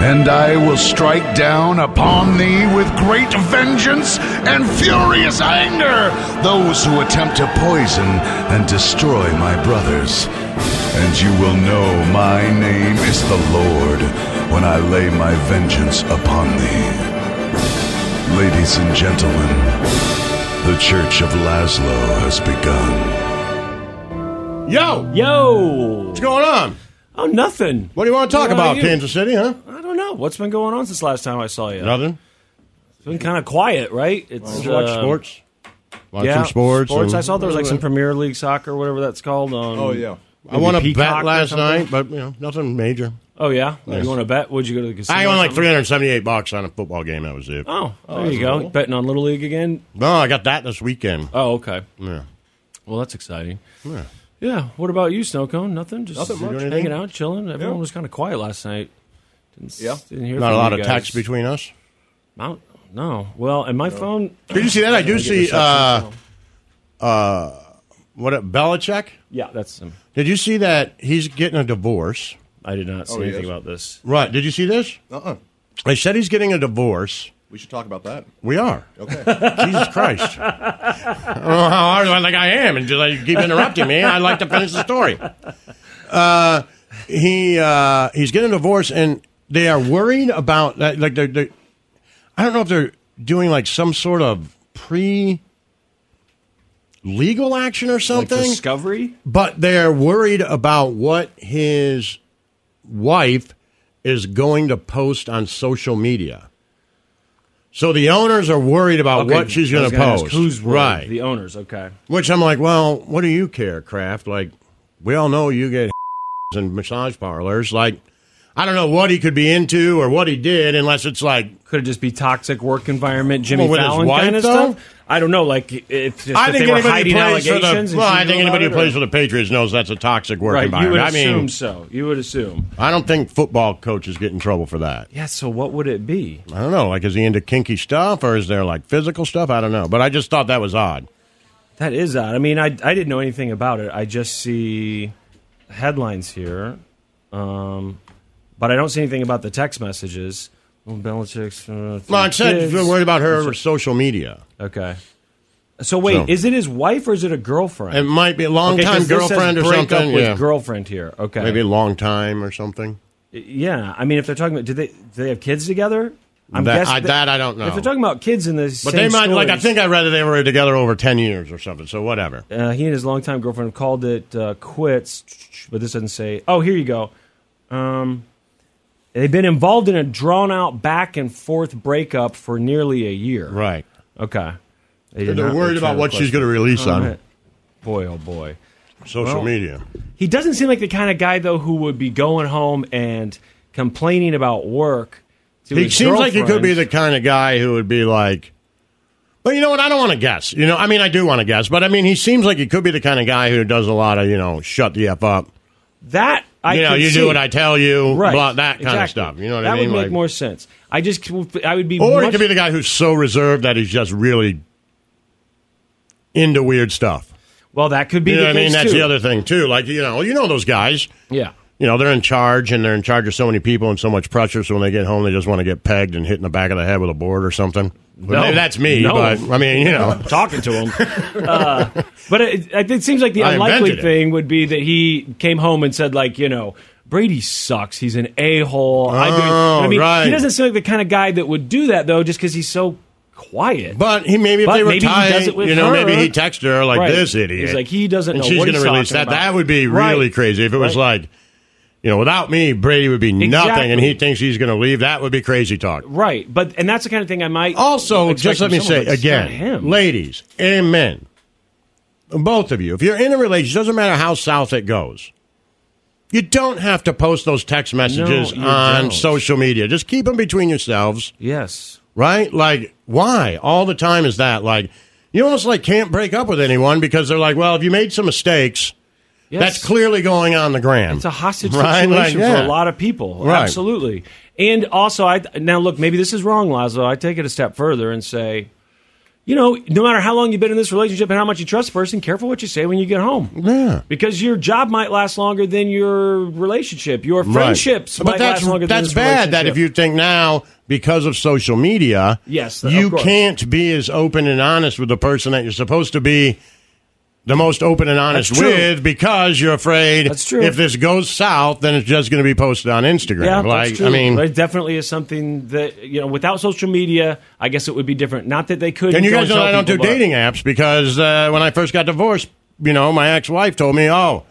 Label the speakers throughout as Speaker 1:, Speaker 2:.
Speaker 1: And I will strike down upon thee with great vengeance and furious anger those who attempt to poison and destroy my brothers. And you will know my name is the Lord when I lay my vengeance upon thee. Ladies and gentlemen, the Church of Lazlo has begun.
Speaker 2: Yo,
Speaker 3: Yo!
Speaker 2: what's going on?
Speaker 3: Oh, nothing.
Speaker 2: What do you want to talk
Speaker 3: What about
Speaker 2: about. Kansas City, huh?
Speaker 3: I don't know. What's been going on since last time I saw you?
Speaker 2: Nothing.
Speaker 3: It's been kind of quiet, right? It's
Speaker 2: Just watch
Speaker 3: uh,
Speaker 2: sports. Watch
Speaker 3: Yeah,
Speaker 2: some sports. and-
Speaker 3: I saw there was like some Premier League soccer, whatever that's called. On
Speaker 4: Oh, yeah.
Speaker 2: I won a bet last night, but you know nothing major.
Speaker 3: Oh yeah, you want to bet? Would you go to the casino?
Speaker 2: I won like three hundred seventy-eight bucks on a football game. That was it.
Speaker 3: Oh, there you go. Betting on Little League again.
Speaker 2: No, I got that this weekend.
Speaker 3: Oh, okay.
Speaker 2: Yeah.
Speaker 3: Well, that's exciting.
Speaker 2: Yeah.
Speaker 3: Yeah. What about you, Snowcone? Nothing. Just
Speaker 4: Nothing much.
Speaker 2: Do anything?
Speaker 3: hanging out, chilling. Everyone was kind of quiet last night. Didn't,
Speaker 4: Yeah.
Speaker 3: Didn't hear
Speaker 2: Not a
Speaker 3: from
Speaker 2: lot
Speaker 3: you
Speaker 2: of
Speaker 3: guys.
Speaker 2: text between us.
Speaker 3: Not, no. Well, and my phone.
Speaker 2: Did you see that? I do see.
Speaker 3: reception,
Speaker 2: Uh,
Speaker 3: so-
Speaker 2: what? Belichick?
Speaker 3: Yeah, that's him.
Speaker 2: Did you see that he's getting a divorce?
Speaker 3: I did not see
Speaker 4: Oh,
Speaker 3: anything
Speaker 4: is?
Speaker 3: about this.
Speaker 2: Right. Did you see this?
Speaker 4: Uh-uh.
Speaker 2: They said he's getting a divorce.
Speaker 4: We should talk about that.
Speaker 2: We are.
Speaker 4: Okay.
Speaker 2: Jesus Christ. I don't how hard I think I am, and just like you keep interrupting me. I'd like to finish the story. Uh, he uh, he's getting a divorce, and they are worried about that. Like they're, they're, I don't know if they're doing like some sort of pre legal action or
Speaker 3: Like
Speaker 2: something,
Speaker 3: Discovery.
Speaker 2: but they're worried about what his wife is going to post on social media. So the owners are worried about
Speaker 3: Okay,
Speaker 2: what she's going to post.
Speaker 3: Who's worried?
Speaker 2: right?
Speaker 3: The owners. Okay.
Speaker 2: Which I'm like, well, what do you care, Kraft? Like, we all know you get and massage parlors. Like, I don't know what he could be into or what he did, unless it's like,
Speaker 3: Could it just be toxic work environment, Jimmy
Speaker 2: Well,
Speaker 3: Fallon
Speaker 2: wife,
Speaker 3: kind of
Speaker 2: though?
Speaker 3: stuff? I don't know. Like if, just,
Speaker 2: I think
Speaker 3: they were
Speaker 2: anybody
Speaker 3: hiding
Speaker 2: plays for the
Speaker 3: and
Speaker 2: well,
Speaker 3: she
Speaker 2: I
Speaker 3: knew
Speaker 2: think anybody who plays
Speaker 3: or-
Speaker 2: for the Patriots knows that's a toxic work
Speaker 3: right, you
Speaker 2: environment.
Speaker 3: would
Speaker 2: I
Speaker 3: assume
Speaker 2: mean,
Speaker 3: so. You would assume.
Speaker 2: I don't think football coaches get in trouble for that.
Speaker 3: Yeah. So what would it be?
Speaker 2: I don't know. Like, is he into kinky stuff or is there like physical stuff? I don't know. But I just thought that was odd.
Speaker 3: That is odd. I mean, I I didn't know anything about it. I just see headlines here, um, but I don't see anything about the text messages. Well, Belichick's. Uh,
Speaker 2: Well, it said
Speaker 3: kids.
Speaker 2: you're worried about her over social media.
Speaker 3: Okay. So wait,
Speaker 2: So-
Speaker 3: is it his wife or is it a girlfriend?
Speaker 2: It might be a
Speaker 3: Okay,
Speaker 2: long
Speaker 3: 'cause
Speaker 2: time
Speaker 3: this says
Speaker 2: girlfriend or
Speaker 3: break
Speaker 2: something.
Speaker 3: Up with
Speaker 2: yeah.
Speaker 3: girlfriend here. Okay.
Speaker 2: Maybe a long time or something.
Speaker 3: Yeah, I mean, if they're talking about, do they do they have kids together? I'm
Speaker 2: That-
Speaker 3: guessing
Speaker 2: I- that I don't know.
Speaker 3: If they're talking about kids in this,
Speaker 2: But they might, like, I think I read that they were together over 10 years or something, so whatever.
Speaker 3: uh, he and his longtime girlfriend have called it uh, quits, but this doesn't say. Oh, here you go. Um, they've been involved in a drawn out back and forth breakup for nearly a year.
Speaker 2: Right.
Speaker 3: Okay. They
Speaker 2: They're worried about what
Speaker 3: the
Speaker 2: she's going to release
Speaker 3: All
Speaker 2: on
Speaker 3: right. Boy, oh boy.
Speaker 2: social
Speaker 3: Well,
Speaker 2: media.
Speaker 3: He doesn't seem like the kind of guy though who would be going home and complaining about work. To
Speaker 2: He
Speaker 3: his
Speaker 2: seems like he could be the kind of guy who would be like, well, you know what? I don't want to guess. You know, I mean, I do want to guess, but I mean, he seems like he could be the kind of guy who does a lot of, you know, shut the F up.
Speaker 3: that. I
Speaker 2: you know, you
Speaker 3: see.
Speaker 2: do what I tell you,
Speaker 3: right,
Speaker 2: blah, that kind of stuff. You know what
Speaker 3: that
Speaker 2: I mean?
Speaker 3: That would make
Speaker 2: Like-
Speaker 3: more sense. I just, I would be.
Speaker 2: or
Speaker 3: much,
Speaker 2: could be the guy who's so reserved that he's just really into weird stuff.
Speaker 3: Well, that could be
Speaker 2: You know I mean? That's
Speaker 3: too.
Speaker 2: the other thing too. Like you know, you know those guys.
Speaker 3: Yeah.
Speaker 2: You know, they're in charge and they're in charge of so many people and so much pressure. So when they get home, they just want to get pegged and hit in the back of the head with a board or something. Well, maybe that's me,
Speaker 3: No.
Speaker 2: but I mean, you know,
Speaker 3: talking to him. uh, but it, it seems like the
Speaker 2: I
Speaker 3: unlikely thing would be that he came home and said, like, you know, Brady sucks. He's an a hole. I,
Speaker 2: Oh,
Speaker 3: I mean,
Speaker 2: right.
Speaker 3: he doesn't seem like the kind of guy that would do that though, just because he's so quiet.
Speaker 2: But he maybe if
Speaker 3: But
Speaker 2: they were
Speaker 3: maybe he does it with
Speaker 2: you know,
Speaker 3: her.
Speaker 2: maybe he texted her like
Speaker 3: Right.
Speaker 2: this idiot.
Speaker 3: He's like, he doesn't
Speaker 2: and
Speaker 3: know
Speaker 2: she's
Speaker 3: what
Speaker 2: gonna
Speaker 3: he's
Speaker 2: release that.
Speaker 3: about.
Speaker 2: That would be
Speaker 3: Right.
Speaker 2: really crazy if it was
Speaker 3: Right.
Speaker 2: like, you know, without me, Brady would be nothing, and he thinks he's going to leave. That would be crazy talk.
Speaker 3: right, but and that's the kind of thing I might
Speaker 2: Also, just let me say
Speaker 3: but it's not
Speaker 2: again, ladies and men, both of you, if you're in a relationship, doesn't matter how south it goes. You don't have to post those text messages
Speaker 3: you
Speaker 2: on
Speaker 3: don't.
Speaker 2: social media. Just keep them between yourselves.
Speaker 3: Yes.
Speaker 2: right? Like, why all the time is that? Like, you almost like can't break up with anyone because they're like, well, if you made some mistakes,
Speaker 3: Yes.
Speaker 2: that's clearly going on the gram.
Speaker 3: It's a hostage
Speaker 2: Right?
Speaker 3: situation
Speaker 2: Like,
Speaker 3: for a lot of people.
Speaker 2: Right.
Speaker 3: Absolutely. And also, I now look. Maybe this is wrong, Lazo. I take it a step further and say, you know, no matter how long you've been in this relationship and how much you trust the person, careful what you say when you get home.
Speaker 2: Yeah.
Speaker 3: Because your job might last longer than your relationship. Your
Speaker 2: Right.
Speaker 3: friendships
Speaker 2: But
Speaker 3: might
Speaker 2: that's
Speaker 3: last longer than
Speaker 2: that's bad. That if you think now because of social media,
Speaker 3: Yes,
Speaker 2: you can't be as open and honest with the person that you're supposed to be. The most open and honest with because you're afraid
Speaker 3: That's true.
Speaker 2: if this goes south, then it's just going to be posted on Instagram.
Speaker 3: Yeah,
Speaker 2: like,
Speaker 3: that's true.
Speaker 2: I mean,
Speaker 3: it definitely is something that you know. Without social media, I guess it would be different. Not that they could.
Speaker 2: And you guys know I don't do dating apps because uh, when I first got divorced, you know, my ex-wife told me, "Oh,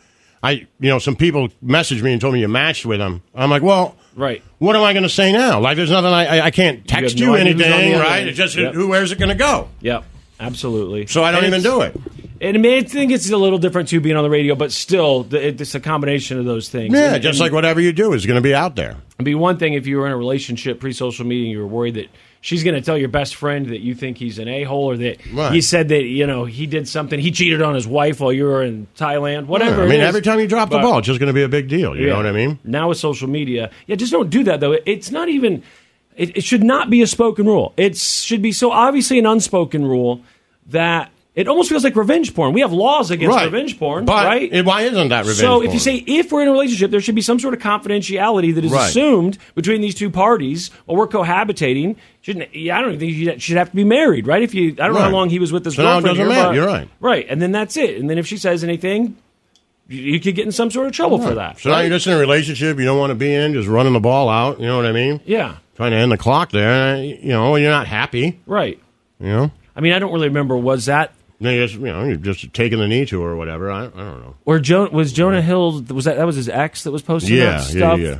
Speaker 2: I, you know, some people messaged me and told me you matched with them." I'm like, "Well,
Speaker 3: Right.
Speaker 2: What am I going to say now? Like, there's nothing I, I, I can't text you,
Speaker 3: no idea who's on the
Speaker 2: anything, right?
Speaker 3: end.
Speaker 2: It's just
Speaker 3: Yep.
Speaker 2: who where's it going to go?
Speaker 3: Yep. Absolutely.
Speaker 2: So I don't
Speaker 3: And
Speaker 2: even do it.
Speaker 3: And I mean, I think it's a little different too being on the radio, but still, it's a combination of those things.
Speaker 2: Yeah,
Speaker 3: And-
Speaker 2: just
Speaker 3: and
Speaker 2: like whatever you do is going to be out there.
Speaker 3: It'd be one thing if you were in a relationship pre-social media and you were worried that she's going to tell your best friend that you think he's an a-hole or that
Speaker 2: Right.
Speaker 3: he said that you know he did something, he cheated on his wife while you were in Thailand, whatever.
Speaker 2: I mean, every time you drop the ball, it's just going to be a big deal. You
Speaker 3: Yeah.
Speaker 2: know what I mean?
Speaker 3: Now with social media, yeah, just don't do that though. It's not even. It, it should not be a spoken rule. It should be so obviously an unspoken rule that it almost feels like revenge porn. We have laws against
Speaker 2: Right.
Speaker 3: revenge porn,
Speaker 2: But
Speaker 3: right?
Speaker 2: why isn't that revenge porn?
Speaker 3: So if you say if we're in a relationship, there should be some sort of confidentiality that is
Speaker 2: Right.
Speaker 3: assumed between these two parties, or we're cohabitating. Shouldn't yeah, I don't think you should have to be married, right? If you, I don't know how long he was with this
Speaker 2: So
Speaker 3: girlfriend.
Speaker 2: doesn't
Speaker 3: here, but-
Speaker 2: You're right.
Speaker 3: right? And then that's it. And then if she says anything, you, you could get in some sort of trouble for that.
Speaker 2: So now you're just in a relationship you don't want to be in, just running the ball out. You know what I mean?
Speaker 3: yeah,
Speaker 2: Trying to end the clock there. You know, you're not happy.
Speaker 3: right.
Speaker 2: You know,
Speaker 3: I mean, I don't really remember. Was that
Speaker 2: Then you just you know you're just taking the knee to her or whatever. I, I don't know.
Speaker 3: or jo- was Jonah Hill? Was that that was his ex that was posting
Speaker 2: Yeah,
Speaker 3: that
Speaker 2: yeah,
Speaker 3: stuff?
Speaker 2: yeah.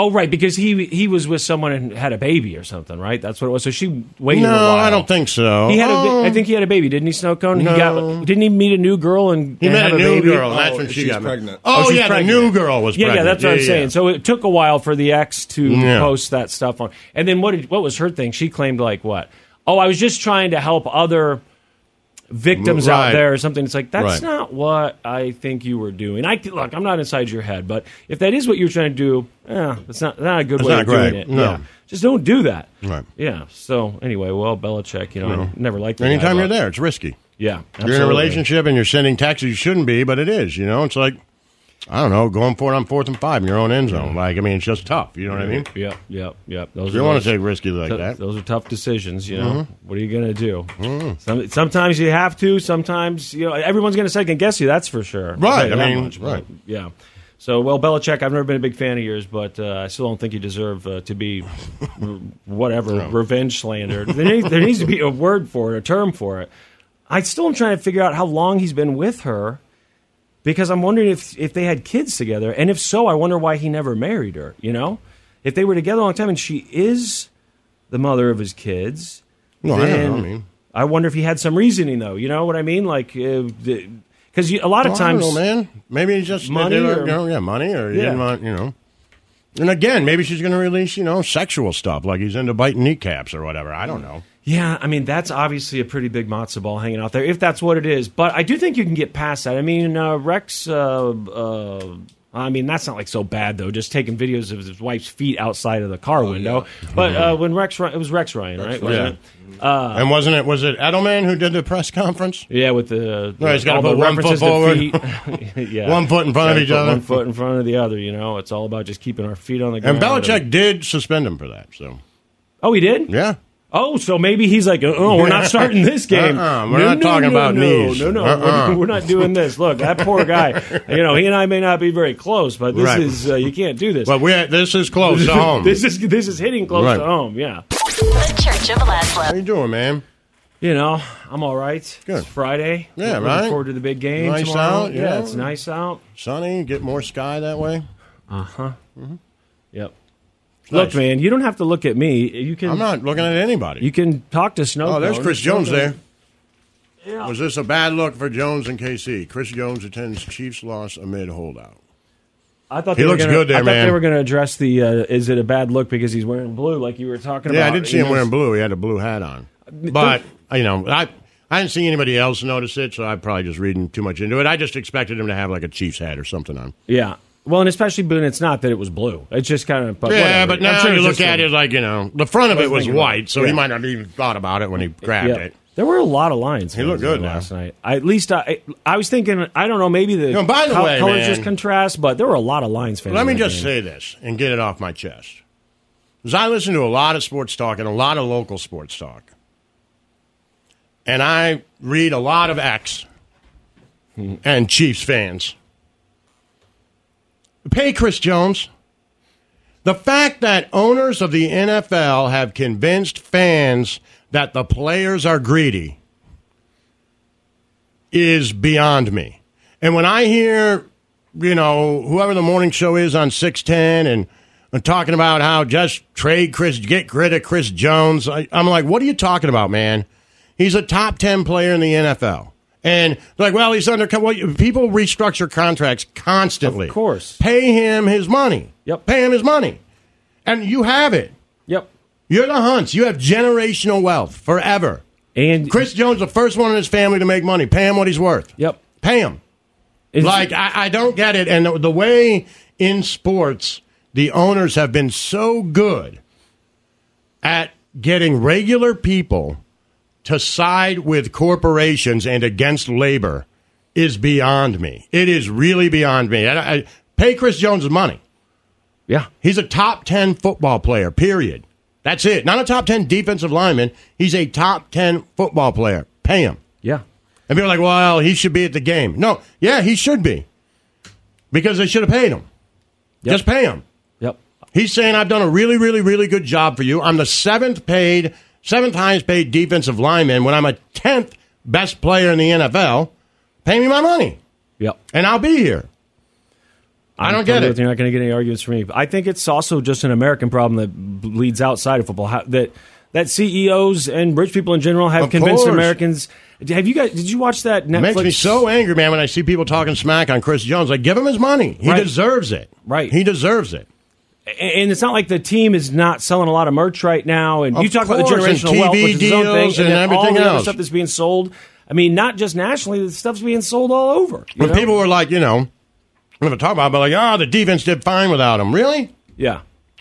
Speaker 3: Oh, right, because he he was with someone and had a baby or something, right? That's what it was. So she waited.
Speaker 2: No,
Speaker 3: a while.
Speaker 2: I don't think so.
Speaker 3: He had.
Speaker 2: Oh.
Speaker 3: A, um, I think he had a baby, didn't he? Snowcone?
Speaker 2: No.
Speaker 3: He got. Didn't he meet a new girl and
Speaker 2: He
Speaker 3: and
Speaker 2: met
Speaker 3: have
Speaker 2: a new
Speaker 3: baby?
Speaker 2: girl. and that's
Speaker 4: Oh,
Speaker 2: when she
Speaker 4: she's
Speaker 2: got
Speaker 4: pregnant.
Speaker 2: Oh, oh,
Speaker 3: she's
Speaker 2: yeah,
Speaker 3: pregnant.
Speaker 2: the new girl was
Speaker 3: Yeah,
Speaker 2: pregnant.
Speaker 3: yeah, that's what I'm
Speaker 2: yeah.
Speaker 3: saying. So it took a while for the ex to
Speaker 2: Yeah.
Speaker 3: post that stuff on. And then what? Did, what was her thing? She claimed like what? Oh, I was just trying to help other victims
Speaker 2: Right.
Speaker 3: out there or something. It's like that's
Speaker 2: Right.
Speaker 3: not what I think you were doing. I look, I'm not inside your head, but if that is what you're trying to do, yeah, it's not not a good
Speaker 2: It's
Speaker 3: way of doing
Speaker 2: great.
Speaker 3: it.
Speaker 2: No.
Speaker 3: Yeah. Just don't do that.
Speaker 2: Right.
Speaker 3: Yeah. So anyway, well, Belichick, you know, I never liked guy,
Speaker 2: Anytime you're
Speaker 3: but-
Speaker 2: there, it's risky.
Speaker 3: Yeah.
Speaker 2: You're in a relationship and you're sending texts you shouldn't be, but it is. You know, it's like I don't know, going for it on fourth and five in your own end zone. Like I mean, it's just tough. You know what I mean?
Speaker 3: Yep. Yep. Yep. Those
Speaker 2: You
Speaker 3: are
Speaker 2: don't want to take risky like
Speaker 3: Th-
Speaker 2: that.
Speaker 3: Those are tough decisions, you know.
Speaker 2: Mm-hmm.
Speaker 3: What are you going to do? Some, sometimes you have to. Sometimes you know everyone's going to second guess you. That's for sure.
Speaker 2: Right, I mean,
Speaker 3: much,
Speaker 2: right.
Speaker 3: Yeah. So, well, Belichick, I've never been a big fan of yours, but uh, I still don't think you deserve uh, to be r- whatever revenge slandered. There needs, there needs to be a word for it, a term for it. I still am trying to figure out how long he's been with her because I'm wondering if if they had kids together, and if so, I wonder why he never married her. You know, if they were together a long time and she is the mother of his kids,
Speaker 2: No, I don't know, I mean-
Speaker 3: I wonder if he had some reasoning though. You know what I mean? Like, uh, because a lot of
Speaker 2: Well,
Speaker 3: times,
Speaker 2: know, man. Maybe it's just
Speaker 3: Money or-
Speaker 2: you know, yeah, money, or
Speaker 3: Yeah.
Speaker 2: didn't want, you know. And again, maybe she's going to release, you know, sexual stuff like he's into biting kneecaps or whatever. I don't know.
Speaker 3: Yeah, I mean that's obviously a pretty big matzo ball hanging out there, if that's what it is. But I do think you can get past that. I mean, uh, Rex uh, uh, I mean, that's not like so bad though. Just taking videos of his wife's feet outside of the car window. But uh, when Rex, it was Rex Ryan, right? Wasn't
Speaker 2: Yeah.
Speaker 3: it? Uh,
Speaker 2: and wasn't it was it Edelman who did the press conference?
Speaker 3: Yeah, with the,
Speaker 2: No, he's gotta put one foot forward.
Speaker 3: yeah.
Speaker 2: One foot in front of each other.
Speaker 3: One foot in front of the other. You know, it's all about just keeping our feet on the ground.
Speaker 2: And
Speaker 3: ground.
Speaker 2: Belichick did suspend him for that. So
Speaker 3: oh, he did.
Speaker 2: yeah.
Speaker 3: Oh, so maybe he's like, oh, we're not starting this game.
Speaker 2: Uh-uh, we're
Speaker 3: No,
Speaker 2: not
Speaker 3: no,
Speaker 2: talking
Speaker 3: no,
Speaker 2: about
Speaker 3: no,
Speaker 2: knees.
Speaker 3: No, no,
Speaker 2: Uh-uh.
Speaker 3: we're, we're not doing this. Look, that poor guy. You know, he and I may not be very close, but this
Speaker 2: Right.
Speaker 3: is uh, you can't do this.
Speaker 2: But we this is close to home.
Speaker 3: this is this is hitting close
Speaker 2: Right.
Speaker 3: to home. Yeah.
Speaker 4: The Church of
Speaker 2: How
Speaker 4: Lazlo.
Speaker 2: you doing, man?
Speaker 3: You know, I'm all right.
Speaker 2: Good.
Speaker 3: It's Friday.
Speaker 2: Yeah,
Speaker 3: Looking
Speaker 2: right?
Speaker 3: Looking forward to the big game
Speaker 2: Nice
Speaker 3: tomorrow.
Speaker 2: out,
Speaker 3: yeah.
Speaker 2: yeah.
Speaker 3: it's nice out.
Speaker 2: Sunny, get more sky that way. Uh huh.
Speaker 3: Yep.
Speaker 2: Nice.
Speaker 3: Look, man, you don't have to look at me. You can.
Speaker 2: I'm not looking at anybody.
Speaker 3: You can talk to Snow.
Speaker 2: oh, there's
Speaker 3: Cone.
Speaker 2: Chris Jones there.
Speaker 3: Yeah.
Speaker 2: Was this a bad look for Jones and KC? Chris Jones attends Chiefs loss amid holdout.
Speaker 3: I thought
Speaker 2: He
Speaker 3: they were
Speaker 2: looks
Speaker 3: gonna,
Speaker 2: good there,
Speaker 3: I thought
Speaker 2: man.
Speaker 3: they were going to address the. Uh, is it a bad look because he's wearing blue, like you were talking
Speaker 2: Yeah,
Speaker 3: about?
Speaker 2: I did see
Speaker 3: You
Speaker 2: him
Speaker 3: know,
Speaker 2: wearing blue. He had a blue hat on. But you know, I I didn't see anybody else notice it, so I'm probably just reading too much into it. I just expected him to have like a Chiefs hat or something on.
Speaker 3: Yeah. Well, and especially when it's not that it was blue. It's just kind of. But
Speaker 2: yeah,
Speaker 3: whatever.
Speaker 2: but
Speaker 3: I'm
Speaker 2: now
Speaker 3: sure
Speaker 2: you look at it like you know the front of it
Speaker 3: Wasn't about
Speaker 2: white,
Speaker 3: it.
Speaker 2: so he might not have even thought about it when he grabbed
Speaker 3: Yeah.
Speaker 2: it.
Speaker 3: There were a lot of lines.
Speaker 2: He looked good
Speaker 3: last night. I, at least I, I was thinking. I don't know. Maybe the
Speaker 2: know, by the
Speaker 3: col-
Speaker 2: way,
Speaker 3: colors
Speaker 2: man-
Speaker 3: just contrast, but there were a lot of lines. Fans
Speaker 2: Let me just
Speaker 3: game.
Speaker 2: say this and get it off my chest. Because I listen to a lot of sports talk and a lot of local sports talk. And I read a lot of X hmm. and Chiefs fans. Pay Chris Jones. The fact that owners of the NFL have convinced fans that the players are greedy is beyond me. And when I hear, you know, whoever the morning show is on 610 and, and talking about how just trade Chris, get rid of Chris Jones, I, I'm like, what are you talking about, man? He's a top 10 player in the NFL. And like, well, he's under. Well, people restructure contracts constantly.
Speaker 3: Of course.
Speaker 2: Pay him his money.
Speaker 3: Yep.
Speaker 2: Pay him his money. And you have it.
Speaker 3: Yep.
Speaker 2: You're the Hunts. You have generational wealth forever.
Speaker 3: And
Speaker 2: Chris Jones, the first one in his family to make money. Pay him what he's worth.
Speaker 3: Yep.
Speaker 2: Pay him.
Speaker 3: It's-
Speaker 2: Like, I, I don't get it. And the, the way in sports, the owners have been so good at getting regular people to side with corporations and against labor is beyond me. It is really beyond me. I, I, pay Chris Jones money.
Speaker 3: yeah.
Speaker 2: He's a top 10 football player, period. That's it. Not a top 10 defensive lineman. He's a top 10 football player. Pay him.
Speaker 3: Yeah.
Speaker 2: And people are like, well, he should be at the game. No, yeah, he should be. Because they should have paid him.
Speaker 3: Yep.
Speaker 2: Just pay him.
Speaker 3: Yep.
Speaker 2: He's saying, I've done a really, really, really good job for you. I'm the seventh paid, seventh highest paid defensive lineman when I'm a 10th best player in the NFL. Pay me my money,
Speaker 3: Yep.
Speaker 2: and I'll be here. I don't get it.
Speaker 3: you. You're not going to get any arguments from me. I think it's also just an American problem that bleeds outside of football. How, that that CEOs and rich people in general have
Speaker 2: Of
Speaker 3: convinced
Speaker 2: course.
Speaker 3: Americans. Have you guys? Did you watch that Netflix?
Speaker 2: It makes me so angry, man, when I see people talking smack on Chris Jones. Like, give him his money. He
Speaker 3: Right.
Speaker 2: deserves it.
Speaker 3: Right.
Speaker 2: He deserves it.
Speaker 3: And it's not like the team is not selling a lot of merch right now. And you
Speaker 2: Of
Speaker 3: talk about the
Speaker 2: course, and
Speaker 3: generational wealth, which is its own thing,
Speaker 2: deals and
Speaker 3: then all
Speaker 2: everything
Speaker 3: the other
Speaker 2: else.
Speaker 3: stuff that's being sold. I mean, not just nationally, the stuff's being sold all over. you
Speaker 2: When
Speaker 3: know?
Speaker 2: people were like, you know, I'm going to talk about, it, but like, oh, the defense did fine without him. Really?
Speaker 3: yeah,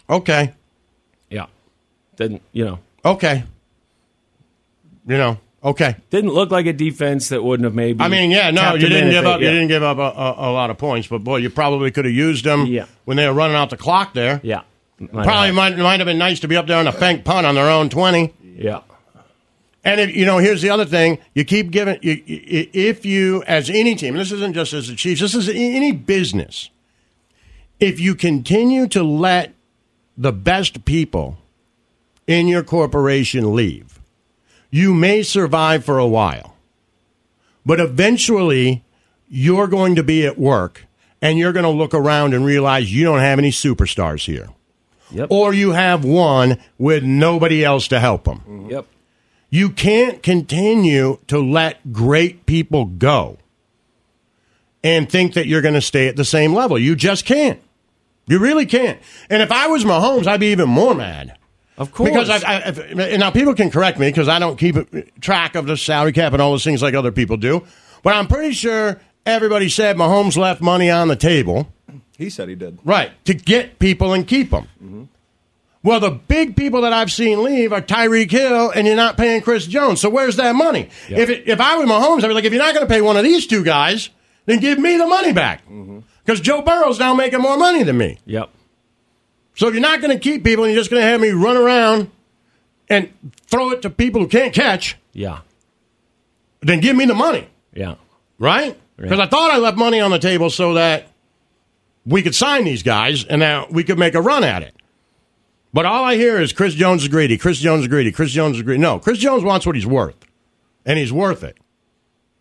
Speaker 2: Okay.
Speaker 3: yeah, didn't you know?
Speaker 2: Okay. You know, okay.
Speaker 3: Didn't look like a defense that wouldn't have maybe.
Speaker 2: I mean, yeah, no, you didn't give up.
Speaker 3: yeah.
Speaker 2: You didn't give up a, a, a lot of points, but boy, you probably could have used them
Speaker 3: Yeah.
Speaker 2: when they were running out the clock there.
Speaker 3: Yeah, Might
Speaker 2: Probably
Speaker 3: have.
Speaker 2: might might have been nice to be up there on a fank punt on their own twenty.
Speaker 3: Yeah,
Speaker 2: And if, you know, here's the other thing: you keep giving. You, you- if you, as any team, this isn't just as the Chiefs, this is any business. If you continue to let the best people in your corporation leave, you may survive for a while, but eventually, you're going to be at work and you're going to look around and realize you don't have any superstars here,
Speaker 3: yep,
Speaker 2: or you have one with nobody else to help them. Mm-hmm.
Speaker 3: yep.
Speaker 2: You can't continue to let great people go and think that you're going to stay at the same level. You just can't. You really can't. And if I was Mahomes, I'd be even more mad.
Speaker 3: Of course,
Speaker 2: Because I, I, if, and now people can correct me because I don't keep track of the salary cap and all those things like other people do. But I'm pretty sure everybody said Mahomes left money on the table
Speaker 4: He said he did.
Speaker 2: Right, to get people and keep them.
Speaker 4: Mm-hmm.
Speaker 2: Well, the big people that I've seen leave are Tyreek Hill, and you're not paying Chris Jones. So where's that money? If it, if I were Mahomes, I'd be like, if you're not going to pay one of these two guys, then give me the money back.
Speaker 4: Mm-hmm.
Speaker 2: Because Joe Burrow's now making more money than me.
Speaker 3: Yep.
Speaker 2: So if you're not going to keep people and you're just going to have me run around and throw it to people who can't catch,
Speaker 3: Yeah.
Speaker 2: then give me the money,
Speaker 3: Yeah.
Speaker 2: right? Because I thought I left money on the table so that we could sign these guys and that we could make a run at it. But all I hear is Chris Jones is greedy. Chris Jones is greedy. Chris Jones is greedy. No, Chris Jones wants what he's worth, and he's worth it.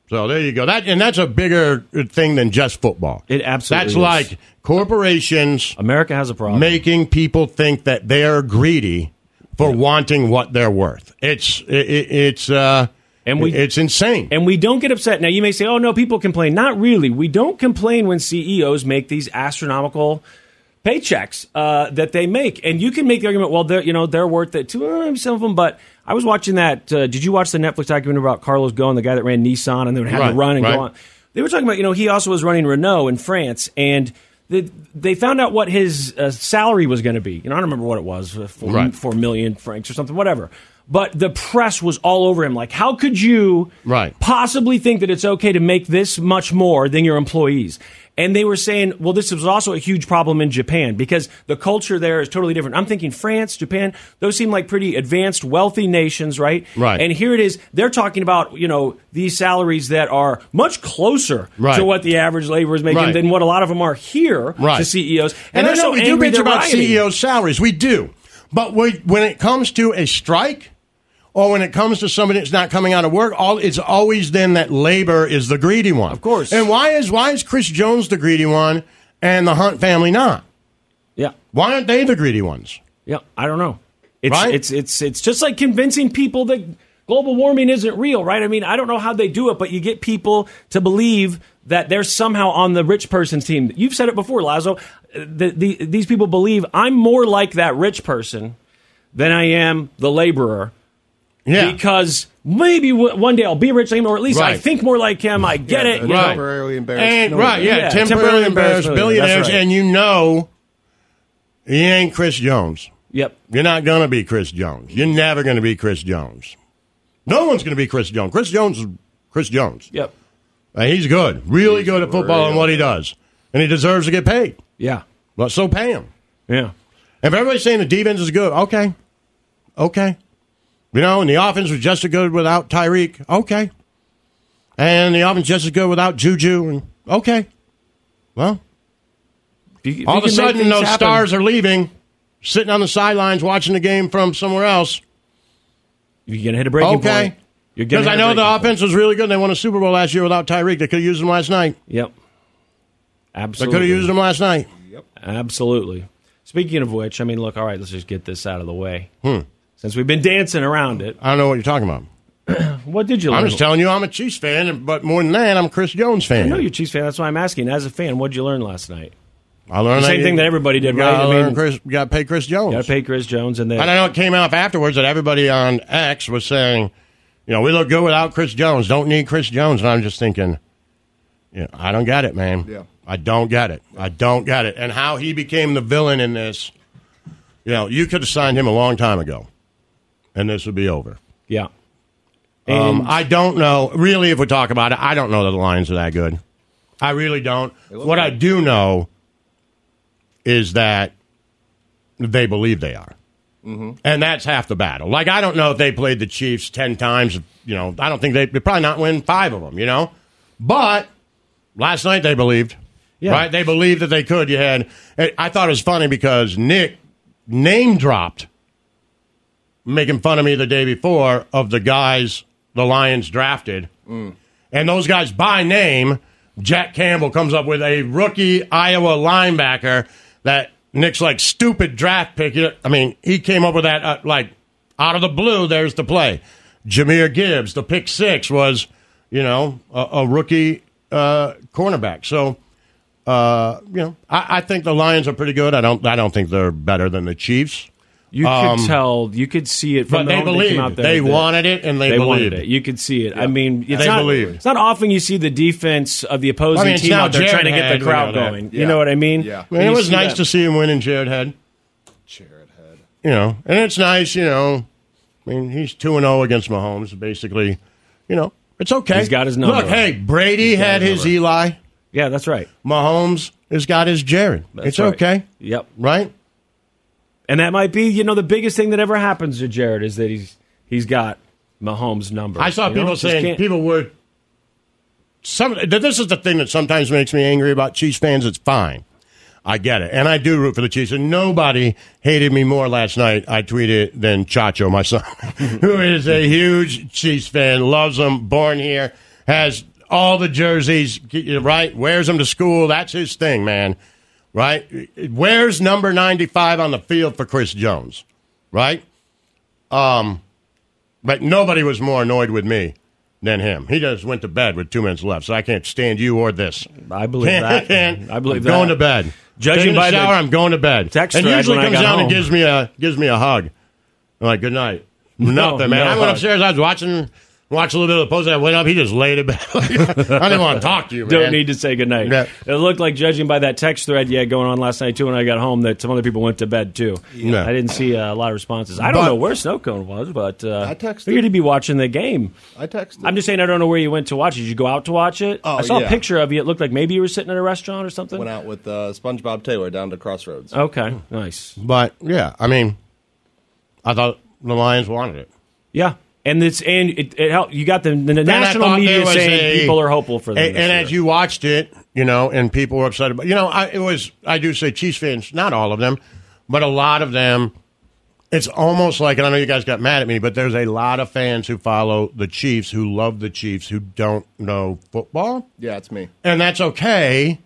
Speaker 2: So there you go. That and that's a bigger thing than just football.
Speaker 3: It absolutely
Speaker 2: That's
Speaker 3: is.
Speaker 2: like corporations
Speaker 3: America has a problem.
Speaker 2: making people think that they're greedy for wanting what they're worth. It's it, it- it's uh
Speaker 3: And we-
Speaker 2: it's insane.
Speaker 3: And we don't get upset. Now, you may say, oh, no, people complain. Not really. We don't complain when CEOs make these astronomical paychecks uh, that they make. And you can make the argument, well, they're, you know, they're worth it too. Uh, some of them. But I was watching that. Uh, did you watch the Netflix documentary about Carlos Ghosn, the guy that ran Nissan and then had
Speaker 2: Right,
Speaker 3: to run and
Speaker 2: right.
Speaker 3: go on? They were talking about, you know, he also was running Renault in France. And they, they found out what his uh, salary was going to be. You know, I don't remember what it was, uh, four,
Speaker 2: Right.
Speaker 3: four million francs or something, whatever. But the press was all over him. Like, how could you
Speaker 2: Right.
Speaker 3: possibly think that it's okay to make this much more than your employees? And they were saying, well, this was also a huge problem in Japan because the culture there is totally different. I'm thinking France, Japan, those seem like pretty advanced, wealthy nations, right?
Speaker 2: Right.
Speaker 3: And here it is, they're talking about, you know, these salaries that are much closer
Speaker 2: Right.
Speaker 3: to what the average laborer is making
Speaker 2: Right.
Speaker 3: than what a lot of them are here
Speaker 2: Right.
Speaker 3: to CEOs.
Speaker 2: and I
Speaker 3: they're
Speaker 2: know
Speaker 3: so
Speaker 2: we do
Speaker 3: angry
Speaker 2: bitch about
Speaker 3: rioting.
Speaker 2: CEOs' salaries. We do. But we, when it comes to a strike or when it comes to somebody that's not coming out of work, all it's always then that labor is the greedy one. Of
Speaker 3: course.
Speaker 2: And why is why is Chris Jones the greedy one and the Hunt family not?
Speaker 3: Yeah.
Speaker 2: Why aren't they the greedy ones?
Speaker 3: Yeah, I don't know. It's
Speaker 2: Right?
Speaker 3: it's it's it's just like convincing people that global warming isn't real, right? I mean, I don't know how they do it, but you get people to believe that they're somehow on the rich person's team. You've said it before, Lazo. The, the, these people believe I'm more like that rich person than I am the laborer
Speaker 2: Yeah.
Speaker 3: because maybe w- one day I'll be rich, or at least I think more like him. I get it. you
Speaker 2: Right.
Speaker 3: know?
Speaker 4: Temporarily embarrassed.
Speaker 2: And
Speaker 4: No,
Speaker 2: right, yeah,
Speaker 3: Yeah,
Speaker 2: temporarily
Speaker 3: temporarily
Speaker 2: embarrassed
Speaker 3: embarrassed
Speaker 2: billionaires,
Speaker 3: right.
Speaker 2: and you know he ain't Chris Jones.
Speaker 3: Yep.
Speaker 2: You're not going to be Chris Jones. You're never going to be Chris Jones. No one's going to be Chris Jones. Chris Jones is Chris Jones.
Speaker 3: Yep.
Speaker 2: Uh, he's good, really good at football and what he does, and he deserves to get paid.
Speaker 3: Yeah.
Speaker 2: But so pay him.
Speaker 3: Yeah.
Speaker 2: If everybody's saying the defense is good, okay, okay, you know, and the offense was just as good without Tyreek, okay, and the offense just as good without Juju, and okay, well,
Speaker 3: If you- if
Speaker 2: all of a sudden those
Speaker 3: happen-
Speaker 2: stars are leaving, sitting on the sidelines watching the game from somewhere else.
Speaker 3: You're gonna hit a breaking
Speaker 2: Okay.
Speaker 3: point.
Speaker 2: Because I know the
Speaker 3: point.
Speaker 2: offense was really good. And They won a Super Bowl last year without Tyreek. They could have used him last night.
Speaker 3: Yep. Absolutely.
Speaker 2: They could have used him last night. Yep.
Speaker 3: Absolutely. Speaking of which, I mean, look, all right, let's just get this out of the way.
Speaker 2: Hmm.
Speaker 3: Since we've been dancing around it,
Speaker 2: I don't know what you're talking about.
Speaker 3: what did you learn?
Speaker 2: I'm just telling you, I'm a Chiefs fan, but more than that, I'm a Chris Jones fan.
Speaker 3: I know you're a Chiefs fan. That's why I'm asking. As a fan, what did you learn last night?
Speaker 2: I learned
Speaker 3: The
Speaker 2: that
Speaker 3: same
Speaker 2: you-
Speaker 3: thing that everybody did, right?
Speaker 2: gotta
Speaker 3: I mean-
Speaker 2: Chris, you got to pay Chris Jones.
Speaker 3: Got to pay Chris Jones, and then
Speaker 2: And I know it came out afterwards that everybody on X was saying, you know, we look good without Chris Jones. Don't need Chris Jones. And I'm just thinking, yeah, I don't get it, man.
Speaker 4: Yeah.
Speaker 2: I don't get it. I don't get it. And how he became the villain in this, you know, you could have signed him a long time ago, and this would be over.
Speaker 3: yeah.
Speaker 2: Um, I don't know. Really, if we talk about it, I don't know that the Lions are that good. I really don't. What I do know is that they believe they are. And that's half the battle. Like, I don't know if they played the Chiefs 10 times. You know, I don't think they, they probably not win five of them, you know? But last night they believed.
Speaker 3: Yeah.
Speaker 2: Right? They believed that they could. You had, I thought it was funny because Nick name dropped making fun of me the day before of the guys the Lions drafted. And those guys by name, Jack Campbell comes up with a rookie Iowa linebacker that Nick's like stupid draft pick. I mean, he came up with that uh, like out of the blue. There's the play. Jahmyr Gibbs, the pick six was, you know, a, a rookie uh, cornerback. So, uh, you know, I, I think the Lions are pretty good. I don't. I don't think they're better than the Chiefs.
Speaker 3: You
Speaker 2: Um,
Speaker 3: could tell. You could see it from
Speaker 2: but
Speaker 3: the
Speaker 2: they
Speaker 3: moment
Speaker 2: believed.
Speaker 3: came out there
Speaker 2: They wanted it, and they,
Speaker 3: They
Speaker 2: believed
Speaker 3: wanted it. You could see it. I mean, it's
Speaker 2: They
Speaker 3: not,
Speaker 2: believed.
Speaker 3: It's not often you see the defense of the opposing
Speaker 2: I mean, it's
Speaker 3: team out there
Speaker 2: Jared
Speaker 3: trying to get the crowd
Speaker 2: know that.
Speaker 3: going. You know what I mean?
Speaker 4: Yeah.
Speaker 2: I mean, it was nice
Speaker 3: that.
Speaker 2: to see him win in Jared Head.
Speaker 4: Jared Head.
Speaker 2: You know, and it's nice. You know, I mean, he's two and zero against Mahomes. Basically, you know, it's okay.
Speaker 3: He's got his number.
Speaker 2: Look, hey, Brady had his Eli.
Speaker 3: Yeah, that's right.
Speaker 2: Mahomes has got his Jared.
Speaker 3: That's
Speaker 2: it's
Speaker 3: right.
Speaker 2: okay,
Speaker 3: Yep.
Speaker 2: right?
Speaker 3: And that might be, you know, the biggest thing that ever happens to Jared is that he's he's got Mahomes' number.
Speaker 2: I saw
Speaker 3: You know,
Speaker 2: people
Speaker 3: just
Speaker 2: saying people would. Some this is the thing that sometimes makes me angry about Chiefs fans. It's fine, I get it, and I do root for the Chiefs. And nobody hated me more last night. I tweeted than Chacho, my son, who is a huge Chiefs fan, loves them, born here, has all the jerseys, right? Wears them to school. That's his thing, man. Right? Where's number ninety five on the field for Chris Jones, right? Um, but nobody was more annoyed with me than him. He just went to bed with two minutes left, so I can't stand you or this.
Speaker 3: I believe
Speaker 2: Can't-
Speaker 3: that.
Speaker 2: can't.
Speaker 3: I believe that
Speaker 2: I'm Going to bed.
Speaker 3: Judging by the
Speaker 2: shower, I'm going to bed.
Speaker 3: text
Speaker 2: and usually comes down and gives me a gives me a hug. I'm like, good night. Nothing, man.
Speaker 3: no
Speaker 2: I went
Speaker 3: hug.
Speaker 2: upstairs. I was watching watched a little bit of the post. I went up. He just laid it bed. I didn't want to talk to you, man.
Speaker 3: Don't need to say goodnight.
Speaker 2: Yeah.
Speaker 3: It looked like, judging by that text thread you had going on last night, too, when I got home, that some other people went to bed, too.
Speaker 2: Yeah.
Speaker 3: I didn't see uh, a lot of responses. I don't
Speaker 2: But-
Speaker 3: know where Snowcone was, but uh,
Speaker 4: I texted.
Speaker 3: figured he'd be watching the game.
Speaker 4: I texted.
Speaker 3: I'm just saying, I don't know where you went to watch it. Did you go out to watch it?
Speaker 4: Oh,
Speaker 3: I saw a picture of you. It looked like maybe you were sitting at a restaurant or something.
Speaker 4: went out with uh, SpongeBob Taylor down to Crossroads.
Speaker 3: Okay, nice.
Speaker 2: But yeah, I mean, I thought the Lions wanted it.
Speaker 3: Yeah. And it's and it, it helped. You got the, the
Speaker 2: Then
Speaker 3: national media saying
Speaker 2: a-
Speaker 3: people are hopeful for them.
Speaker 2: And,
Speaker 3: this
Speaker 2: and
Speaker 3: year.
Speaker 2: as you watched it, you know, and people were upset about, you know, I, it was, I do say Chiefs fans, not all of them, but a lot of them. It's almost like, and I know you guys got mad at me, but there's a lot of fans who follow the Chiefs, who love the Chiefs, who don't know football,
Speaker 4: Yeah, it's me.
Speaker 2: and that's okay.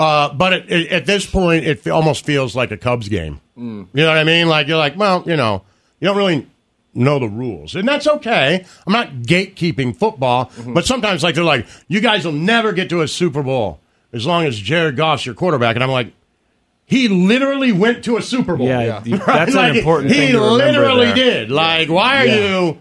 Speaker 2: Uh, but it, it, at this point, it fe- almost feels like a Cubs game. You know what I mean? Like you're like, well, you know, you don't really know the rules, and that's okay. I'm not gatekeeping football, mm-hmm. but sometimes like they're like, you guys will never get to a Super Bowl as long as Jared Goff's your quarterback, and I'm like. He literally went to a Super Bowl.
Speaker 3: Yeah, you-
Speaker 2: Right?
Speaker 3: that's an
Speaker 2: Like,
Speaker 3: important
Speaker 2: He
Speaker 3: thing to
Speaker 2: literally
Speaker 3: there.
Speaker 2: did. Like, why are
Speaker 3: Yeah.
Speaker 2: you?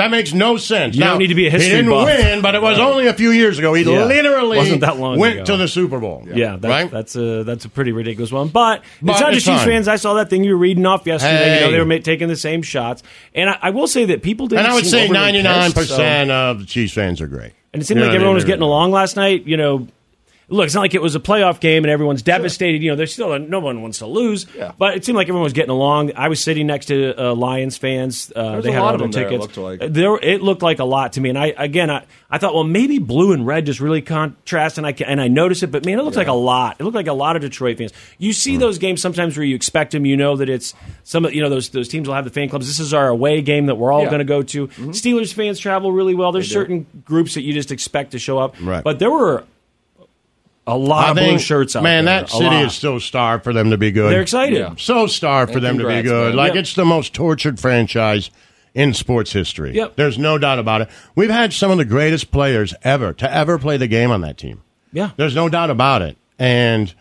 Speaker 2: That makes no sense.
Speaker 3: You don't need to be a history
Speaker 2: He didn't
Speaker 3: buff.
Speaker 2: win, but it was only a few years ago. He
Speaker 3: Yeah.
Speaker 2: literally
Speaker 3: Wasn't that long
Speaker 2: went
Speaker 3: ago.
Speaker 2: to the Super Bowl.
Speaker 3: Yeah, that's,
Speaker 2: right.
Speaker 3: that's a that's a pretty ridiculous one. But,
Speaker 2: But
Speaker 3: it's not
Speaker 2: it's
Speaker 3: just Chiefs fans. I saw that thing you were reading off yesterday. You know, they were ma- taking the same shots, and I, I will say that people didn't.
Speaker 2: and I would say ninety nine percent of the Chiefs fans are great.
Speaker 3: And it seemed
Speaker 2: You
Speaker 3: like everyone was getting along last night. You know, look, it's not like it was a playoff game and everyone's devastated. You know, there's still no one wants to lose.
Speaker 4: Yeah.
Speaker 3: But it seemed like everyone was getting along. I was sitting next to uh, Lions fans. Uh, they
Speaker 4: a
Speaker 3: had all
Speaker 4: of
Speaker 3: their
Speaker 4: them there, it
Speaker 3: tickets.
Speaker 4: looked like.
Speaker 3: Uh, There, it looked like a lot to me. And I again, I, I thought, well, maybe blue and red just really contrast, and I and I noticed it. But man, it looked like a lot. It looked like a lot of Detroit fans. You see those games sometimes where you expect them. You know that it's some. of You know those those teams will have the fan clubs. This is our away game that we're all
Speaker 4: Yeah.
Speaker 3: going to go to. Steelers fans travel really well. There's certain groups that you just expect to show up.
Speaker 2: Right.
Speaker 3: But there were a lot
Speaker 2: I
Speaker 3: of blue shirts out
Speaker 2: man,
Speaker 3: there.
Speaker 2: that city
Speaker 3: lot.
Speaker 2: is so starved for them to be good.
Speaker 3: They're excited.
Speaker 4: Yeah.
Speaker 2: so starved for
Speaker 4: And
Speaker 2: them to be good.
Speaker 4: man.
Speaker 2: Like
Speaker 3: Yep.
Speaker 2: it's the most tortured franchise in sports history.
Speaker 3: Yep.
Speaker 2: There's no doubt about it. We've had some of the greatest players ever to ever play the game on that team.
Speaker 3: Yeah.
Speaker 2: There's no doubt about it. And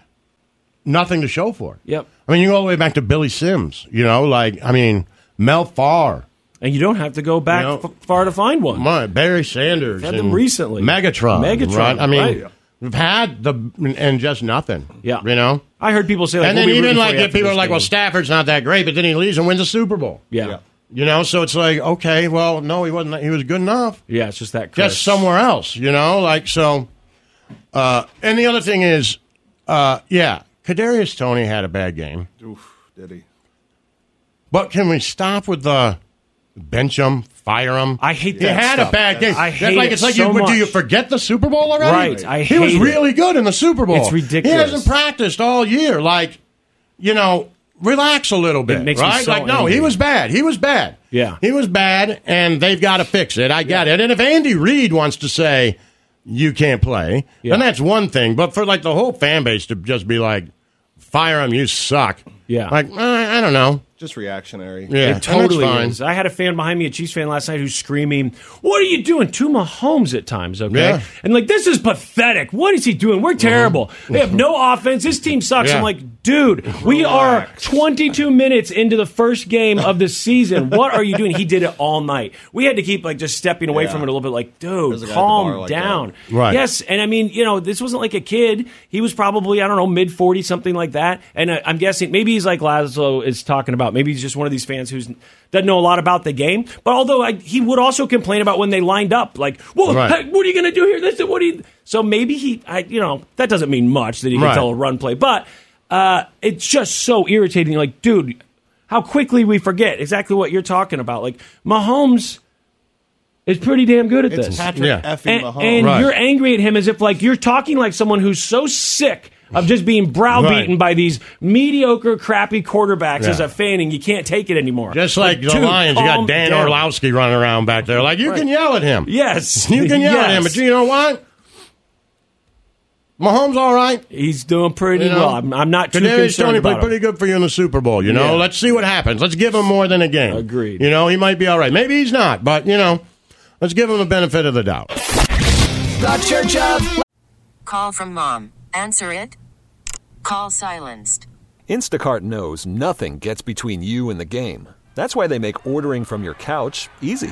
Speaker 2: nothing to show for it.
Speaker 3: Yep.
Speaker 2: I mean, you go all the way back to Billy Sims, you know, like, I mean, Mel Farr,
Speaker 3: And you don't have to go back
Speaker 2: You know,
Speaker 3: f- far to find one.
Speaker 2: my, Barry Sanders.
Speaker 3: Had them recently.
Speaker 2: Megatron.
Speaker 3: Megatron,
Speaker 2: Right? I mean,
Speaker 3: right.
Speaker 2: We've had the, and just nothing.
Speaker 3: Yeah.
Speaker 2: You know?
Speaker 3: I heard people say, like,
Speaker 2: and
Speaker 3: we'll
Speaker 2: then even like if people are
Speaker 3: this
Speaker 2: like, well. Stafford's not that great, but then he leaves and wins a Super Bowl.
Speaker 3: yeah.
Speaker 4: Yeah.
Speaker 2: You know, so it's like, okay, well, no, he wasn't. He was good enough.
Speaker 3: Yeah, it's just that crisp.
Speaker 2: Just somewhere else, you know, like so. Uh, and the other thing is, uh, yeah, Kadarius Toney had a bad game,
Speaker 4: Oof, did he?
Speaker 2: but can we stop with the bench him, fire him?
Speaker 3: I hate
Speaker 2: He
Speaker 3: that
Speaker 2: had
Speaker 3: stuff.
Speaker 2: a bad game.
Speaker 3: I
Speaker 2: That's
Speaker 3: hate
Speaker 2: like
Speaker 3: it
Speaker 2: it's like
Speaker 3: so
Speaker 2: you. Do you forget the Super Bowl already?
Speaker 3: Right, I
Speaker 2: he was
Speaker 3: hate it.
Speaker 2: really good in the Super Bowl.
Speaker 3: It's ridiculous.
Speaker 2: He hasn't practiced all year. Like, you know, relax a little bit, right?
Speaker 3: so
Speaker 2: like, no,
Speaker 3: angry.
Speaker 2: he was bad. He was bad.
Speaker 3: Yeah.
Speaker 2: he was bad, and they've got to fix it. I get it. And if Andy Reid wants to say you can't play,
Speaker 3: Yeah.
Speaker 2: then that's one thing. But for like the whole fan base to just be like, fire him, you suck.
Speaker 3: Yeah.
Speaker 2: like uh, I don't know.
Speaker 4: Just reactionary.
Speaker 2: Yeah,
Speaker 3: It totally
Speaker 2: fine.
Speaker 3: is. I had a fan behind me, a Chiefs fan last night, who's screaming, "What are you doing?" to Mahomes at times, okay,
Speaker 2: Yeah.
Speaker 3: and like this is pathetic. What is he doing? We're terrible. Mm-hmm. They have no offense. This team sucks.
Speaker 2: Yeah.
Speaker 3: I'm like, dude, we are 22 minutes into the first game of the season. What are you doing? He did it all night. We had to keep like just stepping away
Speaker 4: Yeah.
Speaker 3: from it a little bit, like, dude,
Speaker 4: a guy at the
Speaker 3: calm
Speaker 4: bar like
Speaker 3: down.
Speaker 2: that. Right.
Speaker 3: Yes, and I mean, you know, this wasn't like a kid. He was probably I don't know mid 40s, something like that. And I, I'm guessing maybe he's like Lazlo is talking about. Maybe he's just one of these fans who's doesn't know a lot about the game. But although I, he would also complain about when they lined up, like, well,
Speaker 2: Right.
Speaker 3: hey, what are you going to do here? This, what do you? So maybe he, I, you know, that doesn't mean much that he can
Speaker 2: Right.
Speaker 3: tell a run play, but uh, it's just so irritating. Like, dude, how quickly we forget exactly what you're talking about. Like Mahomes is pretty damn good at
Speaker 4: It's
Speaker 3: this.
Speaker 4: Patrick
Speaker 2: Yeah.
Speaker 4: effing
Speaker 3: and,
Speaker 4: Mahomes.
Speaker 3: and
Speaker 2: Right.
Speaker 3: you're angry at him as if like you're talking like someone who's so sick of just being browbeaten
Speaker 2: Right.
Speaker 3: by these mediocre, crappy quarterbacks
Speaker 2: Yeah.
Speaker 3: as a fan, and you can't take it anymore.
Speaker 2: Just like the Lions, you got Dan
Speaker 3: down.
Speaker 2: Orlovsky running around back there. Like, you can yell at him.
Speaker 3: Yes,
Speaker 2: You can yell at him,
Speaker 3: Yes.
Speaker 2: but you know what? Mahomes all right.
Speaker 3: He's doing pretty
Speaker 2: You know,
Speaker 3: well. I'm, I'm not too
Speaker 2: Kadarius
Speaker 3: concerned
Speaker 2: Toney played
Speaker 3: about him.
Speaker 2: pretty good for you in the Super Bowl. You know,
Speaker 3: Yeah.
Speaker 2: let's see what happens. Let's give him more than a game.
Speaker 3: Agreed.
Speaker 2: You know, he might be all right. Maybe he's not, but you know, let's give him the benefit of the doubt.
Speaker 5: The Church of
Speaker 6: Call from mom. Answer it. Call silenced.
Speaker 7: Instacart knows nothing gets between you and the game. That's why they make ordering from your couch easy.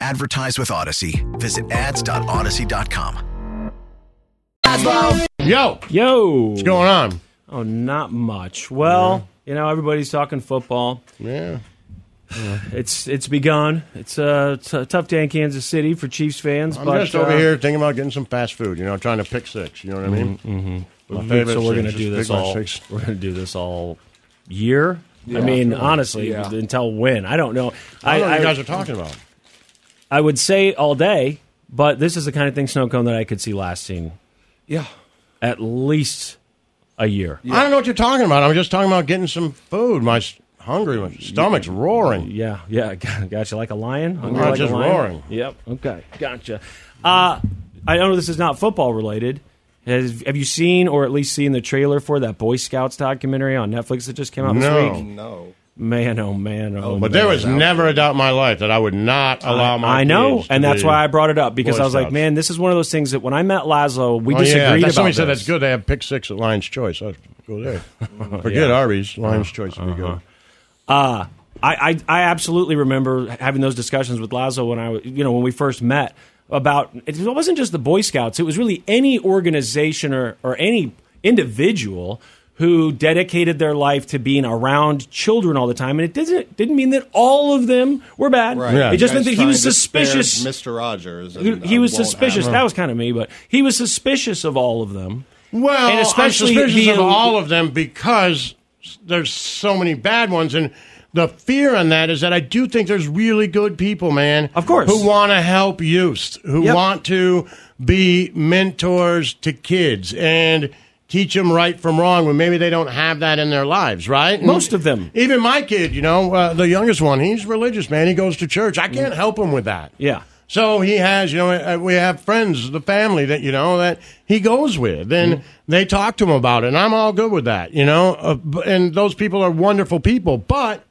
Speaker 8: Advertise with Odyssey. Visit ads.odyssey.com.
Speaker 2: Yo,
Speaker 3: Yo,
Speaker 2: what's going on?
Speaker 3: Oh, not much. Well, you know, everybody's talking football.
Speaker 2: Yeah.
Speaker 3: It's it's begun. It's a, it's a tough day in Kansas City for Chiefs fans.
Speaker 2: I'm
Speaker 3: but,
Speaker 2: just over
Speaker 3: uh,
Speaker 2: here thinking about getting some fast food, you know, trying to pick six. You know what I mean? Mm-hmm. My favorite
Speaker 3: so we're gonna do this all.
Speaker 2: six.
Speaker 3: We're gonna do this all year. I mean, honestly,
Speaker 4: Yeah.
Speaker 3: until when? I don't know.
Speaker 2: I don't know what
Speaker 3: I,
Speaker 2: you guys are talking about.
Speaker 3: I would say all day, but this is the kind of thing, snow cone, that I could see lasting
Speaker 4: Yeah.
Speaker 3: at least a year.
Speaker 2: I don't know what you're talking about. I'm just talking about getting some food. My s- hungry, my stomach's roaring.
Speaker 3: Yeah, yeah, gotcha. Like a lion, Hungry
Speaker 2: I'm
Speaker 3: like
Speaker 2: just
Speaker 3: a lion?
Speaker 2: roaring.
Speaker 3: Yep. Okay, gotcha. Uh, I know this is not football related. Has, have you seen, or at least seen, the trailer for that Boy Scouts documentary on Netflix that just came out
Speaker 2: No.
Speaker 3: this week?
Speaker 4: No.
Speaker 3: Man, oh man, oh
Speaker 2: But
Speaker 3: man.
Speaker 2: there was never a doubt in my life that I would not allow my
Speaker 3: I know, and that's why I brought it up because I was like, man, this is one of those things that when I met Lazlo, we
Speaker 2: Oh, yeah,
Speaker 3: disagreed
Speaker 2: that's,
Speaker 3: about.
Speaker 2: somebody said that's good. They have pick six at Lion's Choice. I'll go there. Forget Arby's. Lion's Choice would be good.
Speaker 3: Uh, I, I I absolutely remember having those discussions with Lazo when I was- you know when we first met about it wasn't just the Boy Scouts it was really any organization or or any individual who dedicated their life to being around children all the time and it didn't didn't mean that all of them were bad
Speaker 4: Right.
Speaker 2: Yeah.
Speaker 3: it just meant that he was
Speaker 4: trying to spare
Speaker 3: suspicious
Speaker 4: Mr. Rogers.
Speaker 3: he,
Speaker 4: and,
Speaker 3: he
Speaker 4: uh,
Speaker 3: was suspicious
Speaker 4: happen.
Speaker 3: that was kind of me but he was suspicious of all of them
Speaker 2: Well,
Speaker 3: And especially
Speaker 2: I'm suspicious
Speaker 3: the-
Speaker 2: of all of them because there's so many bad ones, and the fear on that is that I do think there's really good people, man.
Speaker 3: Of course.
Speaker 2: who want to help youth, who
Speaker 3: Yep.
Speaker 2: want to be mentors to kids and teach them right from wrong when maybe they don't have that in their lives, right? And
Speaker 3: Most of them.
Speaker 2: even my kid, you know, uh, the youngest one, he's religious, man. He goes to church. I can't help him with that.
Speaker 3: yeah
Speaker 2: So he has, you know, uh, we have friends, the family that, you know, that he goes with, and
Speaker 3: Mm-hmm.
Speaker 2: they talk to him about it, and I'm all good with that, you know, uh, and those people are wonderful people, but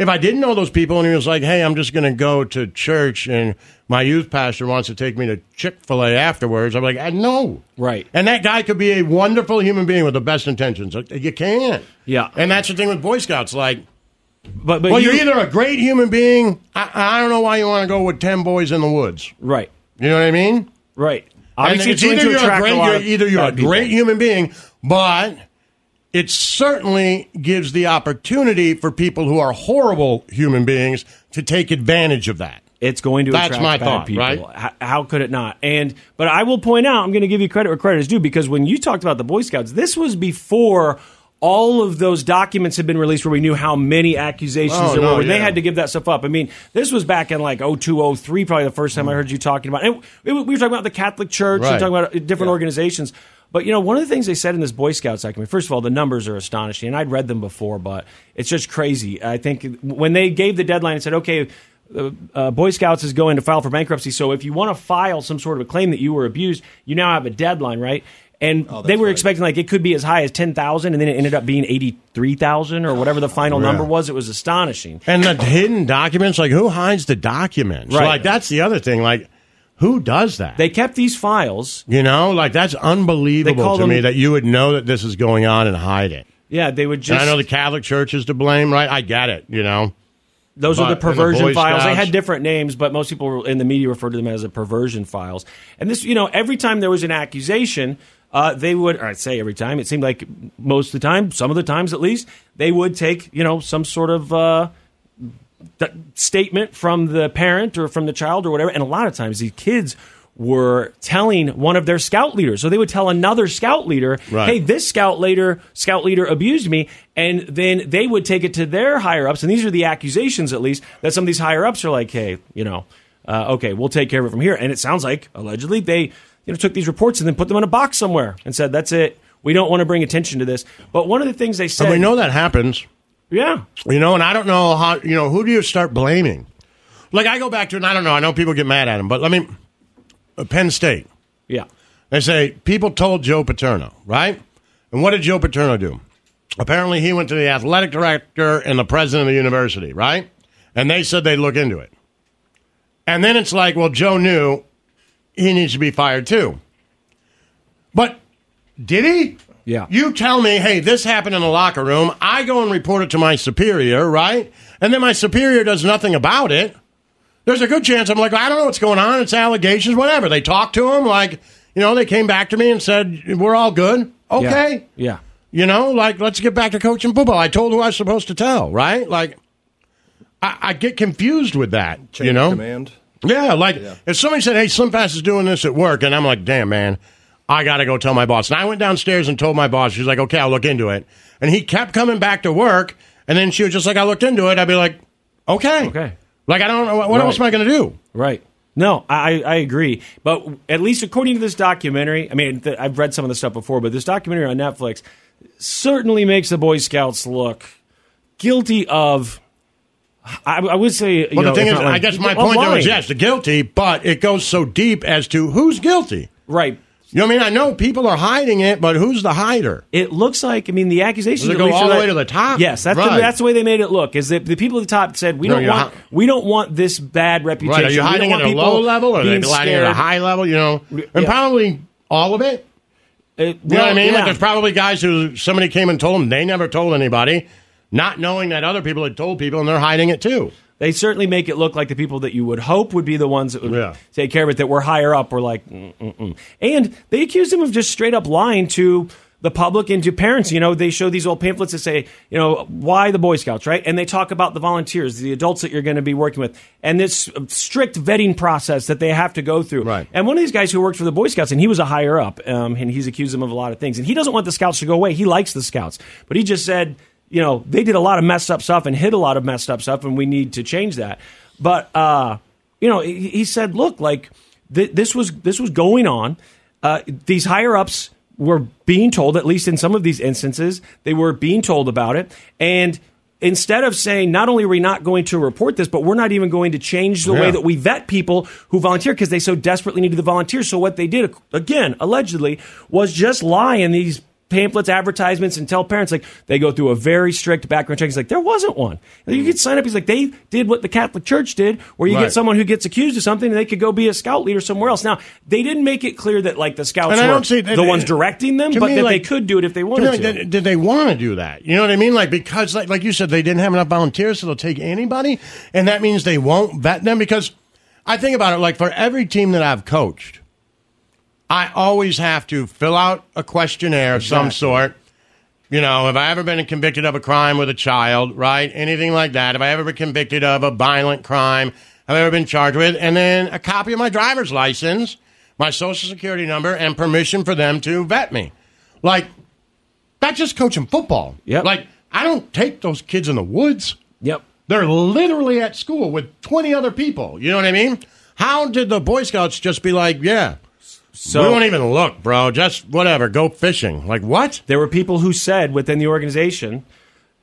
Speaker 2: if I didn't know those people and he was like, "Hey, I'm just going to go to church and my youth pastor wants to take me to Chick Fil A afterwards," I'm like, "I know."
Speaker 3: Right.
Speaker 2: And that guy could be a wonderful human being with the best intentions. Uh, you can't.
Speaker 3: Yeah.
Speaker 2: And that's the thing with Boy Scouts. Like,
Speaker 3: But but
Speaker 2: well,
Speaker 3: you,
Speaker 2: are either a great human being. I, I don't know why you want to go with ten boys in the woods.
Speaker 3: right
Speaker 2: You know what I mean?
Speaker 3: right. Obviously,
Speaker 2: it's
Speaker 3: it's going
Speaker 2: either
Speaker 3: to
Speaker 2: you're a
Speaker 3: attract
Speaker 2: great,
Speaker 3: a lot
Speaker 2: you're, either you're a great human being, but it certainly gives the opportunity for people who are horrible human beings to take advantage of that.
Speaker 3: It's going to
Speaker 2: That's
Speaker 3: attract
Speaker 2: my
Speaker 3: bad
Speaker 2: thought,
Speaker 3: people.
Speaker 2: right?
Speaker 3: H- how could it not? And but I will point out, I'm going to give you credit where credit is due because when you talked about the Boy Scouts, this was before all of those documents had been released where we knew how many accusations
Speaker 2: Oh,
Speaker 3: there
Speaker 2: no,
Speaker 3: were. When They had to give that stuff up. I mean, this was back in like 02, 03, probably the first time I heard you talking about. it. we we were talking about the Catholic Church
Speaker 2: Right.
Speaker 3: and talking about different organizations. But you know, one of the things they said in this Boy Scouts document, first of all, the numbers are astonishing, and I'd read them before, but it's just crazy. I think when they gave the deadline and said, okay, uh, uh, Boy Scouts is going to file for bankruptcy, so if you want to file some sort of a claim that you were abused, you now have a deadline, right? And they were expecting like it could be as high as ten thousand, and then it ended up being eighty three thousand or whatever the final
Speaker 2: Yeah.
Speaker 3: number was. It was astonishing.
Speaker 2: And the hidden documents, like who hides the documents?
Speaker 3: Right.
Speaker 2: Like that's the other thing. Like who does that?
Speaker 3: They kept these files.
Speaker 2: you know, like that's unbelievable to me that you would know that this is going on and hide it.
Speaker 3: Yeah, they would
Speaker 2: And
Speaker 3: just.
Speaker 2: I know the Catholic Church is to blame, right? I get it. You know,
Speaker 3: Those
Speaker 2: But-
Speaker 3: are the
Speaker 2: and the
Speaker 3: perversion
Speaker 2: Boy
Speaker 3: files. They had different names, but most people in the media referred to them as the perversion files. And this, you know, every time there was an accusation, uh, they would, or I'd say every time, it seemed like most of the time, some of the times at least, they would take, you know, some sort of uh, statement from the parent or from the child or whatever. And a lot of times these kids were telling one of their scout leaders. So they would tell another scout leader,
Speaker 2: Right.
Speaker 3: hey, this scout leader scout leader abused me and then they would take it to their higher ups and these are the accusations at least that some of these higher ups are like hey you know uh, okay we'll take care of it from here and it sounds like allegedly they you know took these reports and then put them in a box somewhere and said that's it we don't want to bring attention to this but one of the things they said
Speaker 2: and we know that happens.
Speaker 3: Yeah
Speaker 2: You know, and I don't know how. You know, who do you start blaming? Like I go back to, and I don't know. I know people get mad at him, but let me. uh, Penn State.
Speaker 3: yeah
Speaker 2: They say people told Joe Paterno, right? And what did Joe Paterno do? Apparently, he went to the athletic director and the president of the university, right? And they said they'd look into it. And then it's like, well, Joe knew he needs to be fired too. But did he?
Speaker 3: Yeah.
Speaker 2: You tell me, hey, this happened in the locker room. I go and report it to my superior, right? And then my superior does nothing about it. There's a good chance I'm like, I don't know what's going on. It's allegations, whatever. They talked to him, like, you know, they came back to me and said, we're all good. Okay.
Speaker 3: yeah
Speaker 2: You know, like, let's get back to coaching football. I told who I was supposed to tell, right? Like, I, I get confused with that,
Speaker 4: Chain
Speaker 2: you know?
Speaker 4: command.
Speaker 2: Yeah, like if somebody said, "Hey, Slim Fast is doing this at work," and I'm like, "Damn, man, I got to go tell my boss." And I went downstairs and told my boss. She's like, "Okay, I'll look into it." And he kept coming back to work, and then she was just like, "I looked into it." I'd be like, "Okay,
Speaker 3: Okay.
Speaker 2: Like I don't know what
Speaker 3: Right.
Speaker 2: else am I going to do?
Speaker 3: Right. No, I, I agree. But at least according to this documentary, I mean, th- I've read some of the stuff before, but this documentary on Netflix certainly makes the Boy Scouts look guilty of. I, I would say. you
Speaker 2: Well,
Speaker 3: know,
Speaker 2: the thing is,
Speaker 3: not
Speaker 2: I guess my point
Speaker 3: lying.
Speaker 2: is yes, the guilty, but it goes so deep as to who's guilty.
Speaker 3: Right.
Speaker 2: You know what I mean? I know people are hiding it, but who's the hider?
Speaker 3: It looks like, I mean, the accusations
Speaker 2: Does it go all the way to the top?
Speaker 3: Yes, that's the, that's the way they made it look. Is that the people at the top said we
Speaker 2: No,
Speaker 3: don't want
Speaker 2: hi-
Speaker 3: we don't want this bad reputation.
Speaker 2: Right? Are you hiding it at a low level, or are they hiding it at a high level? You know, and
Speaker 3: Yeah.
Speaker 2: probably all of it.
Speaker 3: Uh,
Speaker 2: You know what I mean?
Speaker 3: yeah.
Speaker 2: Like there's probably guys who somebody came and told them they never told anybody, not knowing that other people had told people and they're hiding it too.
Speaker 3: They certainly make it look like the people that you would hope would be the ones that would
Speaker 2: Yeah.
Speaker 3: take care of it, that were higher up, were like, mm, mm, mm. and they accused him of just straight up lying to the public and to parents. You know, they show these old pamphlets that say, you know, why the Boy Scouts, right? And they talk about the volunteers, the adults that you're going to be working with, and this strict vetting process that they have to go through.
Speaker 2: Right.
Speaker 3: And one of these guys who worked for the Boy Scouts, and he was a higher up, um, and he's accused them of a lot of things. And he doesn't want the Scouts to go away. He likes the Scouts, but he just said, you know, they did a lot of messed up stuff and hid a lot of messed up stuff, and we need to change that. But uh, you know, he, he said, look, like th- this was this was going on. Uh, these higher ups were being told, at least in some of these instances, they were being told about it, and instead of saying not only are we not going to report this, but we're not even going to change the way that we vet people who volunteer because they so desperately needed the volunteers. So what they did, again, allegedly, was just lie in these pamphlets, advertisements, and tell parents like they go through a very strict background check. He's like, there wasn't one. And you could sign up. He's like, they did what the Catholic Church did, where you
Speaker 2: Right.
Speaker 3: get someone who gets accused of something and they could go be a scout leader somewhere else. Now they didn't make it clear that like the scouts
Speaker 2: And I
Speaker 3: were
Speaker 2: don't see-
Speaker 3: the ones directing them, but
Speaker 2: me,
Speaker 3: that they could do it if they
Speaker 2: To me,
Speaker 3: wanted
Speaker 2: like,
Speaker 3: to.
Speaker 2: Did, did they want to do that? You know what I mean? Like because, like, like you said, they didn't have enough volunteers, so they'll take anybody, and that means they won't vet them. Because I think about it, like for every team that I've coached, I always have to fill out a questionnaire of some sort. You know, have I ever been convicted of a crime with a child, right? Anything like that. Have I ever been convicted of a violent crime? Have I ever been charged with? And then a copy of my driver's license, my social security number, and permission for them to vet me. Like, that's just coaching football.
Speaker 3: Yep.
Speaker 2: Like, I don't take those kids in the woods.
Speaker 3: Yep.
Speaker 2: They're literally at school with 20 other people. You know what I mean? How did the Boy Scouts just be like, yeah,
Speaker 3: So-
Speaker 2: we won't even look, bro. Just whatever, go fishing. Like, what?
Speaker 3: There were people who said within the organization,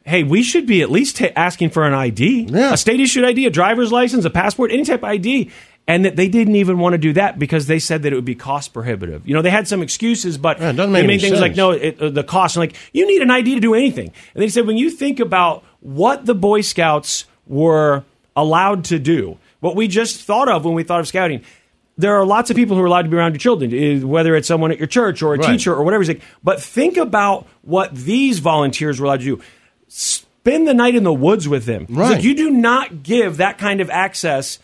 Speaker 3: hey, we should be at least ta asking for an ID,
Speaker 2: Yeah.
Speaker 3: a state issued ID, a driver's license, a passport, any type of ID. And that they didn't even want to do that because they said that it would be cost prohibitive. You know, they had some excuses, but
Speaker 2: Yeah, it doesn't
Speaker 3: the main thing was like, no, it, uh, the cost. And like, you need an ID to do anything. And they said, when you think about what the Boy Scouts were allowed to do, what we just thought of when we thought of scouting, there are lots of people who are allowed to be around your children, eh, whether it's someone at your church or a
Speaker 2: Right.
Speaker 3: teacher or whatever. But think about what these volunteers were allowed to do. Spend the night in the woods with them.
Speaker 2: Right.
Speaker 3: like, you do not give that kind of access.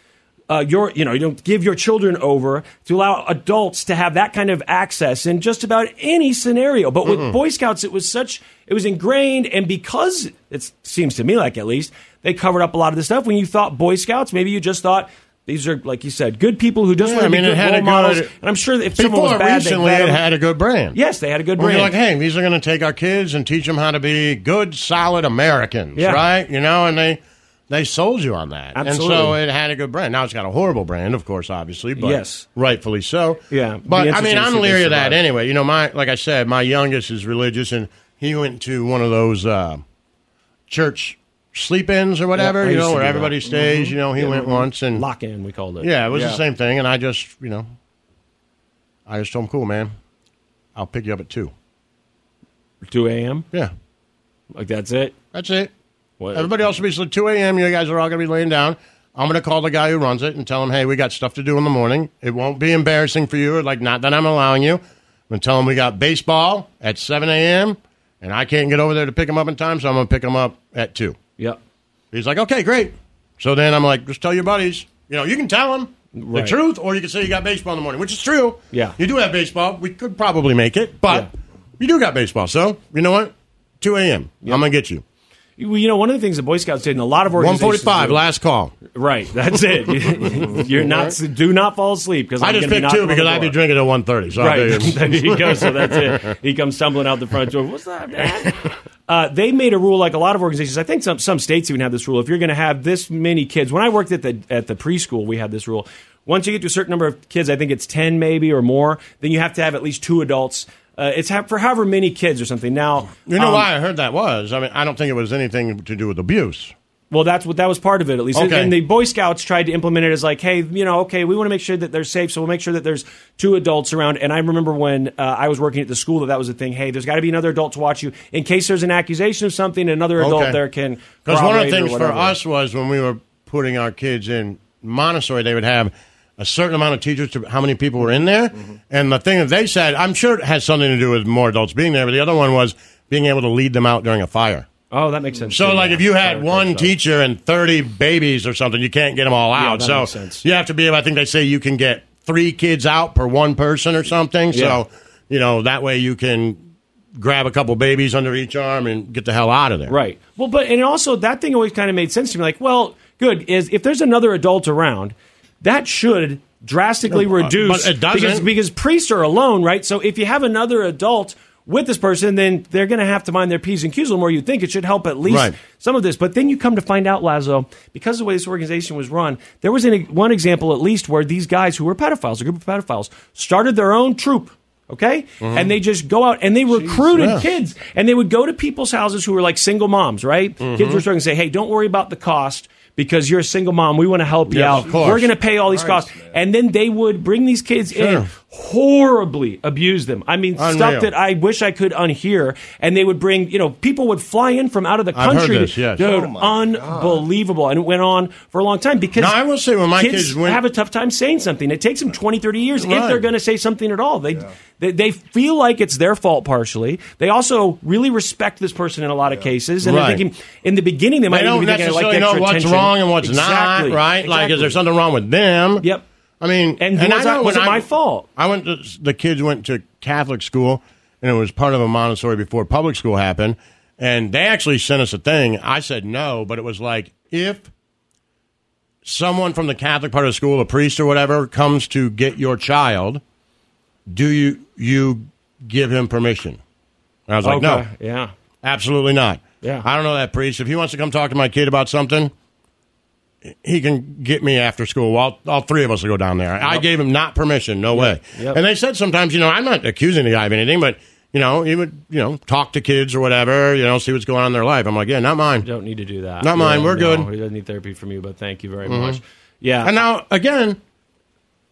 Speaker 3: Uh, your, you know, you don't give your children over to allow adults to have that kind of access in just about any scenario. But with Boy Scouts, it was such, it was ingrained, and because it seems to me like at least they covered up a lot of the stuff. When you thought Boy Scouts, maybe you just thought these are, like you said, good people who just
Speaker 2: Yeah,
Speaker 3: want to
Speaker 2: I mean,
Speaker 3: be
Speaker 2: it
Speaker 3: good
Speaker 2: had
Speaker 3: role
Speaker 2: a good-
Speaker 3: models. And I'm sure if someone was bad,
Speaker 2: recently, it had a good brand.
Speaker 3: Yes, they had a good brand.
Speaker 2: you're like, hey, these are going to take our kids and teach them how to be good, solid Americans,
Speaker 3: Yeah.
Speaker 2: right? You know, and they they sold you on that,
Speaker 3: Absolutely.
Speaker 2: and so it had a good brand. Now it's got a horrible brand, of course, obviously, but
Speaker 3: Yes.
Speaker 2: rightfully so.
Speaker 3: Yeah,
Speaker 2: but I mean,
Speaker 3: interesting to see
Speaker 2: I'm leery of that anyway. You know, my like I said, my youngest is religious, and he went to one of those uh, church sleep-ins or whatever.
Speaker 3: I
Speaker 2: you
Speaker 3: used
Speaker 2: know,
Speaker 3: to
Speaker 2: where
Speaker 3: do that.
Speaker 2: everybody stays.
Speaker 3: Mhm.
Speaker 2: You know, he
Speaker 3: Yeah,
Speaker 2: went
Speaker 3: mhm.
Speaker 2: once and
Speaker 3: Lock in, we called it.
Speaker 2: yeah, it was the same thing, and I just, you know, I just told him, "Cool, man. I'll pick you up at two.
Speaker 3: 2 a.m.
Speaker 2: Yeah,
Speaker 3: Like that's it.
Speaker 2: that's it.
Speaker 3: What-
Speaker 2: Everybody else will be so two a.m. You guys are all going to be laying down. I'm going to call the guy who runs it and tell him, "Hey, we got stuff to do in the morning. It won't be embarrassing for you. Like, not that I'm allowing you. I'm going to tell him we got baseball at 7 a.m. and I can't get over there to pick him up in time, so I'm going to pick him up at two.
Speaker 3: Yep.
Speaker 2: He's like, "Okay, great." So then I'm like, "Just tell your buddies. You know, you can tell them." The truth, or you can say you got baseball in the morning, which is true.
Speaker 3: Yeah.
Speaker 2: You do have baseball. We could probably make it, but
Speaker 3: Yeah.
Speaker 2: you do got baseball. So, you know what? 2 a.m. I'm going to get you.
Speaker 3: You know, one of the things the Boy Scouts did, and a lot of organizations
Speaker 2: 145,
Speaker 3: do-
Speaker 2: last call.
Speaker 3: Right, that's it. You're not. Do not fall asleep because
Speaker 2: I just picked two because I'd be drinking at 130. So
Speaker 3: Right,
Speaker 2: figured-
Speaker 3: there you go. So that's it. He comes stumbling out the front door. What's that, man? Uh, they made a rule, like a lot of organizations. I think some some states even have this rule. If you're going to have this many kids, when I worked at the at the preschool, we had this rule. Once you get to a certain number of kids, I think it's ten maybe or more, then you have to have at least two adults. Uh, it's ha- for however many kids or something. Now,
Speaker 2: You know
Speaker 3: um,
Speaker 2: why I heard that was? I mean, I don't think it was anything to do with abuse.
Speaker 3: Well, that's what that was part of it, at least.
Speaker 2: Okay.
Speaker 3: And the Boy Scouts tried to implement it as like, hey, you know, okay, we want to make sure that they're safe, so we'll make sure that there's two adults around. And I remember when uh, I was working at the school that that was a thing. Hey, there's got to be another adult to watch you in case there's an accusation of something. Another adult
Speaker 2: Okay.
Speaker 3: there can.
Speaker 2: Because one of the things for us was when we were putting our kids in Montessori, they would have a certain amount of teachers to how many people were in there.
Speaker 3: Mm-hmm.
Speaker 2: And the thing that they said, I'm sure it has something to do with more adults being there, but the other one was being able to lead them out during a fire.
Speaker 3: Oh, that makes sense.
Speaker 2: So,
Speaker 3: too,
Speaker 2: like,
Speaker 3: yeah.
Speaker 2: if you had one
Speaker 3: code
Speaker 2: teacher and 30 babies or something, you can't get them all
Speaker 3: Yeah,
Speaker 2: out.
Speaker 3: that
Speaker 2: so,
Speaker 3: makes sense.
Speaker 2: you have to be able, I think they say you can get three kids out per one person or something.
Speaker 3: Yeah.
Speaker 2: So, you know, that way you can grab a couple babies under each arm and get the hell out of there.
Speaker 3: Right. Well, but and also that thing always kind of made sense to me. Like, well, good is if there's another adult around, that should drastically
Speaker 2: No, uh,
Speaker 3: reduce.
Speaker 2: but it doesn't.
Speaker 3: because because priests are alone, right? So if you have another adult with this person, then they're going to have to mind their p's and q's a little more. You'd think it should help at least
Speaker 2: Right.
Speaker 3: some of this, but then you come to find out, Lazlo, because of the way this organization was run, there was an, one example at least where these guys who were pedophiles, a group of pedophiles, started their own troop. Okay, and they just go out and they recruited
Speaker 2: yes.
Speaker 3: kids, and they would go to people's houses who were like single moms, right?
Speaker 2: Mm-hmm.
Speaker 3: Kids were starting to say, "Hey, don't worry about the cost because you're a single mom. We want to help you out. We're going to pay all these costs." And then they would bring these kids in, horribly abused them. I mean,
Speaker 2: Unreal.
Speaker 3: stuff that I wish I could unhear. And they would bring, you know, people would fly in from out of the
Speaker 2: I've heard
Speaker 3: country.
Speaker 2: this, yes.
Speaker 3: Dude,
Speaker 2: Oh, my
Speaker 3: unbelievable. And it went on for a long time because
Speaker 2: No, I will say when my kids went-
Speaker 3: have a tough time saying something. It takes them 20, 30 years if they're going to say something at all. They, they they feel like it's their fault partially. They also really respect this person in a lot of cases, and
Speaker 2: Right.
Speaker 3: they're thinking in the beginning they might
Speaker 2: they
Speaker 3: even
Speaker 2: don't
Speaker 3: be thinking, I like
Speaker 2: necessarily know what's
Speaker 3: attention.
Speaker 2: wrong and what's
Speaker 3: Exactly.
Speaker 2: not, right? Like, is there something wrong with them?
Speaker 3: Yep.
Speaker 2: I mean,
Speaker 3: And
Speaker 2: I
Speaker 3: was, I,
Speaker 2: know
Speaker 3: was it
Speaker 2: I-
Speaker 3: my fault?
Speaker 2: I went to the kids went to Catholic school, and it was part of a Montessori before public school happened. And they actually sent us a thing. I said no, but it was like if someone from the Catholic part of the school, a priest or whatever, comes to get your child, do you you give him permission? And I was like, no,
Speaker 3: Yeah.
Speaker 2: absolutely not.
Speaker 3: Yeah.
Speaker 2: I don't know that priest. If he wants to come talk to my kid about something, he can get me after school. All, all three of us will go down there. I gave him not permission. No way.
Speaker 3: Yep.
Speaker 2: And they said sometimes, you know, I'm not accusing the guy of anything, but you know, he would, you know, talk to kids or whatever, you know, see what's going on in their life. I'm like, yeah, not mine.
Speaker 3: Don't need to do that.
Speaker 2: Not mine. We're
Speaker 3: no,
Speaker 2: good.
Speaker 3: He doesn't need therapy from you, but thank you very
Speaker 2: Mhm.
Speaker 3: much. Yeah.
Speaker 2: And now again,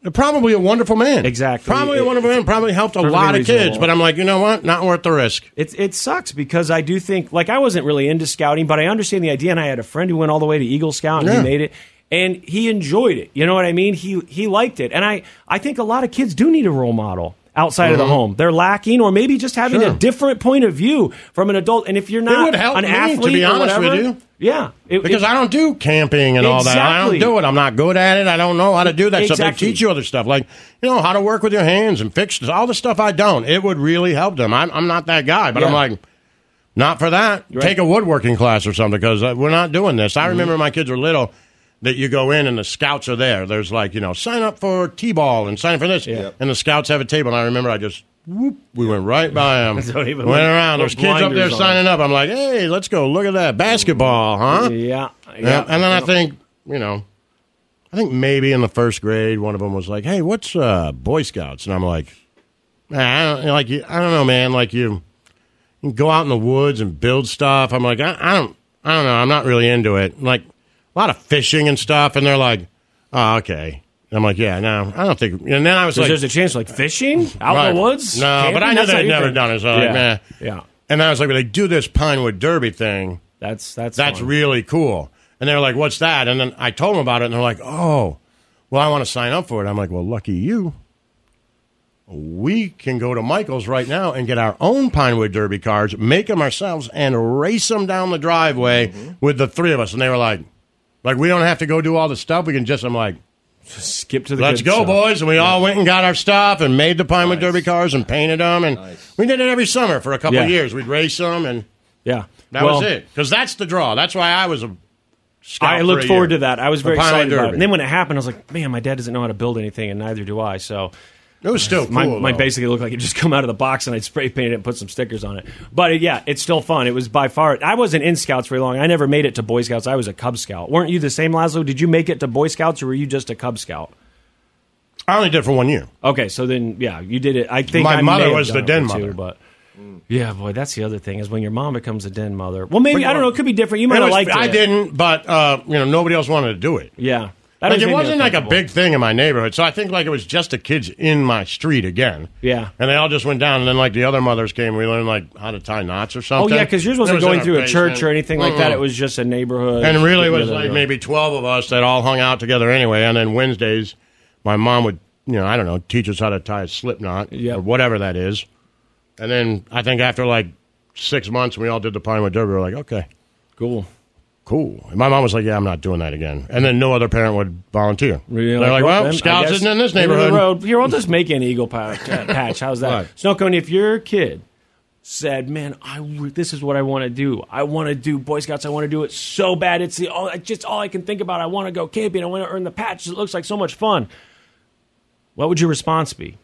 Speaker 2: probably a wonderful man.
Speaker 3: Exactly.
Speaker 2: Probably a wonderful man. Probably helped a lot of kids. But I'm like, you know what? Not worth the risk.
Speaker 3: It it sucks because I do think like I wasn't really into scouting, but I understand the idea. And I had a friend who went all the way to Eagle Scout and
Speaker 2: Yeah.
Speaker 3: he made it, and he enjoyed it. You know what I mean? He he liked it, and I I think a lot of kids do need a role model outside of the
Speaker 2: Mhm.
Speaker 3: home. They're lacking, or maybe just having
Speaker 2: Sure.
Speaker 3: a different point of view from an adult. And if you're not
Speaker 2: would help
Speaker 3: an
Speaker 2: me,
Speaker 3: athlete,
Speaker 2: to be honest with you.
Speaker 3: yeah, it-
Speaker 2: Because
Speaker 3: it-
Speaker 2: I don't do camping and all that. I don't do it. I'm not good at it. I don't know how to do that stuff.
Speaker 3: Exactly.
Speaker 2: They teach you other stuff, like you know how to work with your hands and fix all the stuff I don't. It would really help them. I'm, I'm not that guy, but I'm like, not for that.
Speaker 3: Right.
Speaker 2: Take a woodworking class or something because uh, we're not doing this. I remember my kids were little. That you go in and the scouts are there. There's like you know sign up for t-ball and sign up for this, and the scouts have a table. And I remember I just whoop, we went right by them.
Speaker 3: Even
Speaker 2: went around. There's kids up there
Speaker 3: on.
Speaker 2: signing up. I'm like, hey, let's go look at that basketball, huh?
Speaker 3: yeah,
Speaker 2: Yeah,
Speaker 3: yeah.
Speaker 2: and then I think, you know, I think maybe in the first grade, one of them was like, "Hey, what's uh, Boy Scouts?" And I'm like, "Man, I don't, like you, I don't know, man. Like you, you go out in the woods and build stuff." I'm like, I, I don't, I don't know. I'm not really into it. Like a lot of fishing and stuff, and they're like, "Oh, okay." And I'm like, "Yeah, no, I don't think." And then I was like,
Speaker 3: there's a chance like fishing out
Speaker 2: Right.
Speaker 3: in the woods.
Speaker 2: No,
Speaker 3: camping?
Speaker 2: but I knew
Speaker 3: That's
Speaker 2: they'd never done it. So I'm like,
Speaker 3: yeah.
Speaker 2: man,
Speaker 3: yeah.
Speaker 2: And I was like, "But they do this Pinewood Derby thing."
Speaker 3: That's that's
Speaker 2: That's
Speaker 3: fun.
Speaker 2: really cool. And they were like, what's that? And then I told them about it, and they're like, oh, well, I want to sign up for it. I'm like, well, lucky you. We can go to Michael's right now and get our own Pinewood Derby cars, make them ourselves, and race them down the driveway
Speaker 3: Mm-hmm.
Speaker 2: with the three of us. And they were like, like, we don't have to go do all the stuff. We can just, I'm like,
Speaker 3: skip to the
Speaker 2: Let's go,
Speaker 3: stuff.
Speaker 2: boys. And we all went and got our stuff and made the Pinewood Derby cars and painted them. And we did it every summer for a couple
Speaker 3: Yeah.
Speaker 2: of years. We'd race them, and
Speaker 3: Yeah,
Speaker 2: that
Speaker 3: Well,
Speaker 2: was it. Because that's the draw. That's why I was a scout
Speaker 3: I looked forward
Speaker 2: year.
Speaker 3: to that. I was very excited about it. And then when it happened, I was like, man, my dad doesn't know how to build anything, and neither do I. So
Speaker 2: It was still cool.
Speaker 3: mine, mine basically looked like it just come out of the box and I'd spray paint it and put some stickers on it. But uh, yeah, it's still fun. It was by far. I wasn't in Scouts very long. I never made it to Boy Scouts. I was a Cub Scout. Weren't you the same, Lazlo? Did you make it to Boy Scouts or were you just a Cub Scout?
Speaker 2: I only did it for one year.
Speaker 3: Okay, so then yeah, you did it. I think
Speaker 2: My
Speaker 3: I
Speaker 2: mother was the den mother.
Speaker 3: but. Yeah, boy, that's the other thing is when your mom becomes a den mother. Well, maybe I don't know. It could be different. You might have liked it.
Speaker 2: I didn't, but uh, you know, nobody else wanted to do it.
Speaker 3: Yeah, That
Speaker 2: Like, it wasn't like a big thing in my neighborhood, so I think like it was just the kids in my street again.
Speaker 3: Yeah.
Speaker 2: and they all just went down, and then like the other mothers came. We learned like how to tie knots or something.
Speaker 3: Oh yeah, because yours wasn't
Speaker 2: was
Speaker 3: going through a church or anything like that.
Speaker 2: Mm-mm.
Speaker 3: It was just a neighborhood.
Speaker 2: and really it was like maybe 12 of us that all hung out together anyway and then wednesdays my mom would you know i don't know teach us how to tie a slip knot or whatever that is and then i think after like six months we all did the pinewood derby we were like okay
Speaker 3: cool
Speaker 2: cool and my mom was like yeah i'm not doing that again and then no other parent would volunteer
Speaker 3: Really
Speaker 2: they're like well
Speaker 3: I
Speaker 2: scouts isn't in this
Speaker 3: end of the
Speaker 2: neighborhood
Speaker 3: road. Here, I'll just make an eagle patch. uh, patch. How's that?
Speaker 2: Right.
Speaker 3: Snow Cone, if your kid said, "Man, I re- this is what I want to do. I want to do Boy Scouts. I want to do it so bad. It's the all, it's just all I can think about. I want to go camping. I want to earn the patch. It looks like so much fun." What would your response be?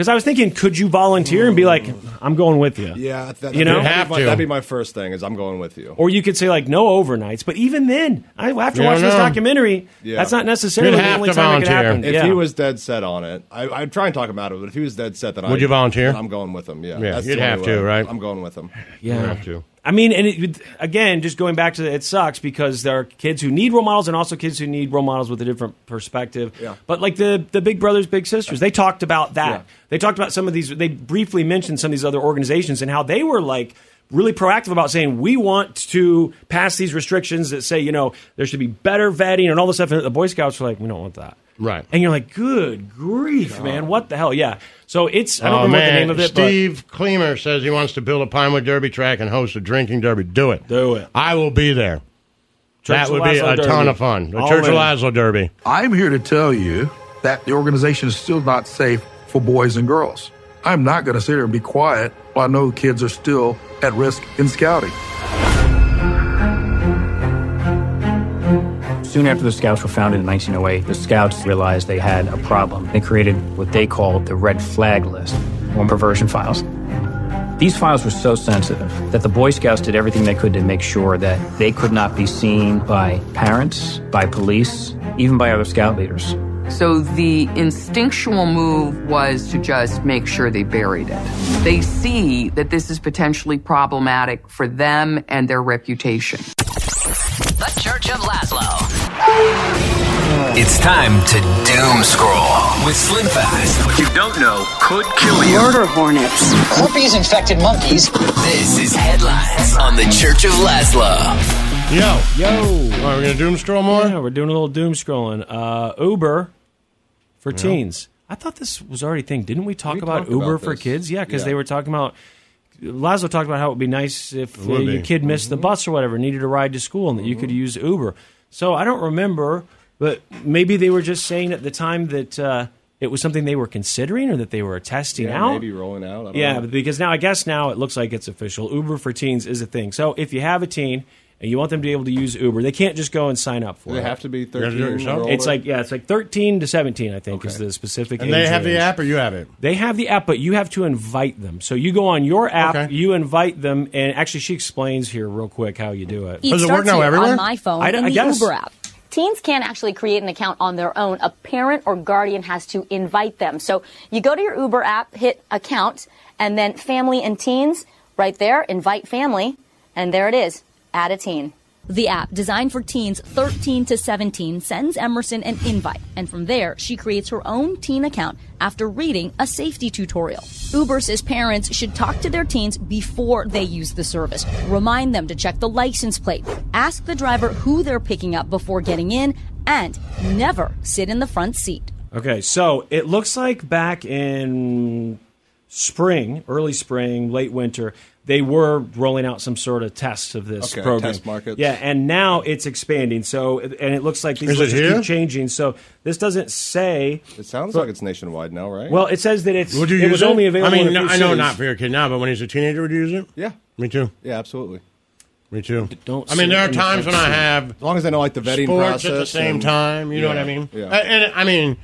Speaker 3: Because I was thinking, could you volunteer and be like, "I'm going with you"?
Speaker 4: Yeah, that,
Speaker 3: you know,
Speaker 4: that'd, be my, that'd be my first thing. Is I'm going with you.
Speaker 3: Or you could say like no overnights, but even then, I after
Speaker 4: You
Speaker 3: watching
Speaker 4: don't
Speaker 3: this
Speaker 4: know.
Speaker 3: documentary,
Speaker 4: Yeah.
Speaker 3: that's not necessarily the only time it could happen.
Speaker 4: If
Speaker 3: yeah.
Speaker 4: he was dead set on it, I, I'd try and talk him out of it. But if he was dead set, then
Speaker 2: Would
Speaker 4: I,
Speaker 2: you volunteer?
Speaker 4: then I'm going with him. Yeah,
Speaker 2: Yeah,
Speaker 4: That's
Speaker 2: you'd
Speaker 4: the only
Speaker 2: have to,
Speaker 4: way.
Speaker 2: right?
Speaker 4: I'm going with him.
Speaker 3: Yeah.
Speaker 2: You have to.
Speaker 3: I mean, and it, again, just going back to it sucks because there are kids who need role models and also kids who need role models with a different perspective.
Speaker 4: Yeah.
Speaker 3: But like the the Big Brothers Big Sisters, they talked about that.
Speaker 4: Yeah.
Speaker 3: They talked about some of these. They briefly mentioned some of these other organizations and how they were like really proactive about saying we want to pass these restrictions that say you know there should be better vetting and all this stuff. And the Boy Scouts were like, we don't want that.
Speaker 2: Right.
Speaker 3: And you're like, good grief, man, what the hell? Yeah. So it's I don't
Speaker 2: oh,
Speaker 3: remember
Speaker 2: man.
Speaker 3: what the name of it, but
Speaker 2: Steve Kleemer says he wants to build a Pinewood Derby track and host a drinking derby. Do it.
Speaker 3: Do it.
Speaker 2: I will be there.
Speaker 3: Church
Speaker 2: that would be a
Speaker 3: Derby.
Speaker 2: ton of fun. The
Speaker 3: All
Speaker 2: Church
Speaker 3: in.
Speaker 2: of Lazlo Derby.
Speaker 9: I'm here to tell you that the organization is still not safe for boys and girls. I'm not going to sit here and be quiet while I know kids are still at risk in scouting.
Speaker 10: Soon after the Scouts were founded in 1908, the Scouts realized they had a problem. They created what they called the Red Flag List, or perversion files. These files were so sensitive that the Boy Scouts did everything they could to make sure that they could not be seen by parents, by police, even by other scout leaders.
Speaker 11: So the instinctual move was to just make sure they buried it. They see that this is potentially problematic for them and their reputation.
Speaker 5: The Church of Lazlo. It's time to doom scroll with Slim Fast. What you don't know could kill you.
Speaker 12: Murder hornets.
Speaker 5: Herpes infected monkeys. This is headlines on the Church of Lazlo.
Speaker 2: Yo.
Speaker 3: Yo.
Speaker 2: Are we going to doom scroll more?
Speaker 3: Yeah, we're doing a little doom scrolling. Uh, Uber for teens. I thought this was already a thing. Didn't we talk
Speaker 4: We
Speaker 3: about Uber
Speaker 4: about
Speaker 3: for kids? Yeah, because
Speaker 4: Yeah.
Speaker 3: they were talking about. Lazlo talked about how it would be nice if uh, your kid missed the
Speaker 4: Mm-hmm.
Speaker 3: bus or whatever, needed a ride to school, and that you could use Uber. So I don't remember, but maybe they were just saying at the time that uh, it was something they were considering or that they were testing
Speaker 4: Yeah,
Speaker 3: out.
Speaker 4: maybe rolling out. I don't
Speaker 3: Yeah,
Speaker 4: know.
Speaker 3: because now I guess now it looks like it's official. Uber for teens is a thing. So if you have a teen and you want them to be able to use Uber, they can't just go and sign up for
Speaker 4: Do they
Speaker 3: it.
Speaker 4: have to be
Speaker 2: have to it
Speaker 4: 13 or
Speaker 2: yourself?
Speaker 4: older?
Speaker 3: It's like yeah, it's like thirteen to seventeen. I think is the specific.
Speaker 2: And
Speaker 3: age
Speaker 2: they have the app or you have it?
Speaker 3: They have the app, but you have to invite them. So you go on your app,
Speaker 2: Okay.
Speaker 3: you invite them, and actually she explains here real quick how you do it.
Speaker 2: Does it work now everywhere?
Speaker 13: On my phone,
Speaker 3: I-
Speaker 13: in
Speaker 3: I
Speaker 13: the
Speaker 3: guess.
Speaker 13: Uber app. Teens can't actually create an account on their own. A parent or guardian has to invite them. So you go to your Uber app, hit account, and then family and teens, right there, invite family, and there it is, add a teen.
Speaker 14: The app, designed for teens 13 to 17, sends Emerson an invite, and from there, she creates her own teen account after reading a safety tutorial. Uber says parents should talk to their teens before they use the service. Remind them to check the license plate, ask the driver who they're picking up before getting in, and never sit in the front seat.
Speaker 3: Okay, so it looks like back in spring, early spring, late winter, they were rolling out some sort of tests of this
Speaker 4: Okay,
Speaker 3: program.
Speaker 4: test markets.
Speaker 3: Yeah, and now it's expanding. So, and it looks like these
Speaker 2: Is
Speaker 3: lists keep changing. So this doesn't say.
Speaker 4: It sounds
Speaker 3: but-
Speaker 4: like it's nationwide now, right?
Speaker 3: Well, it says that it's.
Speaker 2: Would you
Speaker 3: it
Speaker 2: use
Speaker 3: was
Speaker 2: it?
Speaker 3: only available.
Speaker 2: I mean,
Speaker 3: in
Speaker 2: no, I know not for your kid now, but when he's a teenager, would you use it?
Speaker 4: yeah,
Speaker 2: Me too.
Speaker 4: yeah, absolutely.
Speaker 2: Me too.
Speaker 3: don't
Speaker 2: I mean, there are
Speaker 3: sit in the
Speaker 2: times when I have
Speaker 4: As long as I know like the vetting
Speaker 2: sports
Speaker 4: process
Speaker 2: at the same
Speaker 4: and-
Speaker 2: time. You know what I mean?
Speaker 4: Yeah.
Speaker 2: And I mean,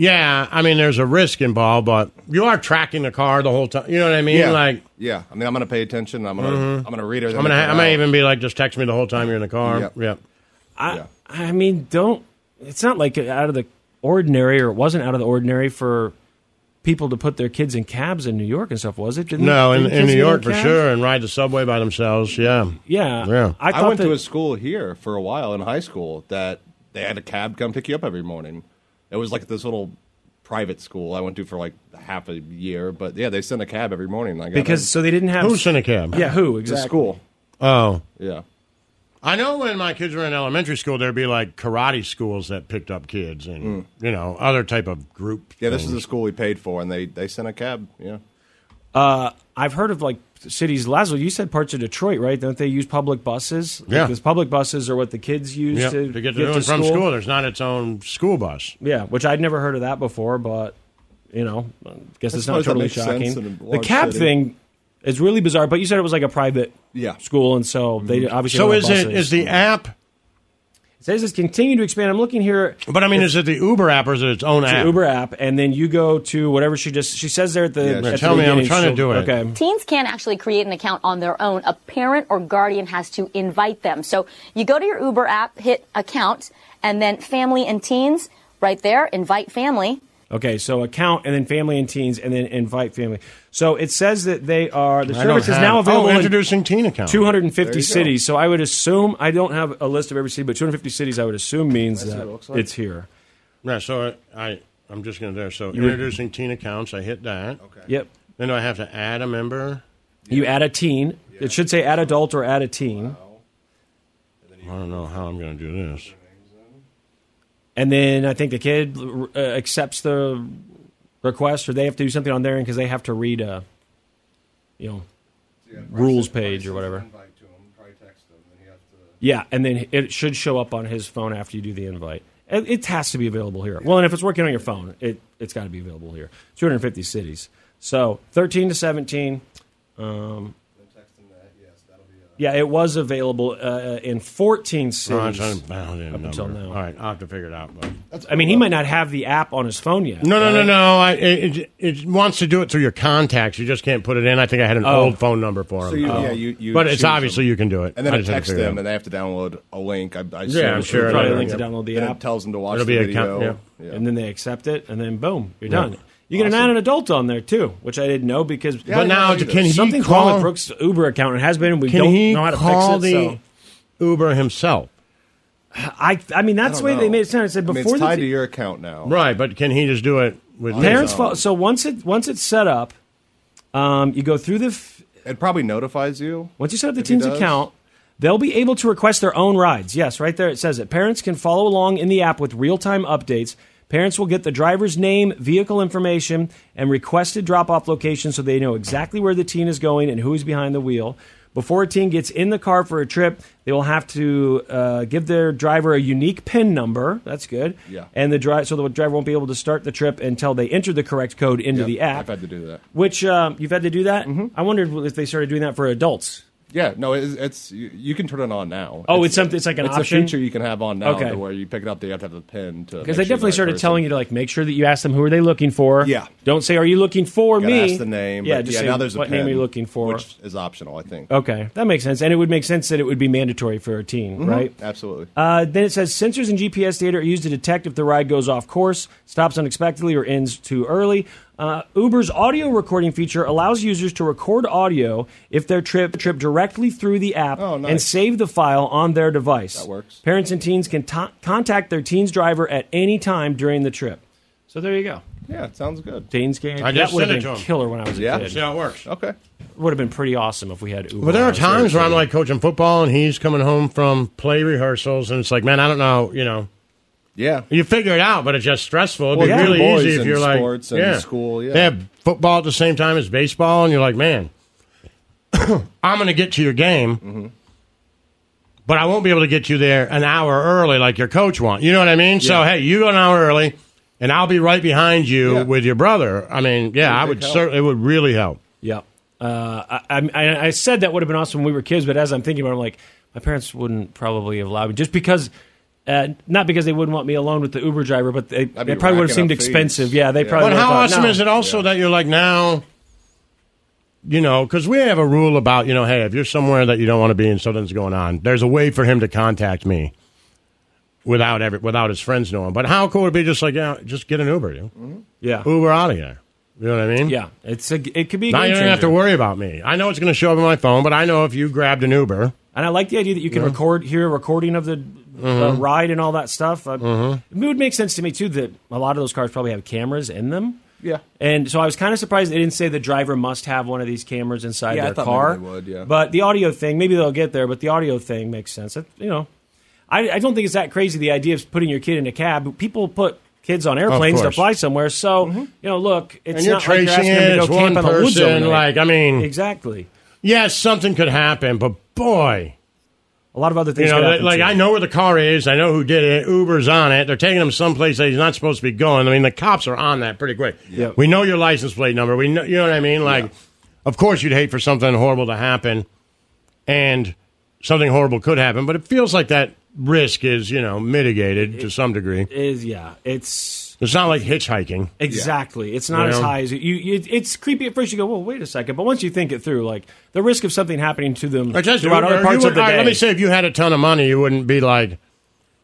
Speaker 2: yeah, I mean, there's a risk involved, but you are tracking the car the whole time. You know what I mean?
Speaker 4: yeah,
Speaker 2: Like,
Speaker 4: yeah. I mean, I'm gonna pay attention. I'm gonna,
Speaker 2: Mhm.
Speaker 4: I'm gonna read her.
Speaker 2: I'm gonna, I may even be like, just text me the whole time you're in the car.
Speaker 4: Yep.
Speaker 2: Yep.
Speaker 3: I,
Speaker 4: Yeah.
Speaker 3: I mean, don't. It's not like out of the ordinary, or it wasn't out of the ordinary for people to put their kids in cabs in New York and stuff, was it? Didn't,
Speaker 2: No, in,
Speaker 3: didn't
Speaker 2: in
Speaker 3: kids
Speaker 2: New
Speaker 3: get
Speaker 2: York for sure, and ride the subway by themselves. Yeah.
Speaker 3: Yeah,
Speaker 2: Yeah.
Speaker 3: I
Speaker 4: I, went
Speaker 3: that,
Speaker 4: to a school here for a while in high school that they had a cab come pick you up every morning. It was like this little private school I went to for like half a year, but yeah, they sent a cab every morning. I got
Speaker 3: because
Speaker 4: in.
Speaker 3: so they didn't have
Speaker 2: Who in a cab?
Speaker 3: Yeah, who
Speaker 4: the
Speaker 3: exactly?
Speaker 4: school,
Speaker 2: Oh.
Speaker 4: yeah.
Speaker 2: I know when my kids were in elementary school, there'd be like karate schools that picked up kids and, you know, other type of group.
Speaker 4: Mm. Yeah, this is
Speaker 2: things.
Speaker 4: the school we paid for, and they, they sent a cab. Yeah,
Speaker 3: Uh, I've heard of like cities. Lazlo, you said parts of Detroit, right? Don't they use public buses?
Speaker 2: Yeah.
Speaker 3: because public buses are what the kids use
Speaker 2: Yep,
Speaker 3: to,
Speaker 2: to get to, and from school. There's not its own school bus.
Speaker 3: Yeah, which I'd never heard of that before, but you know, I guess
Speaker 4: I
Speaker 3: it's not totally shocking. The
Speaker 4: large
Speaker 3: cab
Speaker 4: city.
Speaker 3: thing is really bizarre, but you said it was like a private
Speaker 4: Yeah.
Speaker 3: school, and so they mm-hmm. obviously.
Speaker 2: So
Speaker 3: don't
Speaker 2: is
Speaker 3: have buses.
Speaker 2: is the app?
Speaker 3: It says it's continuing to expand. I'm looking here.
Speaker 2: But I mean, is it the Uber app or is it its own
Speaker 3: It's
Speaker 2: app?
Speaker 3: an Uber app, and then you go to whatever she just she says there at the.
Speaker 4: Yeah,
Speaker 3: at the
Speaker 2: tell me, I'm
Speaker 3: beginning,
Speaker 2: trying to do it.
Speaker 3: Okay.
Speaker 13: Teens can't actually create an account on their own. A parent or guardian has to invite them. So you go to your Uber app, hit account, and then family and teens, right there, invite family,
Speaker 3: Okay, so account and then family and teens and then invite family. So it says that they are the
Speaker 2: I don't
Speaker 3: service is now oh, available
Speaker 2: Oh,
Speaker 3: in
Speaker 2: introducing teen account.
Speaker 3: 250
Speaker 2: There you go.
Speaker 3: cities. So I would assume I don't have a list of every city, but 250 cities I would assume means
Speaker 2: That's
Speaker 3: that
Speaker 2: it like.
Speaker 3: it's here.
Speaker 2: Yeah, so I, I'm just going to there. So
Speaker 3: You would-
Speaker 2: introducing teen accounts, I hit that. Okay.
Speaker 3: Yep.
Speaker 2: Then do I have to add a member?
Speaker 3: You add a teen. It should say add adult or add a teen.
Speaker 2: I don't know how I'm going to do this.
Speaker 3: And then I think the kid uh, accepts the request, or they have to do something on their end because they have to read a, you know, rules page or whatever. Him, and Yeah, and then it should show up on his phone after you do the invite. It, it has to be available here. Well, and if it's working on your phone, it it's got to be available here. 250 cities. So 13 to 17. Um, yeah, it was available uh, in 14
Speaker 2: Oh, it's
Speaker 3: cities
Speaker 2: unbound
Speaker 3: up until now.
Speaker 2: All right, I'll have to figure it out. But
Speaker 3: I mean, he might not have the app on his phone yet.
Speaker 2: No, no, no, no. I, it, it, it wants to do it through your contacts. You just can't put it in. I think I had an
Speaker 3: Oh.
Speaker 2: old phone number for him.
Speaker 4: So you,
Speaker 2: Oh.
Speaker 4: yeah, you, you
Speaker 2: but it's obviously
Speaker 4: them.
Speaker 2: you can do it.
Speaker 4: and then
Speaker 2: I
Speaker 4: it
Speaker 2: just had to
Speaker 4: texts
Speaker 2: figure it
Speaker 4: them,
Speaker 2: out.
Speaker 4: and they have to download a link. I, I
Speaker 2: Yeah, I'm sure.
Speaker 3: Probably a
Speaker 2: Yeah,
Speaker 3: link to download the
Speaker 4: Then
Speaker 3: app.
Speaker 4: It tells them to watch
Speaker 2: It'll
Speaker 4: the
Speaker 2: be a
Speaker 4: video.
Speaker 2: count-
Speaker 4: yeah.
Speaker 3: and then they accept it, and then boom, you're
Speaker 2: Yeah.
Speaker 3: done. You get an add an adult on there too, which I didn't know because.
Speaker 2: Yeah, But now,
Speaker 3: there's
Speaker 2: can he
Speaker 3: something
Speaker 2: call-
Speaker 3: wrong with Brooks' Uber account? It has been. We don't know how to
Speaker 2: call
Speaker 3: fix it.
Speaker 2: the Uber himself?
Speaker 3: I, I mean, that's
Speaker 4: I
Speaker 3: the way
Speaker 4: don't
Speaker 3: they made it sound. It said
Speaker 4: I mean,
Speaker 3: before
Speaker 4: it's
Speaker 3: the
Speaker 4: tied to your account now.
Speaker 2: Right, but can he just do it with
Speaker 3: parents.
Speaker 2: his
Speaker 3: so once it once it's set up, um, you go through the. F-
Speaker 4: It probably notifies you.
Speaker 3: Once you set up the
Speaker 4: if he
Speaker 3: teen's
Speaker 4: does.
Speaker 3: account, they'll be able to request their own rides. Yes, right there it says it. Parents can follow along in the app with real time updates. Parents will get the driver's name, vehicle information, and requested drop off location so they know exactly where the teen is going and who is behind the wheel. Before a teen gets in the car for a trip, they will have to uh, give their driver a unique PIN number. That's good.
Speaker 4: Yeah.
Speaker 3: And the driver, so the driver won't be able to start the trip until they enter the correct code into
Speaker 4: Yep,
Speaker 3: the app.
Speaker 4: I've had to do that.
Speaker 3: Which um, you've had to do that. I wondered if they started doing that for adults.
Speaker 4: Yeah, no, it's, it's you, you can turn it on now.
Speaker 3: Oh, it's something- it's like an option.
Speaker 4: it's
Speaker 3: option?
Speaker 4: a feature you can have on now,
Speaker 3: Okay.
Speaker 4: to where you pick it up, they have to have the pin to.
Speaker 3: Because they
Speaker 4: sure
Speaker 3: definitely started telling you to like make sure that you ask them who are they looking for.
Speaker 4: Yeah.
Speaker 3: Don't say are you looking for
Speaker 4: Gotta
Speaker 3: me.
Speaker 4: ask the name.
Speaker 3: Yeah.
Speaker 4: but
Speaker 3: Just
Speaker 4: yeah,
Speaker 3: say
Speaker 4: now there's a
Speaker 3: what name are you looking for.
Speaker 4: which is optional, I think.
Speaker 3: Okay, that makes sense, and it would make sense that it would be mandatory for a teen,
Speaker 4: Mhm,
Speaker 3: right?
Speaker 4: Absolutely.
Speaker 3: Uh, then it says sensors and GPS data are used to detect if the ride goes off course, stops unexpectedly, or ends too early. Uh, Uber's audio recording feature allows users to record audio if their trip trip directly through the app
Speaker 4: Oh, nice.
Speaker 3: and save the file on their device.
Speaker 4: That works.
Speaker 3: Parents and teens can ta- contact their teen's driver at any time during the trip. So there you go.
Speaker 4: Yeah, it sounds good.
Speaker 3: Teens can.
Speaker 2: I just
Speaker 3: that would have
Speaker 2: sent it
Speaker 3: been killer when I was a
Speaker 4: Yeah?
Speaker 3: kid.
Speaker 2: See how it works.
Speaker 4: Okay.
Speaker 3: Would have been pretty awesome if we had Uber.
Speaker 2: But there are
Speaker 3: I was very
Speaker 2: times where I'm like coaching football and he's coming home from play rehearsals and it's like, man, I don't know, you know.
Speaker 4: Yeah.
Speaker 2: You figure it out, but it's just stressful. It'd
Speaker 4: Well,
Speaker 2: be
Speaker 4: yeah.
Speaker 2: really
Speaker 4: Boys
Speaker 2: easy if you're like
Speaker 4: sports and
Speaker 2: yeah.
Speaker 4: school, yeah.
Speaker 2: They have football at the same time as baseball, and you're like, man, I'm going to get to your game,
Speaker 4: Mm-hmm.
Speaker 2: but I won't be able to get you there an hour early like your coach wants. You know what I mean? So hey, you go an hour early, and I'll be right behind you
Speaker 3: Yeah.
Speaker 2: with your brother. I mean, yeah, I would
Speaker 3: help.
Speaker 2: certainly. It would really help.
Speaker 3: Yeah. Uh, I, I, I said that would have been awesome when we were kids, but as I'm thinking about it, I'm like, my parents wouldn't probably have allowed me just because. Uh, not because they wouldn't want me alone with the Uber driver, but they, they probably would have seemed
Speaker 4: up fees.
Speaker 3: expensive. Yeah, they
Speaker 4: Yeah.
Speaker 3: probably.
Speaker 2: But
Speaker 3: would have
Speaker 2: how
Speaker 3: thought,
Speaker 2: awesome
Speaker 3: no.
Speaker 2: is it also that you're like now, you know, because we have a rule about you know, hey, if you're somewhere that you don't want to be and something's going on, there's a way for him to contact me without every without his friends knowing. But how cool would it be just like yeah, just get an Uber, you
Speaker 3: Yeah,
Speaker 2: Uber out of here. You know what I mean?
Speaker 3: yeah. It's a, it could be. A
Speaker 2: Now you don't have to worry about me. I know it's going to show up on my phone, but I know if you grabbed an Uber,
Speaker 3: And I like the idea that you can
Speaker 2: Yeah.
Speaker 3: record, hear a recording of the uh,
Speaker 2: Mhm.
Speaker 3: ride and all that stuff. Uh,
Speaker 2: Mhm.
Speaker 3: It would make sense to me too that a lot of those cars probably have cameras in them.
Speaker 4: Yeah.
Speaker 3: And so I was kind of surprised they didn't say the driver must have one of these cameras inside
Speaker 4: Yeah, I
Speaker 3: their
Speaker 4: thought
Speaker 3: car.
Speaker 4: would, yeah.
Speaker 3: But the audio thing, maybe they'll get there. But the audio thing makes sense. It, you know, I, I don't think it's that crazy. The idea of putting your kid in a cab. People put kids on airplanes to fly somewhere. So you know, look, it's
Speaker 2: and you're
Speaker 3: not like you're
Speaker 2: tracing
Speaker 3: asking them to go
Speaker 2: it's one
Speaker 3: in the woods
Speaker 2: person. Like I mean,
Speaker 3: exactly.
Speaker 2: Yes, something could happen, but boy.
Speaker 3: A lot of other things.
Speaker 2: You know,
Speaker 3: could
Speaker 2: like
Speaker 3: happen,
Speaker 2: like,
Speaker 3: too.
Speaker 2: I know where the car is. I know who did it. Uber's on it. They're taking him someplace that he's not supposed to be going. I mean, the cops are on that pretty quick.
Speaker 3: Yep.
Speaker 2: We know your license plate number. We know, you know what I mean? Like, of course, you'd hate for something horrible to happen, and something horrible could happen. But it feels like that risk is, you know, mitigated to some degree.
Speaker 3: is yeah, it's
Speaker 2: It's not like hitchhiking.
Speaker 3: Exactly. It's not
Speaker 2: You
Speaker 3: as
Speaker 2: know?
Speaker 3: high as it, you, you. It's creepy at first. You go, well, wait a second. But once you think it through, like the risk of something happening to them
Speaker 2: Or just-
Speaker 3: throughout other
Speaker 2: you
Speaker 3: parts
Speaker 2: would-
Speaker 3: of the
Speaker 2: all right,
Speaker 3: day.
Speaker 2: Let me say, if you had a ton of money, you wouldn't be like,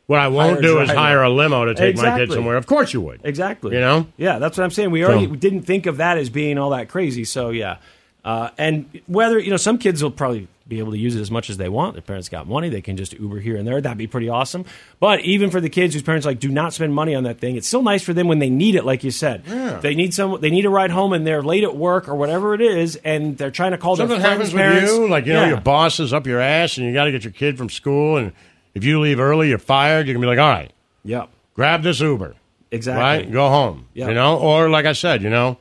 Speaker 2: What I won't
Speaker 3: Hire a
Speaker 2: do is
Speaker 3: driver.
Speaker 2: hire a limo to take my kid
Speaker 3: Exactly.
Speaker 2: somewhere. Of course you would.
Speaker 3: Exactly.
Speaker 2: You know?
Speaker 3: Yeah, that's what I'm saying. We already didn't think of that as being all that crazy. So yeah, uh, and whether you know some kids will probably be able to use it as much as they want. Their parents got money; they can just Uber here and there. That'd be pretty awesome. But even for the kids whose parents like do not spend money on that thing, it's still nice for them when they need it. Like you said,
Speaker 2: Yeah.
Speaker 3: they need some. They need a ride home, and they're late at work or whatever it is, and they're trying to call
Speaker 2: Something
Speaker 3: their
Speaker 2: happens
Speaker 3: friends' parents.
Speaker 2: with you, like you know,
Speaker 3: Yeah.
Speaker 2: your boss is up your ass, and you got to get your kid from school, and if you leave early, you're fired. You can be like, all right,
Speaker 3: Yep.
Speaker 2: grab this Uber,
Speaker 3: Exactly.
Speaker 2: right, go home.
Speaker 3: Yep.
Speaker 2: You know, or like I said, you know,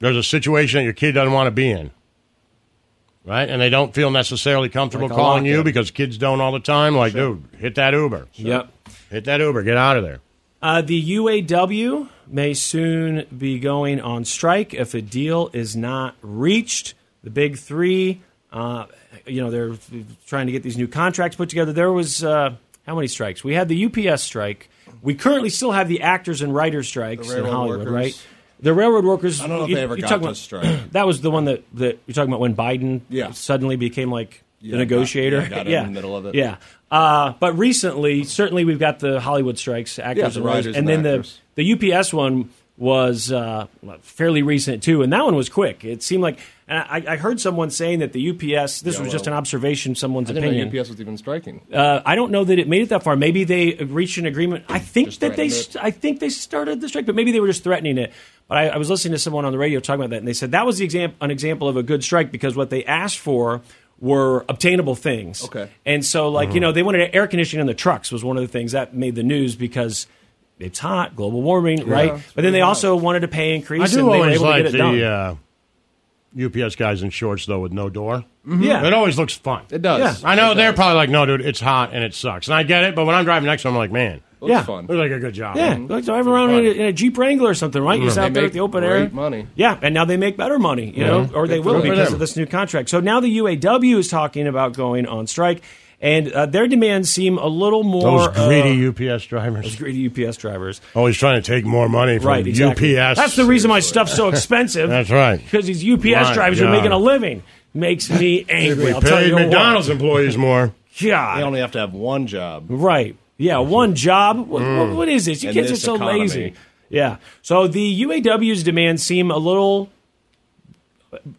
Speaker 2: there's a situation that your kid doesn't want to be in, right, and they don't feel necessarily comfortable
Speaker 3: Like
Speaker 2: calling you because kids don't all the time. Like, dude, hit that Uber.
Speaker 3: Yep.
Speaker 2: hit that Uber, get out of there.
Speaker 3: Uh, the UAW may soon be going on strike if a deal is not reached. The big three, uh, you know, they're trying to get these new contracts put together. There was uh, how many strikes? We had the UPS strike. We currently still have the actors and writers strikes in Hollywood,
Speaker 4: workers.
Speaker 3: right? The railroad workers.
Speaker 4: I don't know if they ever got
Speaker 3: about-
Speaker 4: strike.
Speaker 3: That was the one that, that you're talking about when Biden
Speaker 4: Yeah.
Speaker 3: suddenly became like
Speaker 4: Yeah,
Speaker 3: the negotiator.
Speaker 4: got- yeah, got in the middle of it.
Speaker 3: Yeah. Uh, but recently, certainly we've got the Hollywood strikes, actors
Speaker 4: Yeah,
Speaker 3: and
Speaker 4: the
Speaker 3: writers,
Speaker 4: writers
Speaker 3: and
Speaker 4: and
Speaker 3: then
Speaker 4: actors.
Speaker 3: the the UPS one was uh, fairly recent too, and that one was quick. It seemed like, and I, I heard someone saying that the UPS. This
Speaker 4: Yeah,
Speaker 3: was just an observation, someone's opinion.
Speaker 4: UPS was even striking.
Speaker 3: Uh, I don't know that it made it that far. Maybe they reached an agreement. I think
Speaker 4: Just
Speaker 3: that they,
Speaker 4: it.
Speaker 3: I think they started the strike, but maybe they were just threatening it. But I, I was listening to someone on the radio talking about that, and they said that was the example, an example of a good strike because what they asked for were obtainable things.
Speaker 4: Okay.
Speaker 3: and so like you know they wanted air conditioning in the trucks was one of the things that made the news because. It's hot, global warming, right? But then they
Speaker 4: pretty
Speaker 3: also wanted a pay increase.
Speaker 2: I
Speaker 3: increase,
Speaker 2: do
Speaker 3: and they were
Speaker 2: always
Speaker 3: able to
Speaker 2: like
Speaker 3: get it
Speaker 2: the uh, UPS guys in shorts though with no door.
Speaker 3: Yeah.
Speaker 2: it always looks fun.
Speaker 4: It does.
Speaker 3: Yeah.
Speaker 2: I know
Speaker 4: It
Speaker 2: they're
Speaker 4: does.
Speaker 2: probably like, no, dude, it's hot and it sucks, and I get it. But when I'm driving next to them, I'm like, man,
Speaker 4: Looks
Speaker 3: Yeah.
Speaker 4: fun.
Speaker 2: looks like a good job.
Speaker 3: Yeah, like drive around in a, in a Jeep Wrangler or something, right? You're just
Speaker 4: They
Speaker 3: out there at the open air.
Speaker 4: money.
Speaker 3: Yeah, and now they make better money, you know, or they
Speaker 4: Good for
Speaker 3: will because
Speaker 2: them.
Speaker 3: of this new contract. So now the UAW is talking about going on strike, and uh, their demands seem a little more
Speaker 2: Those greedy
Speaker 3: uh,
Speaker 2: UPS drivers
Speaker 3: those greedy UPS drivers.
Speaker 2: always trying to take more money from
Speaker 3: Right, exactly.
Speaker 2: UPS.
Speaker 3: That's the reason my stuff's so expensive.
Speaker 2: That's right.
Speaker 3: because these UPS
Speaker 2: My
Speaker 3: drivers are making a living. Makes me angry.
Speaker 2: We
Speaker 3: I'll tell
Speaker 2: paid
Speaker 3: you what.
Speaker 2: McDonald's employees more.
Speaker 3: God,
Speaker 4: They only have to have one job.
Speaker 3: Right. Yeah, one job. What, what- mm. what is this? You
Speaker 4: In
Speaker 3: kids are so
Speaker 4: economy.
Speaker 3: lazy. Yeah. So the UAW's demands seem a little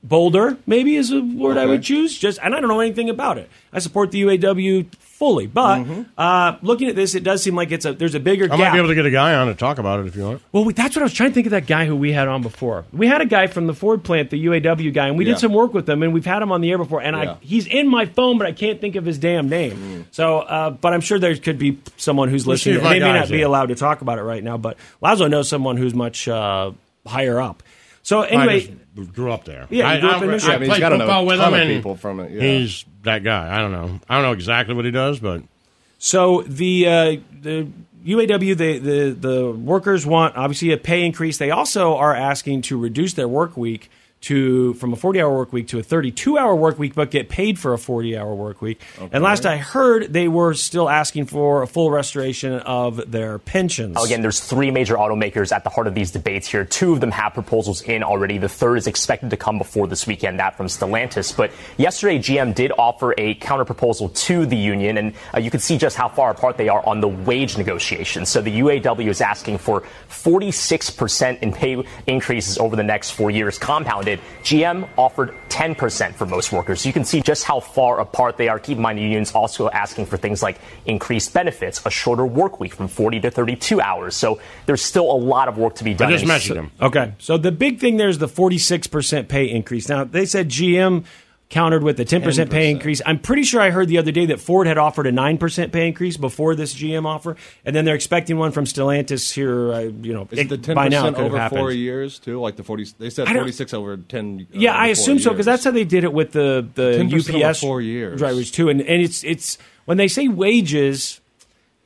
Speaker 3: bolder, maybe is a word I would choose. Just and I don't know anything about it. I support the UAW fully, but
Speaker 4: Mm-hmm.
Speaker 3: uh, looking at this, it does seem like it's a there's a bigger
Speaker 2: I
Speaker 3: gap.
Speaker 2: might be able to get a guy on to talk about it if you want.
Speaker 3: Well, we, that's what I was trying to think of that guy who we had on before. We had a guy from the Ford plant, the UAW guy, and we
Speaker 4: Yeah.
Speaker 3: did some work with him, and we've had him on the air before. And
Speaker 4: Yeah.
Speaker 3: I, he's in my phone, but I can't think of his damn name. So, uh, but I'm sure there could be someone who's
Speaker 2: Let's
Speaker 3: listening. They may not be
Speaker 2: in.
Speaker 3: allowed to talk about it right now, but Lazlo knows someone who's much uh, higher up. So anyway,
Speaker 2: grew up there.
Speaker 3: Yeah, you
Speaker 2: I,
Speaker 3: grew up
Speaker 2: I,
Speaker 3: in
Speaker 2: I,
Speaker 3: Michigan.
Speaker 4: I mean, he's
Speaker 2: played
Speaker 4: gotta know a
Speaker 2: football with him, and
Speaker 4: people from it, yeah.
Speaker 2: he's that guy. I don't know. I don't know exactly what he does, but
Speaker 3: So the uh, the UAW the, the the workers want obviously a pay increase. They also are asking to reduce their work week to from a 40 hour work week to a 32 hour work week, but get paid for a 40 hour work week. And last I heard, they were still asking for a full restoration of their pensions.
Speaker 12: Again, there's three major automakers at the heart of these debates here. Two of them have proposals in already. The third is expected to come before this weekend, that from Stellantis. But yesterday, GM did offer a counterproposal to the union, and uh, you can see just how far apart they are on the wage negotiations. So the UAW is asking for 46% in pay increases over the next four years, compounded. GM offered 10% for most workers. So you can see just how far apart they are. Keep in mind, the union's also asking for things like increased benefits, a shorter work week from 40 to 32 hours. So there's still a lot of work to be done.
Speaker 2: I
Speaker 12: just
Speaker 2: mentioned him.
Speaker 3: Okay, so the big thing there is the 46% pay increase. Now, they said GM countered with a 10% pay
Speaker 4: 10%.
Speaker 3: increase. I'm pretty sure I heard the other day that Ford had offered a 9% pay increase before this GM offer, and then they're expecting one from Stellantis here, uh, you know,
Speaker 4: Is it the ten
Speaker 3: by now it
Speaker 4: percent
Speaker 3: could have
Speaker 4: over four years too? Like the forty? They said forty six over ten. uh,
Speaker 3: Yeah, I assume
Speaker 4: four
Speaker 3: so because that's how they did it with the the
Speaker 4: 10% over
Speaker 3: UPS
Speaker 4: four years.
Speaker 3: drivers too. And and it's it's when they say wages,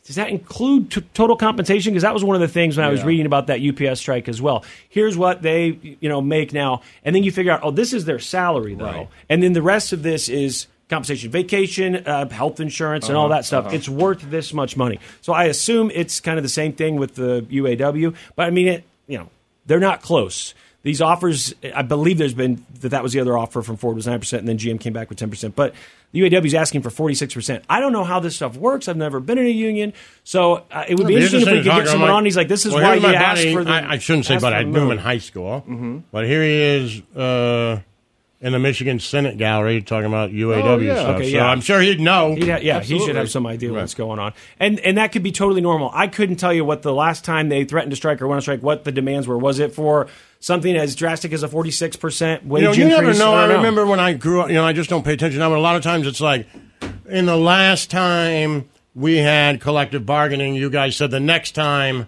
Speaker 3: does that include t- total compensation? Because that was one of the things when I was reading about that UPS strike as well. Here's what they you know make now, and then you figure out oh this is their salary though,
Speaker 4: Right.
Speaker 3: and then the rest of this is compensation, vacation, uh, health insurance, and all
Speaker 4: Uh-huh,
Speaker 3: that stuff.
Speaker 4: uh-huh.
Speaker 3: It's worth this much money. So I assume it's kind of the same thing with the UAW, but I mean it. You know, they're not close. These offers, I believe there's been that that was the other offer from Ford was nine percent, and then GM came back with ten percent. But the UAW is asking for forty six percent. I don't know how this stuff works. I've never been in a union, so uh, it would be
Speaker 2: Well,
Speaker 3: interesting if we could get someone
Speaker 2: about-
Speaker 3: on. He's like, "This is
Speaker 2: Well,
Speaker 3: why you
Speaker 2: my
Speaker 3: asked
Speaker 2: buddy.
Speaker 3: for the."
Speaker 2: I, I shouldn't say, but I knew him in high school. But here he is uh, in the Michigan Senate gallery talking about UAW stuff.
Speaker 3: Okay,
Speaker 2: so. I'm sure he'd know.
Speaker 3: He'd ha- yeah, he should have some idea what's going on, and and that could be totally normal. I couldn't tell you what the last time they threatened to strike or went on strike, what the demands were. Was it for something as drastic as a forty six percent wage
Speaker 2: You know, you
Speaker 3: increase?
Speaker 2: never know.
Speaker 3: I
Speaker 2: I remember when I grew up. You know, I just don't pay attention now. But a lot of times, it's like in the last time we had collective bargaining, you guys said the next time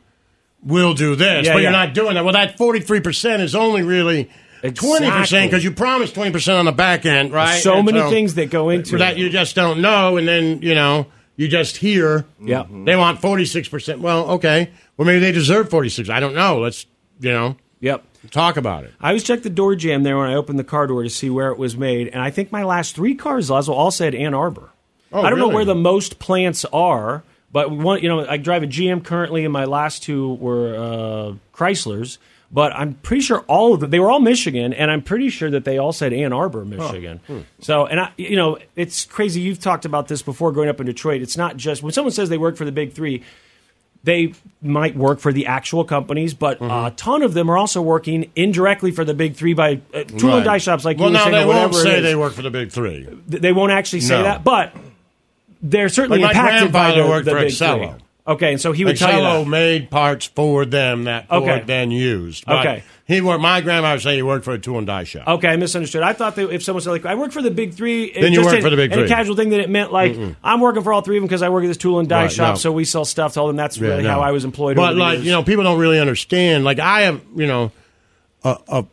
Speaker 2: we'll do this,
Speaker 3: Yeah,
Speaker 2: but you're not doing that. Well, that 43 percent is only really. Twenty percent because you promised twenty percent on the back end, right?
Speaker 3: so
Speaker 2: And
Speaker 3: many things that go into
Speaker 2: that
Speaker 3: it.
Speaker 2: you just don't know, and then you know you just hear.
Speaker 3: Yeah.
Speaker 2: they want forty six percent. Well, okay, well maybe they deserve forty six. I don't know. Let's you know.
Speaker 3: Yep.
Speaker 2: Talk about it.
Speaker 3: I always check the door jamb there when I opened the car door to see where it was made, and I think my last three cars, Lazlo, all said Ann Arbor.
Speaker 2: Oh,
Speaker 3: I don't know where the most plants are, but one, you know, I drive a GM currently, and my last two were uh, Chryslers. But I'm pretty sure all of them, they were all Michigan, and I'm pretty sure that they all said Ann Arbor, Michigan.
Speaker 2: Hmm.
Speaker 3: So, and I, you know, it's crazy. You've talked about this before growing up in Detroit. It's not just when someone says they work for the big three, they might work for the actual companies, but
Speaker 2: Mm-hmm.
Speaker 3: a ton of them are also working indirectly for the big three by uh, tool
Speaker 2: Right.
Speaker 3: and die shops like
Speaker 2: well,
Speaker 3: you were
Speaker 2: now
Speaker 3: saying,
Speaker 2: they won't say they work for the big three.
Speaker 3: They won't actually say
Speaker 2: No.
Speaker 3: that, but they're certainly
Speaker 2: Like
Speaker 3: impacted by the, the
Speaker 2: for
Speaker 3: big
Speaker 2: Excello.
Speaker 3: three. Okay, and so he would
Speaker 2: Excello
Speaker 3: tell you that.
Speaker 2: made parts for them that Ford
Speaker 3: Okay.
Speaker 2: then used. But
Speaker 3: Okay.
Speaker 2: he worked. My grandma would say he worked for a tool and die shop.
Speaker 3: Okay, I misunderstood. I thought that if someone said like I work for the big three, it
Speaker 2: Then you work for the big
Speaker 3: in a casual thing that it meant like. I'm working for all three of them because I work at this tool and die
Speaker 2: Right,
Speaker 3: shop,
Speaker 2: no.
Speaker 3: so we sell stuff to all them. That's
Speaker 2: Yeah,
Speaker 3: really
Speaker 2: no.
Speaker 3: how I was employed.
Speaker 2: But
Speaker 3: over the
Speaker 2: like
Speaker 3: years.
Speaker 2: you know, people don't really understand. Like I have, you know, a, a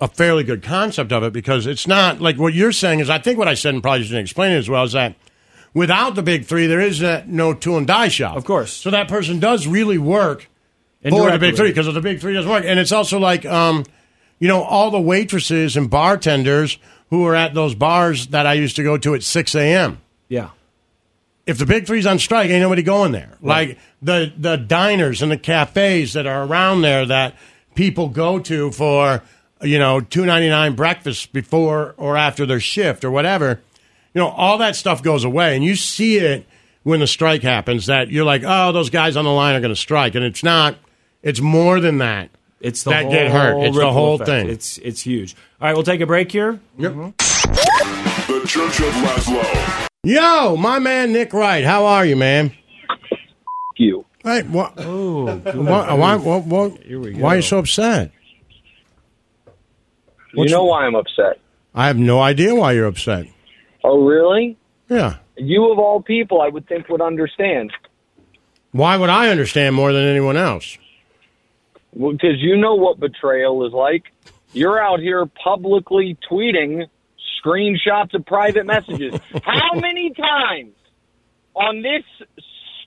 Speaker 2: a fairly good concept of it because it's not like what you're saying is. I think what I said and probably didn't explain it as well is that without the big three, there is uh, no tool and die shop. Of
Speaker 3: course.
Speaker 2: So that person does really work for the big three because the big three doesn't work, and it's also like, um, you know, all the waitresses and bartenders who are at those bars that I used to go to at six a.m
Speaker 3: yeah.
Speaker 2: if the big three's on strike, ain't nobody going there. Like the the diners and the cafes that are around there that people go to for you know two ninety nine breakfast before or after their shift or whatever. You know, all that stuff goes away, and you see it when the strike happens. That you're like, oh, those guys on the line are going to strike, and it's not. It's more than that.
Speaker 3: It's the
Speaker 2: that
Speaker 3: whole
Speaker 2: get hurt. It's the whole
Speaker 3: effect.
Speaker 2: thing.
Speaker 3: It's it's huge. All right, we'll take a break here.
Speaker 2: Yep. Mm-hmm.
Speaker 15: The Church of Lazlo.
Speaker 2: Yo, my man Nick Wright, how are you, man?
Speaker 16: You.
Speaker 2: Hey, what?
Speaker 3: Oh,
Speaker 2: why, why, why, why, why are you so upset?
Speaker 16: You know why I'm upset.
Speaker 2: I have no idea why you're upset.
Speaker 16: Oh, really?
Speaker 2: Yeah.
Speaker 16: You of all people, I would think would understand.
Speaker 2: Why would I understand more than anyone else?
Speaker 16: Because you know what betrayal is like. You're out here publicly tweeting screenshots of private messages. How many times on this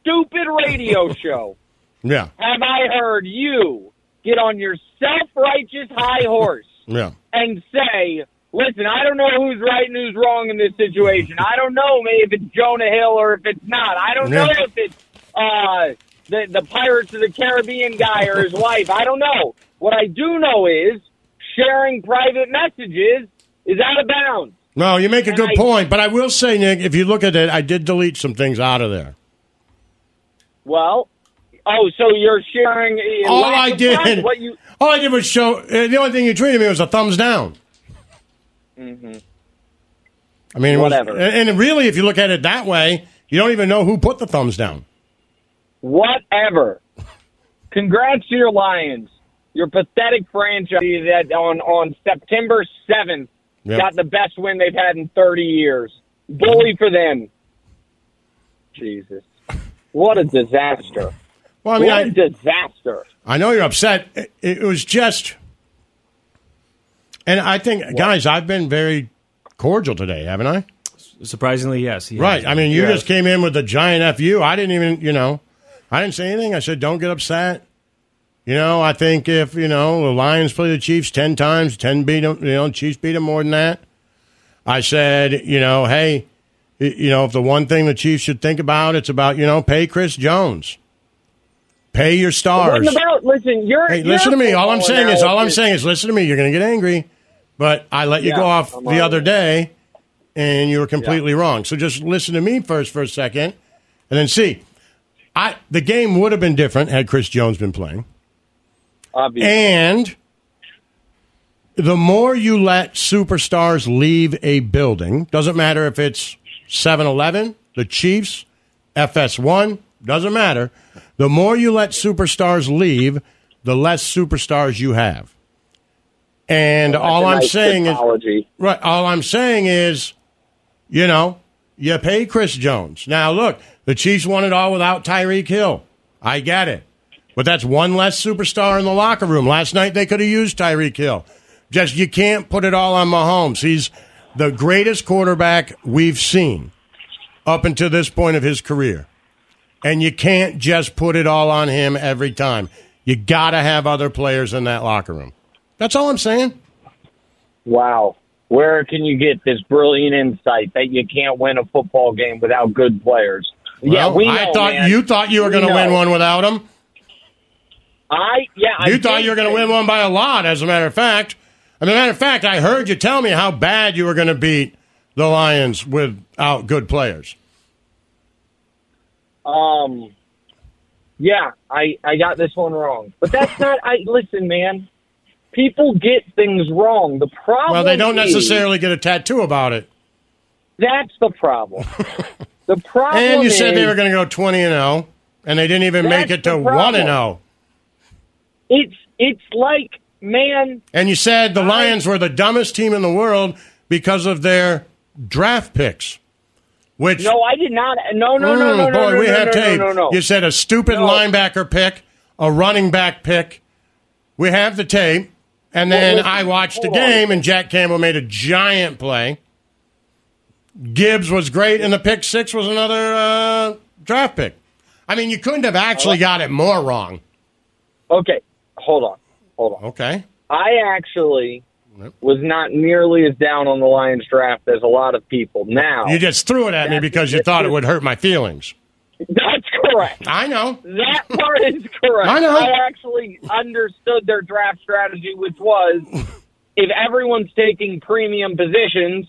Speaker 16: stupid radio show
Speaker 2: Yeah.
Speaker 16: have I heard you get on your self righteous high horse
Speaker 2: Yeah.
Speaker 16: and say, listen, I don't know who's right and who's wrong in this situation. I don't know maybe if it's Jonah Hill or if it's not. I don't know if it's uh, the, the Pirates of the Caribbean guy or his wife. I don't know. What I do know is sharing private messages is out of bounds.
Speaker 2: No, you make a
Speaker 16: And
Speaker 2: good
Speaker 16: I-
Speaker 2: point, but I will say, Nick, if you look at it, I did delete some things out of there.
Speaker 16: Well, oh, so you're sharing
Speaker 2: All I did,
Speaker 16: What you?
Speaker 2: all I did was show. Uh, the only thing you treated me was a thumbs down.
Speaker 16: Hmm
Speaker 2: I mean, it was-
Speaker 16: Whatever.
Speaker 2: and, really, if you look at it that way, you don't even know who put the thumbs down.
Speaker 16: Whatever. Congrats to your Lions. Your pathetic franchise that on, on September 7th
Speaker 2: Yep.
Speaker 16: got the best win they've had in 30 years. Bully for them. Jesus. What a disaster.
Speaker 2: Well, I mean,
Speaker 16: what
Speaker 2: I-
Speaker 16: a disaster.
Speaker 2: I know you're upset. It, it was just, and I think, guys, I've been very cordial today, haven't I?
Speaker 3: Surprisingly, yes.
Speaker 2: Right.
Speaker 3: has.
Speaker 2: I mean, you
Speaker 3: Yes.
Speaker 2: just came in with the giant fu. I didn't even, you know, I didn't say anything. I said, don't get upset. You know, I think if you know the Lions play the Chiefs ten times, ten beat them. You know, Chiefs beat them more than that. I said, you know, hey, you know, if the one thing the Chiefs should think about, it's about you know, pay Chris Jones. Pay your stars.
Speaker 16: About? Listen, you're.
Speaker 2: Hey,
Speaker 16: you're
Speaker 2: listen to me. All I'm saying is, all I'm saying is, listen to me. You're going to get angry, but I let you
Speaker 16: Yeah,
Speaker 2: go off
Speaker 16: I'm
Speaker 2: the
Speaker 16: on
Speaker 2: other day, and you were completely wrong. So just listen to me first for a second, and then see. I the game would have been different had Chris Jones been playing,
Speaker 16: Obviously.
Speaker 2: and the more you let superstars leave a building, doesn't matter if it's 7-Eleven, the Chiefs, FS1, doesn't matter. The more you let superstars leave, the less superstars you have. And
Speaker 16: That's
Speaker 2: all I'm
Speaker 16: nice
Speaker 2: saying is right. All I'm saying is, you know, you pay Chris Jones. Now look, the Chiefs won it all without Tyreek Hill. I get it, but that's one less superstar in the locker room. Last night they could have used Tyreek Hill. Just you can't put it all on Mahomes. He's the greatest quarterback we've seen up until this point of his career. And you can't just put it all on him every time. You got to have other players in that locker room. That's all I'm saying.
Speaker 16: Wow. Where can you get this brilliant insight that you can't win a football game without good players? yeah, we know,
Speaker 2: I thought
Speaker 16: man.
Speaker 2: you thought you were going to win one without them.
Speaker 16: I yeah. I
Speaker 2: You thought you were going to win one by a lot. As a matter of fact, as a matter of fact, I heard you tell me how bad you were going to beat the Lions without good players.
Speaker 16: Um, yeah, I I got this one wrong, but that's not. I listen, man. People get things wrong. The problem.
Speaker 2: Well, they don't
Speaker 16: is-
Speaker 2: necessarily get a tattoo about it.
Speaker 16: That's the problem. the problem.
Speaker 2: And you said they were going to go twenty and zero, and they didn't even make it to one and zero.
Speaker 16: It's it's like man.
Speaker 2: And you said the Lions were the dumbest team in the world because of their draft picks. Which
Speaker 16: No, I did not. No, no, no,
Speaker 2: Mm,
Speaker 16: no, no,
Speaker 2: boy,
Speaker 16: no,
Speaker 2: we
Speaker 16: no,
Speaker 2: have
Speaker 16: no,
Speaker 2: tape.
Speaker 16: No, no, no.
Speaker 2: You said a stupid linebacker pick, a running back pick. We have the tape, and
Speaker 16: Well,
Speaker 2: then
Speaker 16: listen,
Speaker 2: I watched the
Speaker 16: hold on.
Speaker 2: game, and Jack Campbell made a giant play. Gibbs was great, and the pick six was another uh, draft pick. I mean, you couldn't have actually got it more wrong.
Speaker 16: Okay, hold on, hold on.
Speaker 2: Okay.
Speaker 16: I actually was not nearly as down on the Lions draft as a lot of people. Now
Speaker 2: You just threw it at me because you thought it would hurt my feelings.
Speaker 16: That's correct.
Speaker 2: I know.
Speaker 16: That part is correct.
Speaker 2: I know.
Speaker 16: I actually understood their draft strategy, which was if everyone's taking premium positions,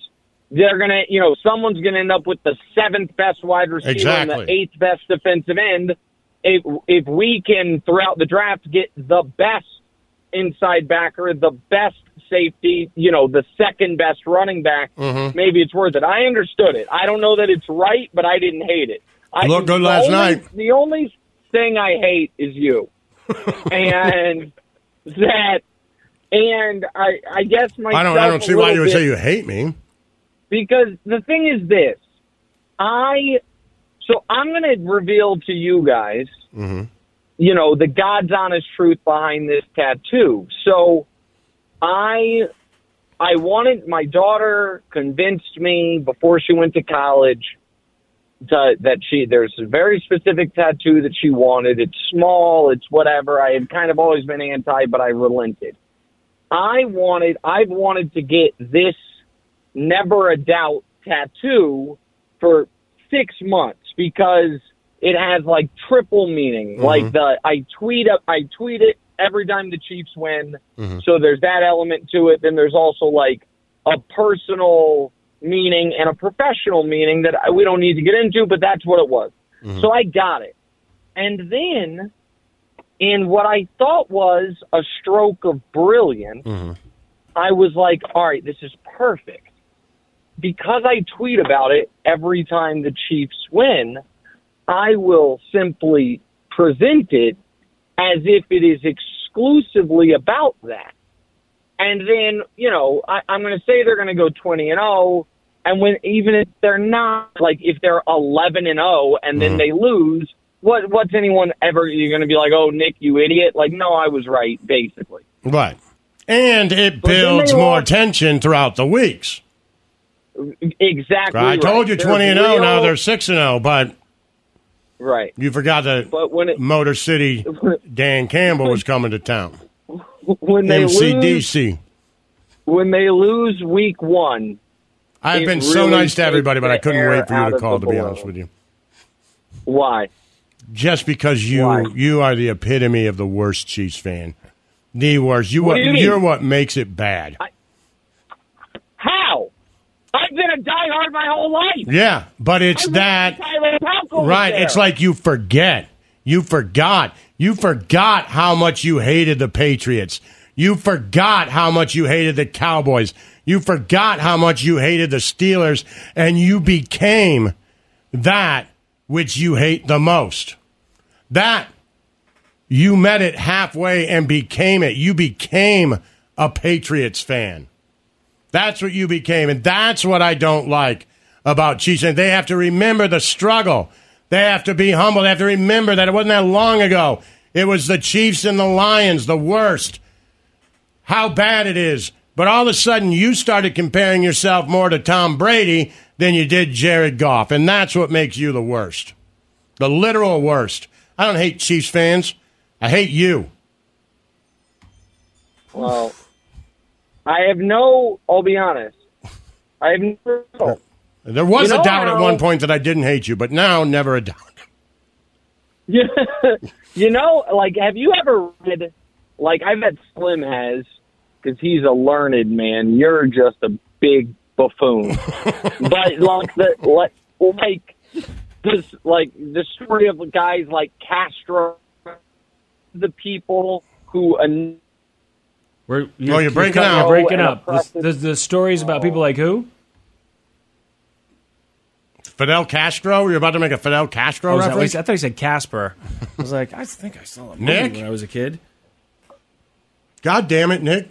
Speaker 16: they're gonna, you know, someone's gonna end up with the seventh best wide receiver and the eighth best defensive end. If if we can throughout the draft get the best inside backer, the best safety, you know, the second best running back,
Speaker 2: Mhm.
Speaker 16: maybe it's worth it. I understood it. I don't know that it's right, but I didn't hate it. I,
Speaker 2: Looked good last
Speaker 16: only-
Speaker 2: night.
Speaker 16: The only thing I hate is you, and that, and I, I guess my
Speaker 2: I don't. I don't see why you would say you hate me.
Speaker 16: because the thing is this, I, so I'm going to reveal to you guys
Speaker 2: Mm-hmm.
Speaker 16: you know, the God's honest truth behind this tattoo. So I I wanted my daughter convinced me before she went to college to, that she there's a very specific tattoo that she wanted. It's small, it's whatever. I had kind of always been anti, but I relented. I wanted I've wanted to get this never a doubt tattoo for six months because it has like triple meaning.
Speaker 2: Mm-hmm.
Speaker 16: Like the I tweet up I tweet it every time the Chiefs win.
Speaker 2: Mm-hmm.
Speaker 16: So there's that element to it. Then there's also like a personal meaning and a professional meaning that I, we don't need to get into, but that's what it was. So I got it. And then in what I thought was a stroke of brilliance, I was like, all right, this is perfect. Because I tweet about it every time the Chiefs win, I will simply present it as if it is exclusively about that. And then, you know, I, I'm going to say they're going to go 20 and 0. And when even if they're not, like if they're 11 and 0 and then
Speaker 2: Mhm.
Speaker 16: they lose, what what's anyone ever? You're going to be like, oh, Nick, you idiot! Like, no, I was right, basically.
Speaker 2: Right. And it builds more tension throughout the weeks.
Speaker 16: Exactly.
Speaker 2: I told
Speaker 16: right.
Speaker 2: you
Speaker 16: There's
Speaker 2: 20 and 0, now they're 6 and 0, but
Speaker 16: right.
Speaker 2: you forgot that
Speaker 16: But when it
Speaker 2: Motor City Dan Campbell was coming to town.
Speaker 16: when they lose when they lose week one,
Speaker 2: I've been so
Speaker 16: really
Speaker 2: nice to everybody, but I couldn't wait for you to call, to be honest with you.
Speaker 16: Why?
Speaker 2: just because you you are the epitome of the worst Chiefs fan. The worst. You,
Speaker 16: what
Speaker 2: what,
Speaker 16: you
Speaker 2: you're what makes it bad.
Speaker 16: How? I've been a diehard my whole life.
Speaker 2: Yeah, but it's that
Speaker 16: Tyler Palko was
Speaker 2: right. It's like you forget. You forgot. You forgot how much you hated the Patriots. You forgot how much you hated the Cowboys. You forgot how much you hated the Steelers, and you became that which you hate the most. That you met it halfway and became it. You became a Patriots fan. That's what you became. And that's what I don't like about Chiefs. And they have to remember the struggle. They have to be humble. They have to remember that it wasn't that long ago. It was the Chiefs and the Lions, the worst. How bad it is. But all of a sudden, you started comparing yourself more to Tom Brady than you did Jared Goff. And that's what makes you the worst. The literal worst. I don't hate Chiefs fans. I hate you.
Speaker 16: Well, I have no. I'll be honest. I have no.
Speaker 2: There was
Speaker 16: You
Speaker 2: a doubt at one point that I didn't hate you, but now never a doubt.
Speaker 16: Yeah, you know, like, have you ever read? Like, I bet Slim has, because he's a learned man. You're just a big buffoon. but like the like, like this, like the story of guys like Castro, the people who. An-
Speaker 3: We're,
Speaker 2: Oh, you're breaking up.
Speaker 3: You're breaking up. The, the, the stories about people like who?
Speaker 2: Fidel Castro? You're about to make a Fidel Castro
Speaker 3: Oh, is that what he
Speaker 2: reference?
Speaker 3: said? I thought he said Casper. I was like, I think I saw a
Speaker 2: Nick?
Speaker 3: when I was a kid.
Speaker 2: God damn it, Nick.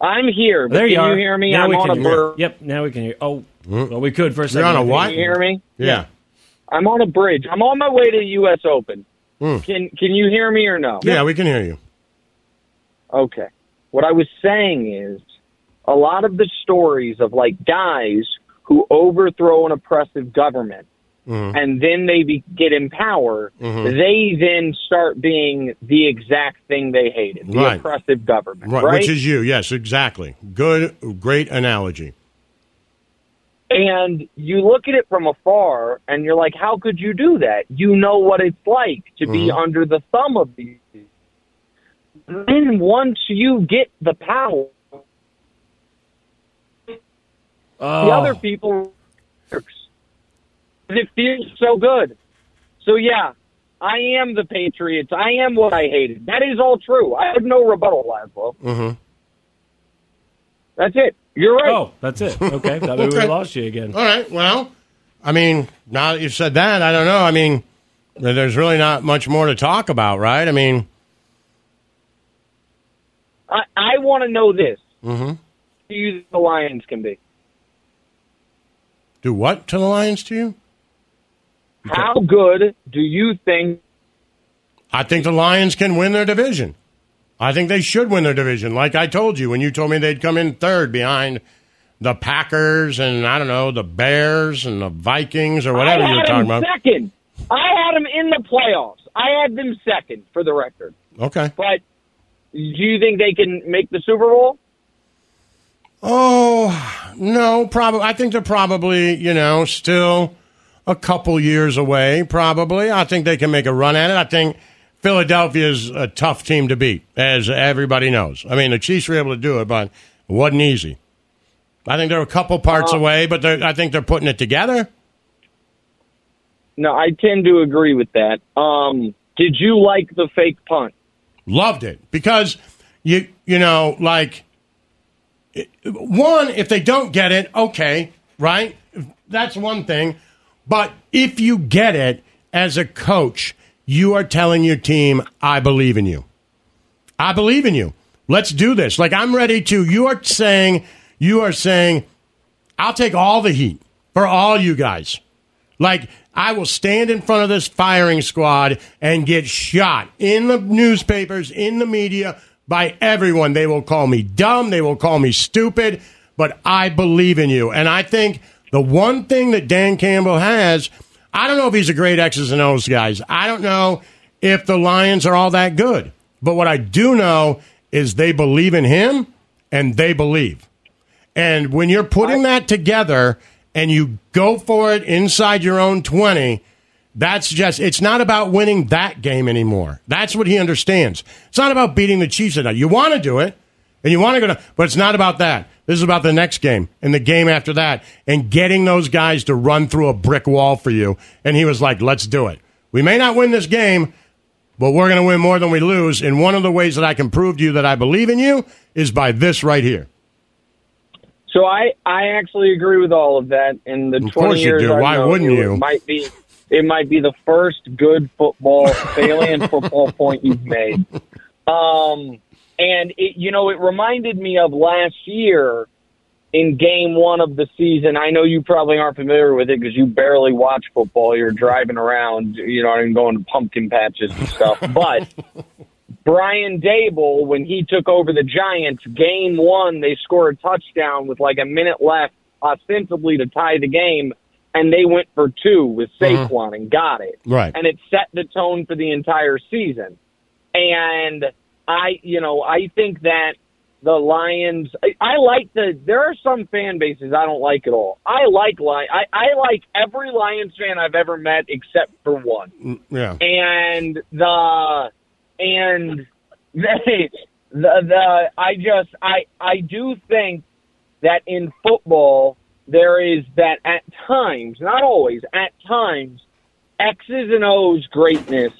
Speaker 16: I'm here. But
Speaker 3: there you
Speaker 16: can
Speaker 3: are.
Speaker 16: you hear me?
Speaker 3: Now
Speaker 16: I'm
Speaker 3: we
Speaker 16: on
Speaker 3: can
Speaker 16: a
Speaker 3: hear.
Speaker 16: bird.
Speaker 3: Yep, now we can hear. Oh, well, we could for a
Speaker 2: Hmm. You're on a what?
Speaker 16: Can you hear me?
Speaker 2: Yeah.
Speaker 16: I'm on a bridge. I'm on my way to the U.S. Open.
Speaker 2: Hmm.
Speaker 16: Can Can you hear me or no?
Speaker 2: Yeah, we can hear you.
Speaker 16: Okay. What I was saying is a lot of the stories of like guys who overthrow an oppressive government
Speaker 2: Mhm.
Speaker 16: and then they be, get in power,
Speaker 2: Mhm.
Speaker 16: they then start being the exact thing they hated, the
Speaker 2: Right.
Speaker 16: oppressive government,
Speaker 2: Right,
Speaker 16: right?
Speaker 2: which is you. Yes, exactly. Good, great analogy.
Speaker 16: And you look at it from afar and you're like, how could you do that? You know what it's like to be
Speaker 2: Mhm.
Speaker 16: under the thumb of these. Then once you get the power,
Speaker 3: Oh.
Speaker 16: the other people works. It feels so good. So yeah, I am the Patriots. I am what I hated. That is all true. I have no rebuttal, Lazlo.
Speaker 2: Mm-hmm.
Speaker 16: That's it. You're right.
Speaker 3: Oh, that's it. Okay, thought maybe we lost you again.
Speaker 2: All right. Well, I mean, now that you've said that, I don't know. I mean, there's really not much more to talk about, right? I mean,
Speaker 16: I, I want to know this.
Speaker 2: mm-hmm.
Speaker 16: Who you think the Lions can be?
Speaker 2: do what to the Lions to you?
Speaker 16: How good do you think?
Speaker 2: I think the Lions can win their division. I think they should win their division. Like I told you when you told me they'd come in third behind the Packers and I don't know the Bears and the Vikings or whatever you were
Speaker 16: had
Speaker 2: talking about.
Speaker 16: second. I had them in the playoffs. I had them second for the record.
Speaker 2: Okay.
Speaker 16: But do you think they can make the Super Bowl?
Speaker 2: Oh no, probably. I think they're probably you know still a couple years away. Probably, I think they can make a run at it. I think Philadelphia is a tough team to beat, as everybody knows. I mean, the Chiefs were able to do it, but it wasn't easy. I think they're a couple parts
Speaker 16: Uh,
Speaker 2: away, but they're, I think they're putting it together.
Speaker 16: No, I tend to agree with that. Um, did you like the fake punt?
Speaker 2: Loved it. Because you you know like one if they don't get it okay right? That's one thing. But if you get it as a coach you are telling your team I believe in you. I believe in you. Let's do this. Like I'm ready to you are saying you are saying I'll take all the heat for all you guys like, I will stand in front of this firing squad and get shot in the newspapers, in the media, by everyone. They will call me dumb. They will call me stupid, but I believe in you. And I think the one thing that Dan Campbell has, I don't know if he's a great X's and O's guys. I don't know if the Lions are all that good. But what I do know is they believe in him and they believe. And when you're putting that together and you go for it inside your own 20, That's just, it's not about winning that game anymore. That's what he understands. It's not about beating the Chiefs tonight. You want to do it, and you want to go to, but it's not about that. This is about the next game and the game after that and getting those guys to run through a brick wall for you. And he was like, let's do it. We may not win this game, but we're going to win more than we lose. And one of the ways that I can prove to you that I believe in you is by this right here.
Speaker 16: So I, I actually agree with all of that. In the
Speaker 2: Of
Speaker 16: 20
Speaker 2: course you
Speaker 16: years
Speaker 2: do. Why wouldn't you?
Speaker 16: It might be, it might be the first good football, salient football point you've made. Um, and it, you know, it reminded me of last year in game one of the season. I know you probably aren't familiar with it because you barely watch football. You're driving around, you know, and going to pumpkin patches and stuff. But Brian Daboll, when he took over the Giants, game one, they scored a touchdown with like a minute left, ostensibly to tie the game, and they went for two with
Speaker 2: Mhm.
Speaker 16: Saquon and got it.
Speaker 2: Right.
Speaker 16: And it set the tone for the entire season. And I, you know, I think that the Lions, I, I like the, there are some fan bases I don't like at all. I like Lion, I, I like every Lions fan I've ever met except for one
Speaker 2: Mm, Yeah.
Speaker 16: and the and they the the I just I I do think that in football there is that at times, not always, at times, X's and O's greatness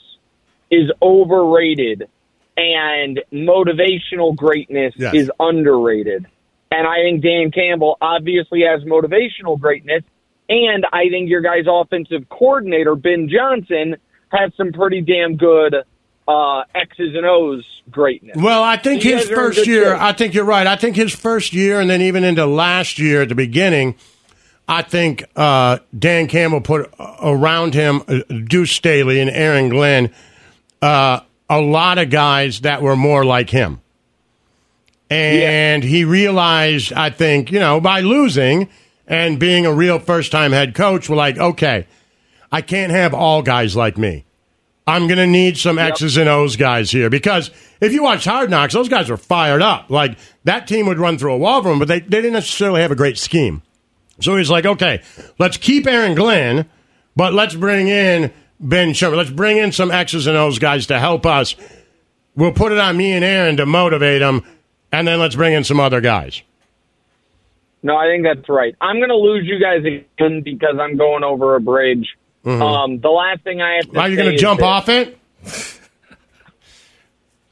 Speaker 16: is overrated and motivational greatness
Speaker 17: Yes.
Speaker 16: is underrated. And I think Dan Campbell obviously has motivational greatness. And I think your guys' offensive coordinator, Ben Johnson, has some pretty damn good uh, X's and O's greatness.
Speaker 2: Well, I think
Speaker 16: You
Speaker 2: his
Speaker 16: guys are in
Speaker 2: first year. I think you're right. I think his first year and then even into last year at the beginning, I think uh, Dan Campbell put uh, around him uh, Deuce Staley and Aaron Glenn uh, a lot of guys that were more like him. And he realized, I think, you know, by losing and being a real first time head coach, we're like, okay, I can't have all guys like me. I'm going to need some X's and O's guys here because if you watch Hard Knocks, those guys were fired up. Like that team would run through a wall of them, but they, they didn't necessarily have a great scheme. So he's like, okay, let's keep Aaron Glenn, but let's bring in Ben Sherman. Let's bring in some X's and O's guys to help us. We'll put it on me and Aaron to motivate them, and then let's bring in some other guys.
Speaker 16: No, I think that's right. I'm going to lose you guys again because I'm going over a bridge.
Speaker 2: Mhm.
Speaker 16: Um, the last thing I have to
Speaker 2: Are you going to jump
Speaker 16: this.
Speaker 2: off it?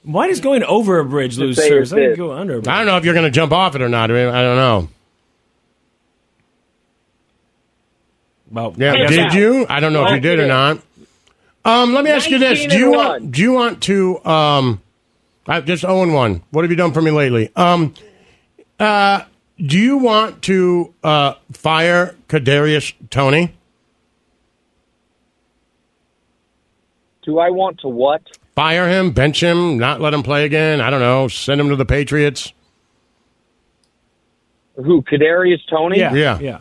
Speaker 3: Why does going over a bridge lose
Speaker 2: say
Speaker 3: service?
Speaker 2: is
Speaker 3: I think go under. a bridge.
Speaker 2: I don't know if you're going to jump off it or not. I, mean, I don't know.
Speaker 3: Well,
Speaker 2: Yeah, did
Speaker 3: so.
Speaker 2: you? I don't know if you did or not. Um, let me ask you this: Do you
Speaker 16: and
Speaker 2: want? Do you want to? Um, I just own one. What have you done for me lately? Um, uh, do you want to uh, fire Kadarius Toney?
Speaker 16: Do I want to what?
Speaker 2: Fire him, bench him, not let him play again. I don't know. Send him to the Patriots.
Speaker 16: Who? Kadarius Toney?
Speaker 2: yeah.
Speaker 3: yeah.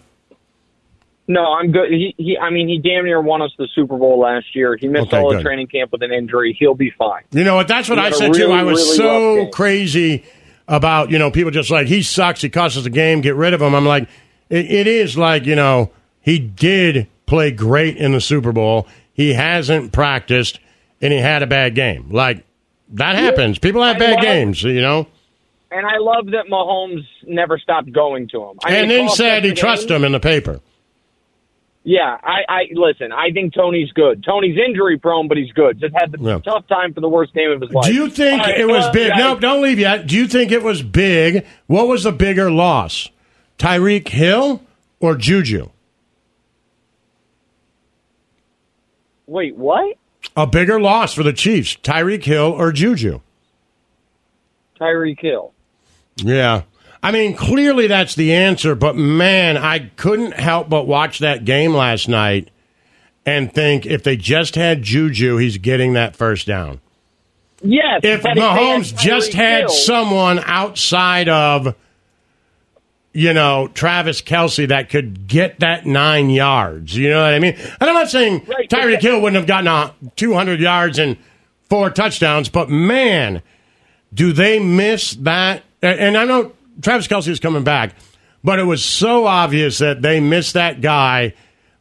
Speaker 16: No, I'm good. He, he, I mean, he damn near won us the Super Bowl last year. He missed
Speaker 2: Okay,
Speaker 16: all
Speaker 2: good.
Speaker 16: of training camp with an injury. He'll be fine.
Speaker 2: You know what? That's what
Speaker 16: He
Speaker 2: I
Speaker 16: had a
Speaker 2: said too. I was
Speaker 16: really
Speaker 2: so crazy about you know people just like he sucks. He cost us the game. Get rid of him. I'm like, it, it is like you know he did play great in the Super Bowl. He hasn't practiced and he had a bad game. Like that happens. People have bad games. You know.
Speaker 16: And I love that Mahomes never stopped going to him. I
Speaker 2: and then said he trusts him in the paper.
Speaker 16: Yeah, I, I listen. I think Toney's good. Toney's injury prone, but he's good. Just had the
Speaker 2: Yeah.
Speaker 16: tough time for the worst game of his life.
Speaker 2: Do you think
Speaker 16: right,
Speaker 2: it was
Speaker 16: uh,
Speaker 2: big?
Speaker 16: guys,
Speaker 2: No, don't leave yet. Do you think it was big? What was the bigger loss, Tyreek Hill or Juju?
Speaker 16: Wait, what?
Speaker 2: A bigger loss for the Chiefs, Tyreek Hill or Juju?
Speaker 16: Tyreek Hill.
Speaker 2: Yeah. I mean, clearly that's the answer, but man, I couldn't help but watch that game last night and think if they just had Juju, he's getting that first down.
Speaker 16: Yes.
Speaker 2: If
Speaker 16: but they had
Speaker 2: Mahomes just had
Speaker 16: Hill-
Speaker 2: someone outside of, you know, Travis Kelce that could get that nine yards, you know what I mean? And I'm not saying
Speaker 16: Right,
Speaker 2: Tyreek Hill wouldn't have gotten a 200 yards and four touchdowns, but man, do they miss that? And and I know Travis Kelce is coming back, but it was so obvious that they missed that guy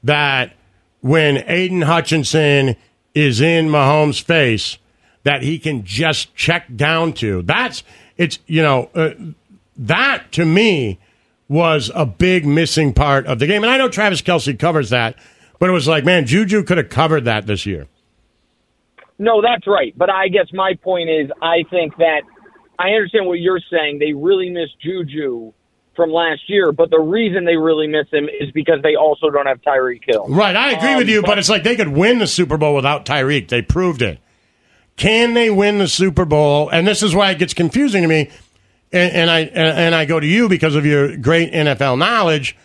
Speaker 2: that when Aidan Hutchinson is in Mahomes' face that he can just check down to. That's it's you know uh, that to me was a big missing part of the game. And I know Travis Kelce covers that, but it was like, man, Juju could have covered that this year.
Speaker 16: No, that's right. But I guess my point is, I think that I understand what you're saying. They really miss Juju from last year, but the reason they really miss him is because they also don't have Tyreek Hill.
Speaker 2: Right, I agree with
Speaker 16: Um,
Speaker 2: you, but it's like they could win the Super Bowl without Tyreek. They proved it. Can they win the Super Bowl? And this is why it gets confusing to me. And, and I and, I go to you because of your great NFL knowledge.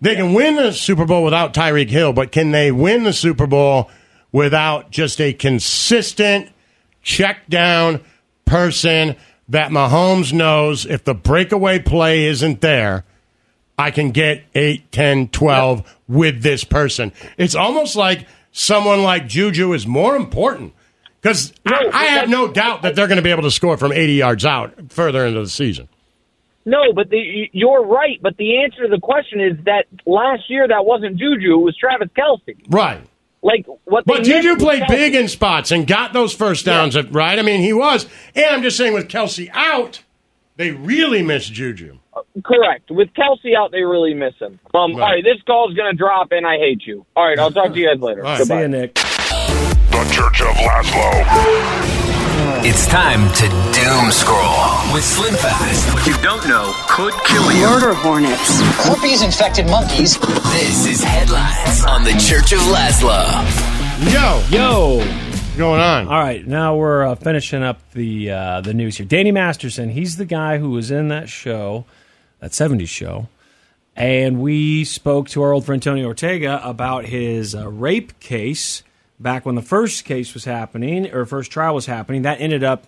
Speaker 2: They can win the Super Bowl without Tyreek Hill, but can they win the Super Bowl without just a consistent check down person that Mahomes knows if the breakaway play isn't there, I can get 8, 10, 12 with this person. It's almost like someone like Juju is more important because I, I have no doubt that they're going to be able to score from 80 yards out further into the season.
Speaker 16: No, but the, you're right. But the answer to the question is that last year that wasn't Juju; it was Travis Kelce.
Speaker 2: Right.
Speaker 16: Like what?
Speaker 2: But Juju
Speaker 16: missed was
Speaker 2: played
Speaker 16: Kelce.
Speaker 2: big in spots and got those first downs, right? I mean, he was. And I'm just saying, with Kelce out, they really miss Juju.
Speaker 16: Correct. With Kelce out, they really miss him. Um, All right, this call is going to drop, and I hate you. All right, I'll talk to you guys later. Goodbye.
Speaker 3: See you, Nick.
Speaker 15: The Church of Lazlo.
Speaker 5: It's time to doom scroll with Slim Fast. What you don't know could kill you.
Speaker 17: Murder hornets. Herpes infected monkeys.
Speaker 5: This is headlines on the Church of Lazlo.
Speaker 2: Yo,
Speaker 3: yo,
Speaker 2: what's going on?
Speaker 3: All right, now we're uh, finishing up the uh, the news here. Danny Masterson, he's the guy who was in that show, that '70s show, and we spoke to our old friend Tony Ortega about his uh, rape case back when the first case was happening or first trial was happening. That ended up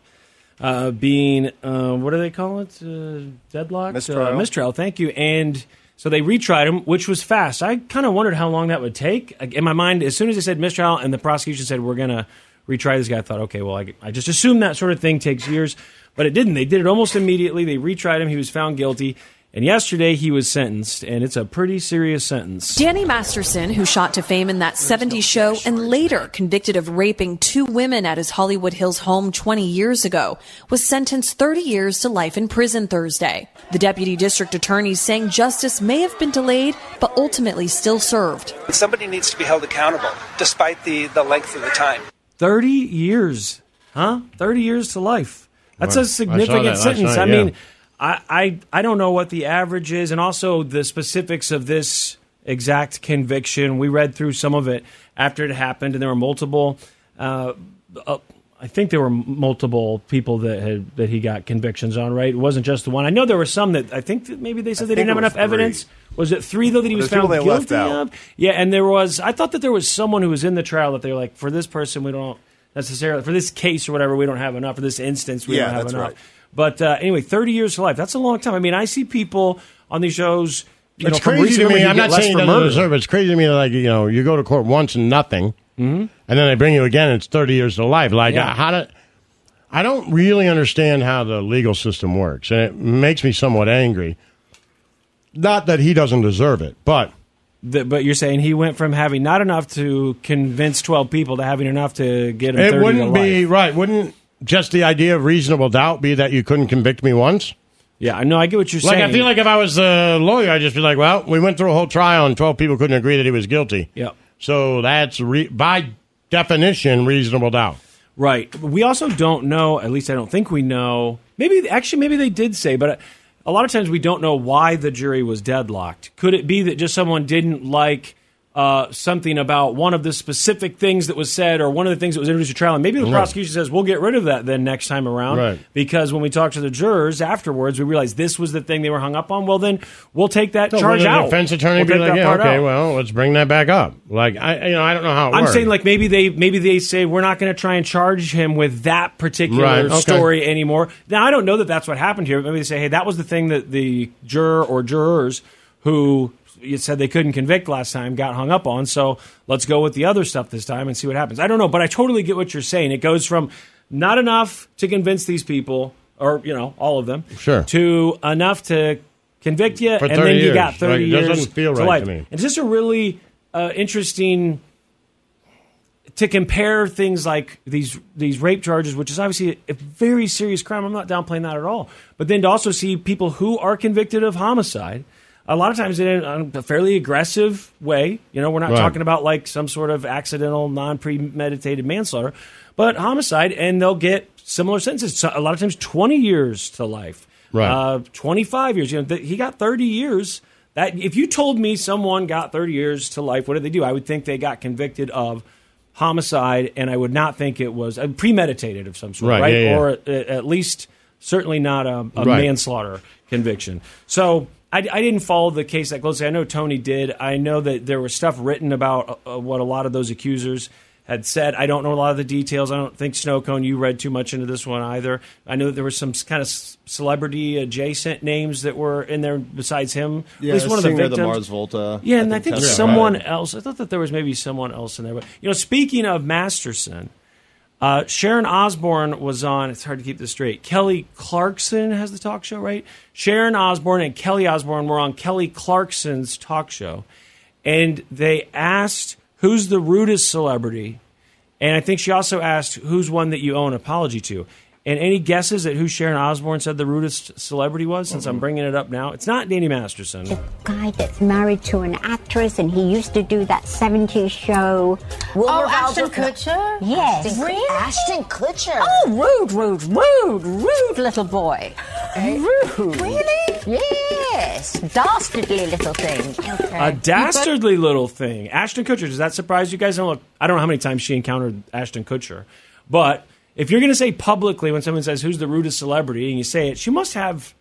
Speaker 3: uh, being uh, what do they call it? Uh, deadlock,
Speaker 4: Mistrial.
Speaker 3: Uh, mistrial. Thank you. And so they retried him, which was fast. I kind of wondered how long that would take. In my mind, as soon as they said mistrial and the prosecution said we're gonna retry this guy, I thought, okay, well, I, I just assumed that sort of thing takes years, but it didn't. They did it almost immediately. They retried him. He was found guilty. And yesterday he was sentenced, and it's a pretty serious sentence.
Speaker 18: Danny Masterson, who shot to fame in that 70s show and later convicted of raping two women at his Hollywood Hills home 20 years ago, was sentenced 30 years to life in prison Thursday. The deputy district attorney saying justice may have been delayed, but ultimately still served.
Speaker 19: Somebody needs to be held accountable, despite the, the length of the time.
Speaker 3: 30 years, huh? 30 years to life. That's
Speaker 2: Right. I
Speaker 3: a
Speaker 2: saw
Speaker 3: significant
Speaker 2: that
Speaker 3: sentence.
Speaker 2: night,
Speaker 3: I mean, I, I I don't know what the average is, and also the specifics of this exact conviction. We read through some of it after it happened, and there were multiple. Uh, uh, I think there were multiple people that had that he got convictions on. Right, it wasn't just the one. I know there were some that I think that maybe they said they didn't have enough evidence. Was it three though that he was found guilty of? Yeah, and there was. I thought that there was someone who was in the trial that they were like, for this person, we don't necessarily for this case or whatever, we don't have enough. For this instance, we
Speaker 20: Yeah,
Speaker 3: don't have enough.
Speaker 20: right.
Speaker 3: But uh, anyway, thirty years to life. That's a long time. I mean, I see people on these shows. You
Speaker 2: it's
Speaker 3: know,
Speaker 2: crazy to me. I'm not saying doesn't
Speaker 3: murder.
Speaker 2: deserve it. It's crazy to me that, like, you know, you go to court once and nothing,
Speaker 3: Mhm.
Speaker 2: and then they bring you again and it's 30 years to life. Like,
Speaker 3: Yeah.
Speaker 2: uh, how do. I don't really understand how the legal system works, and it makes me somewhat angry. Not that he doesn't deserve it, but.
Speaker 3: The- but you're saying he went from having not enough to convince twelve people to having enough to get him.
Speaker 2: It
Speaker 3: 30
Speaker 2: wouldn't be right. Wouldn't just the idea of reasonable doubt be that you couldn't convict me once?
Speaker 3: Yeah, I know. I get what you're
Speaker 2: like,
Speaker 3: saying.
Speaker 2: I feel like if I was a lawyer, I'd just be like, "Well, we went through a whole trial and twelve people couldn't agree that he was guilty."
Speaker 3: Yeah.
Speaker 2: So that's re- by definition reasonable doubt.
Speaker 3: Right. We also don't know. At least I don't think we know. Maybe actually, maybe they did say, but uh, a lot of times we don't know why the jury was deadlocked. Could it be that just someone didn't like uh, something about one of the specific things that was said, or one of the things that was introduced to trial? And maybe the
Speaker 2: Right.
Speaker 3: prosecution says we'll get rid of that then next time around,
Speaker 2: Right.
Speaker 3: because when we talk to the jurors afterwards, we realize this was the thing they were hung up on. Well, then we'll take that
Speaker 2: So
Speaker 3: charge out.
Speaker 2: Defense attorney
Speaker 3: We'll
Speaker 2: be like, "Yeah, okay,
Speaker 3: out."
Speaker 2: well, let's bring that back up." Like, I, you know, I don't know how it
Speaker 3: I'm
Speaker 2: works.
Speaker 3: saying like maybe they maybe they say we're not going to try and charge him with that particular
Speaker 2: Right, okay.
Speaker 3: story anymore. Now I don't know that that's what happened here. Maybe they say, hey, that was the thing that the juror or jurors who you said they couldn't convict last time got hung up on. So let's go with the other stuff this time and see what happens. I don't know, but I totally get what you're saying. It goes from not enough to convince these people, or you know, all of them,
Speaker 2: Sure.
Speaker 3: to enough to convict you, and
Speaker 2: 30
Speaker 3: then you
Speaker 2: years.
Speaker 3: got 30
Speaker 2: Like, it
Speaker 3: years
Speaker 2: doesn't feel
Speaker 3: to
Speaker 2: right
Speaker 3: life.
Speaker 2: to me.
Speaker 3: It's just a really uh, interesting to compare things like these these rape charges, which is obviously a very serious crime. I'm not downplaying that at all. But then to also see people who are convicted of homicide, a lot of times in a, fairly aggressive way. You know, we're not
Speaker 2: Right.
Speaker 3: talking about like some sort of accidental, non premeditated manslaughter, but homicide, and they'll get similar sentences. So a lot of times, 20 years to life,
Speaker 2: Right.
Speaker 3: Uh, 25 years. You know, th- he got 30 years. That if you told me someone got 30 years to life, what did they do? I would think they got convicted of homicide, and I would not think it was uh, premeditated of some sort,
Speaker 2: Right,
Speaker 3: right?
Speaker 2: yeah, yeah.
Speaker 3: Or at, at least certainly not a, a
Speaker 2: Right.
Speaker 3: manslaughter conviction. So I, I didn't follow the case that closely. I know Tony did. I know that there was stuff written about uh, what a lot of those accusers had said. I don't know a lot of the details. I don't think Snowcone, you read too much into this one either. I know that there were some kind of celebrity adjacent names that were in there besides him.
Speaker 4: Yeah,
Speaker 3: At least one of the
Speaker 4: singer, the. Mars Volta,
Speaker 3: Yeah, and I
Speaker 4: think
Speaker 3: think someone
Speaker 4: right.
Speaker 3: else. I thought that there was maybe someone else in there. But you know, speaking of Masterson, uh, Sharon Osbourne was on. It's hard to keep this straight. Kelly Clarkson has the talk show, right? Sharon Osbourne and Kelly Osbourne were on Kelly Clarkson's talk show, and they asked who's the rudest celebrity, and I think she also asked who's one that you owe an apology to. And any guesses at who Sharon Osbourne said the rudest celebrity was? Since I'm bringing it up now, it's not Danny Masterson.
Speaker 21: The guy that's married to an actress and he used to do that 70s show.
Speaker 20: Oh, Ashton Kutcher?
Speaker 21: Yes.
Speaker 20: Ashton-
Speaker 21: Really?
Speaker 20: Ashton Kutcher.
Speaker 21: Oh, rude, rude, rude, rude little boy. Rude.
Speaker 20: Really?
Speaker 21: Yes. Dastardly little thing.
Speaker 3: A dastardly little thing. Ashton Kutcher. Does that surprise you guys? I don't, know, I don't know how many times she encountered Ashton Kutcher, but if you're going to say publicly when someone says who's the rudest celebrity and you say it, she must have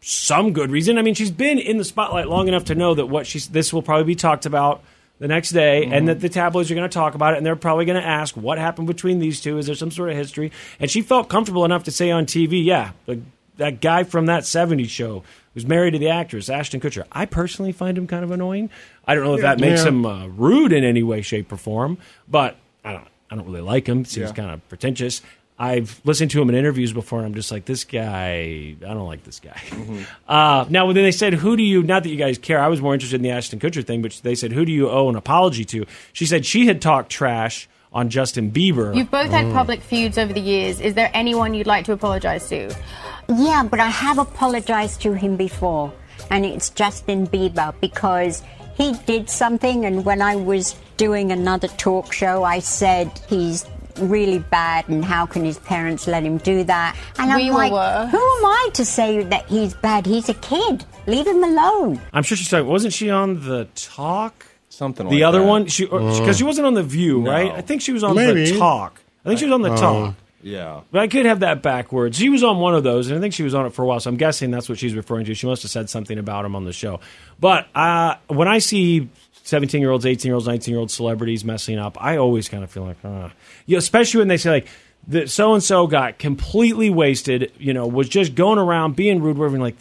Speaker 3: some good reason. I mean, she's been in the spotlight long enough to know that what she's this will probably be talked about the next day, and that the tabloids are going to talk about it, and they're probably going to ask what happened between these two. Is there some sort of history? And she felt comfortable enough to say on TV, yeah, the, that guy from that '70s show who's married to the actress Ashton Kutcher. I personally find him kind of annoying. I don't know if that makes
Speaker 2: Yeah.
Speaker 3: him uh, rude in any way, shape, or form, but I don't. I don't really like him. Seems
Speaker 2: Yeah.
Speaker 3: kind of pretentious. I've listened to him in interviews before, and I'm just like, this guy. I don't like this guy. Uh, now, when they said, "Who do you?" Not that you guys care. I was more interested in the Ashton Kutcher thing, but they said, "Who do you owe an apology to?" She said she had talked trash on Justin Bieber.
Speaker 22: You've both had
Speaker 3: Mm.
Speaker 22: public feuds over the years. Is there anyone you'd like to apologise to?
Speaker 21: Yeah, but I have apologized to him before, and it's Justin Bieber because he did something, and when I was doing another talk show, I said he's really bad, and how can his parents let him do that? And I'm
Speaker 22: all
Speaker 21: like,
Speaker 22: were.
Speaker 21: who am I to say that he's bad? He's a kid. Leave him alone.
Speaker 3: I'm sure she's talking. Wasn't she on the Talk?
Speaker 4: Something
Speaker 3: The
Speaker 4: like
Speaker 3: other
Speaker 4: that.
Speaker 3: one, she because
Speaker 4: Uh.
Speaker 3: she wasn't on the View,
Speaker 4: No.
Speaker 3: right? I think she was on
Speaker 4: Maybe.
Speaker 3: the Talk. I think she was on the
Speaker 4: Uh,
Speaker 3: Talk.
Speaker 4: Yeah.
Speaker 3: But I could have that backwards. She was on one of those, and I think she was on it for a while. So I'm guessing that's what she's referring to. She must have said something about him on the show. But uh, when I see 17 year olds, 18 year olds, 19 year old celebrities messing up, I always kind of feel like, uh, you know, especially when they say like. So and so got completely wasted. You know, was just going around being rude. We're like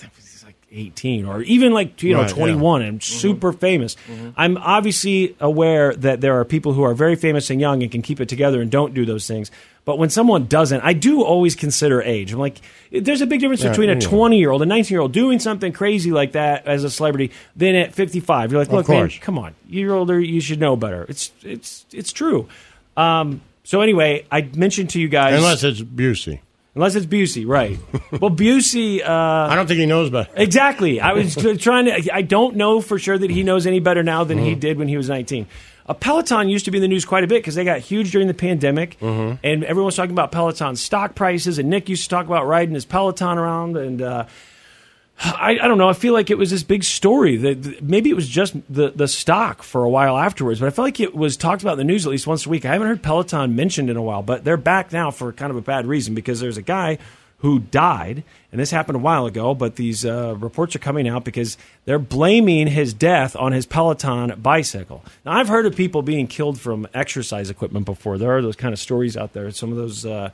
Speaker 3: 18 or even like you know
Speaker 2: Right, yeah.
Speaker 3: 21 and super famous. I'm obviously aware that there are people who are very famous and young and can keep it together and don't do those things. But when someone doesn't, I do always consider age. I'm like, there's a big difference
Speaker 2: Yeah,
Speaker 3: between a 20 year old, a 19 year old doing something crazy like that as a celebrity than at 55. You're like, look, man, come on, you're older, you should know better. It's it's it's true. Um, so anyway, I mentioned to you guys,
Speaker 2: Unless it's Busey.
Speaker 3: Unless it's Busey, right? well, Busey. Uh, I
Speaker 2: don't think he knows better.
Speaker 3: Exactly. I was trying to. I don't know for sure that he knows any better now than
Speaker 2: Mm-hmm.
Speaker 3: he did when he was 19. A Peloton used to be in the news quite a bit because they got huge during the pandemic,
Speaker 2: Mm-hmm.
Speaker 3: and everyone was talking about Peloton stock prices. And Nick used to talk about riding his Peloton around, and uh, I, I don't know. I feel like it was this big story that maybe it was just the the stock for a while afterwards, but I felt like it was talked about in the news at least once a week. I haven't heard Peloton mentioned in a while, but they're back now for kind of a bad reason because there's a guy who died, and this happened a while ago, but these uh, reports are coming out because they're blaming his death on his Peloton bicycle. Now, I've heard of people being killed from exercise equipment before. There are those kind of stories out there. Some of those. Uh,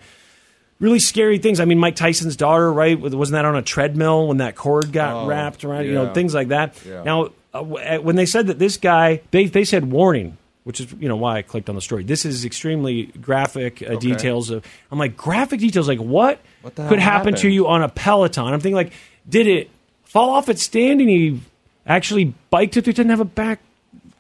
Speaker 3: really scary things. I mean, Mike Tyson's daughter, right? Wasn't that on a treadmill when that cord got
Speaker 4: Oh,
Speaker 3: wrapped around? You know, things like that.
Speaker 4: Yeah.
Speaker 3: Now, uh, uh, when they said that this guy, they they said warning, which is you know why I clicked on the story. This is extremely graphic uh, details of. I'm like graphic details, like what,
Speaker 4: What the
Speaker 3: could happen to you on a Peloton? I'm thinking like, did it fall off its stand and he actually biked it? It didn't have a back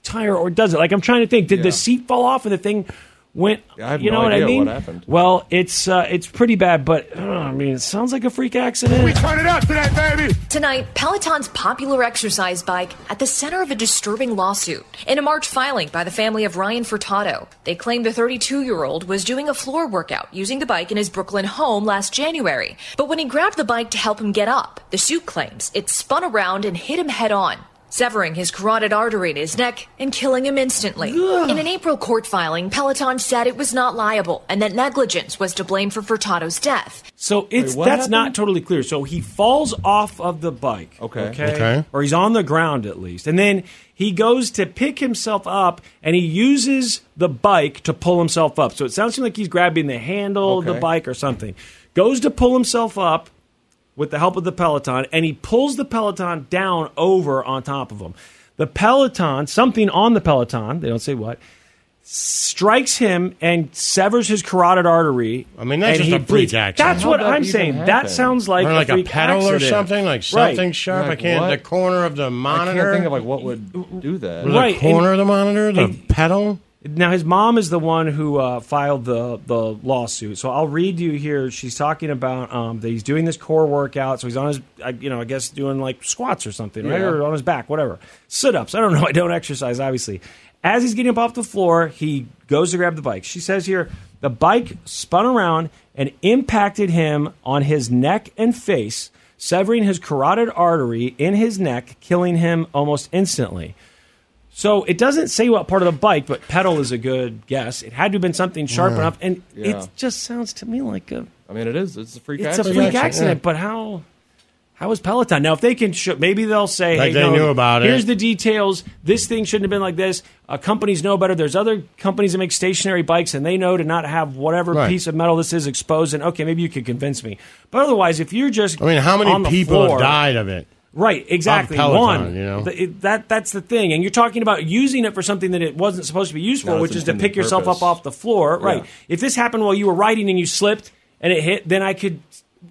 Speaker 3: tire or does it? Like I'm trying to think. Did
Speaker 4: Yeah.
Speaker 3: the seat fall off and the thing went?
Speaker 4: I have
Speaker 3: you know
Speaker 4: no
Speaker 3: what I mean?
Speaker 4: what happened.
Speaker 3: Well, it's uh, it's pretty bad, but uh, I mean, it sounds like a freak accident.
Speaker 15: turn it up today, baby.
Speaker 23: Tonight, Peloton's popular exercise bike at the center of a disturbing lawsuit. In a March filing by the family of Ryan Furtado, they claim the 32 year old was doing a floor workout using the bike in his Brooklyn home last January. But when he grabbed the bike to help him get up, the suit claims it spun around and hit him head on. Severing his carotid artery in his neck and killing him instantly. In an April court filing, Peloton said it was not liable and that negligence was to blame for Furtado's death.
Speaker 3: So it's
Speaker 4: what
Speaker 3: that's
Speaker 4: happened?
Speaker 3: not totally clear. So he falls off of the bike.
Speaker 4: Okay.
Speaker 3: Okay.
Speaker 2: Okay.
Speaker 3: Or he's on the ground at least. And then he goes to pick himself up and he uses the bike to pull himself up. So it sounds like he's grabbing the handle of the bike or something. Goes to pull himself up with the help of the Peloton and he pulls the Peloton down over on top of him. The Peloton, something on the Peloton, they don't say what, strikes him and severs his carotid artery.
Speaker 2: I mean, that's
Speaker 3: and
Speaker 2: just a freak
Speaker 3: bleeds.
Speaker 2: accident.
Speaker 3: That's
Speaker 4: How'd
Speaker 3: what
Speaker 4: that
Speaker 3: I'm
Speaker 4: even
Speaker 3: saying. That sounds like
Speaker 2: or like a,
Speaker 3: freak
Speaker 2: pedal or something, like something
Speaker 3: Right.
Speaker 2: sharp. I can't.
Speaker 4: what?
Speaker 2: The corner of the monitor.
Speaker 4: I can't think of like what would do that.
Speaker 2: the
Speaker 3: Right,
Speaker 2: corner
Speaker 3: and-
Speaker 2: of the monitor, the
Speaker 3: and-
Speaker 2: pedal.
Speaker 3: Now his mom is the one who uh, filed the the lawsuit. So I'll read you here. She's talking about um, that he's doing this core workout. So he's on his, I- you know, I guess doing like squats or something, right,
Speaker 4: Yeah.
Speaker 3: or on his back, whatever, sit ups. I don't know. I don't exercise, obviously. As he's getting up off the floor, he goes to grab the bike. She says here the bike spun around and impacted him on his neck and face, severing his carotid artery in his neck, killing him almost instantly. So it doesn't say what part of the bike, but pedal is a good guess. It had to have been something sharp
Speaker 4: Yeah.
Speaker 3: enough, and
Speaker 4: Yeah.
Speaker 3: it just sounds to me like a
Speaker 4: I mean, it is. It's a freak
Speaker 3: it's
Speaker 4: accident.
Speaker 3: a freak accident. But how how is Peloton now? If they can, show, maybe they'll say,
Speaker 2: Like
Speaker 3: hey,
Speaker 2: they
Speaker 3: no,
Speaker 2: knew about
Speaker 3: Here's
Speaker 2: it.
Speaker 3: the details. This thing shouldn't have been like this. Uh, companies know better. There's other companies that make stationary bikes, and they know to not have whatever
Speaker 2: Right.
Speaker 3: piece of metal this is exposed. And okay, maybe you could convince me. But otherwise, if you're just
Speaker 2: I mean, how many people
Speaker 3: floor-
Speaker 2: have died of it?
Speaker 3: Right, exactly.
Speaker 2: Peloton,
Speaker 3: One,
Speaker 2: you know?
Speaker 3: Th- it- that that's the thing, and you're talking about using it for something that it wasn't supposed to be used for,
Speaker 4: Not
Speaker 3: which is to pick yourself up off the floor. Right. If this happened while you were riding and you slipped and it hit, then I could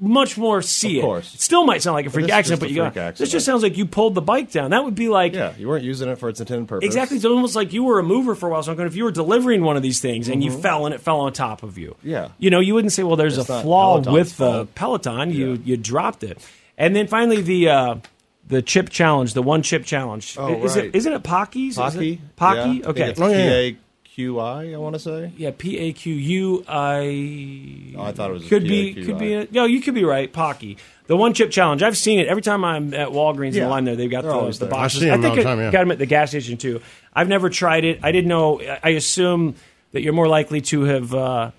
Speaker 3: much more see
Speaker 4: Of
Speaker 3: it.
Speaker 4: course.
Speaker 3: It still might sound like a freak accident, but you got, this just sounds like you pulled the bike down. That would be like
Speaker 4: Yeah, you weren't using it for its intended purpose.
Speaker 3: Exactly. It's almost like you were a mover for a while. So I'm going, if you were delivering one of these things and you fell and it fell on top of you,
Speaker 4: Mm-hmm. Yeah.
Speaker 3: you know, you wouldn't say, well, there's
Speaker 4: It's
Speaker 3: a flaw
Speaker 4: Peloton's
Speaker 3: with the. Peloton. You you dropped it, and then finally the uh, the chip challenge, the one chip challenge.
Speaker 4: Oh,
Speaker 3: is
Speaker 4: right.
Speaker 3: it isn't it Paqui's? Is
Speaker 4: Paqui.
Speaker 3: it Paqui.
Speaker 4: Yeah, I
Speaker 3: okay.
Speaker 4: think it's
Speaker 2: Oh, yeah.
Speaker 4: P-A-Q-I, I want to say.
Speaker 3: yeah, P A Q U I.
Speaker 4: Oh, I thought it was
Speaker 3: could be could be. A, no, you could be right. Paqui. The one chip challenge. I've seen it every time I'm at Walgreens in
Speaker 4: Yeah.
Speaker 3: the line there. They've got
Speaker 4: They're
Speaker 3: those
Speaker 4: always
Speaker 3: the
Speaker 4: there.
Speaker 2: I
Speaker 3: boxes.
Speaker 2: see 'em all
Speaker 3: think
Speaker 2: the
Speaker 3: I
Speaker 2: time, yeah.
Speaker 3: got them at the gas station too. I've never tried it. I didn't know. I- I assume that you're more likely to have uh,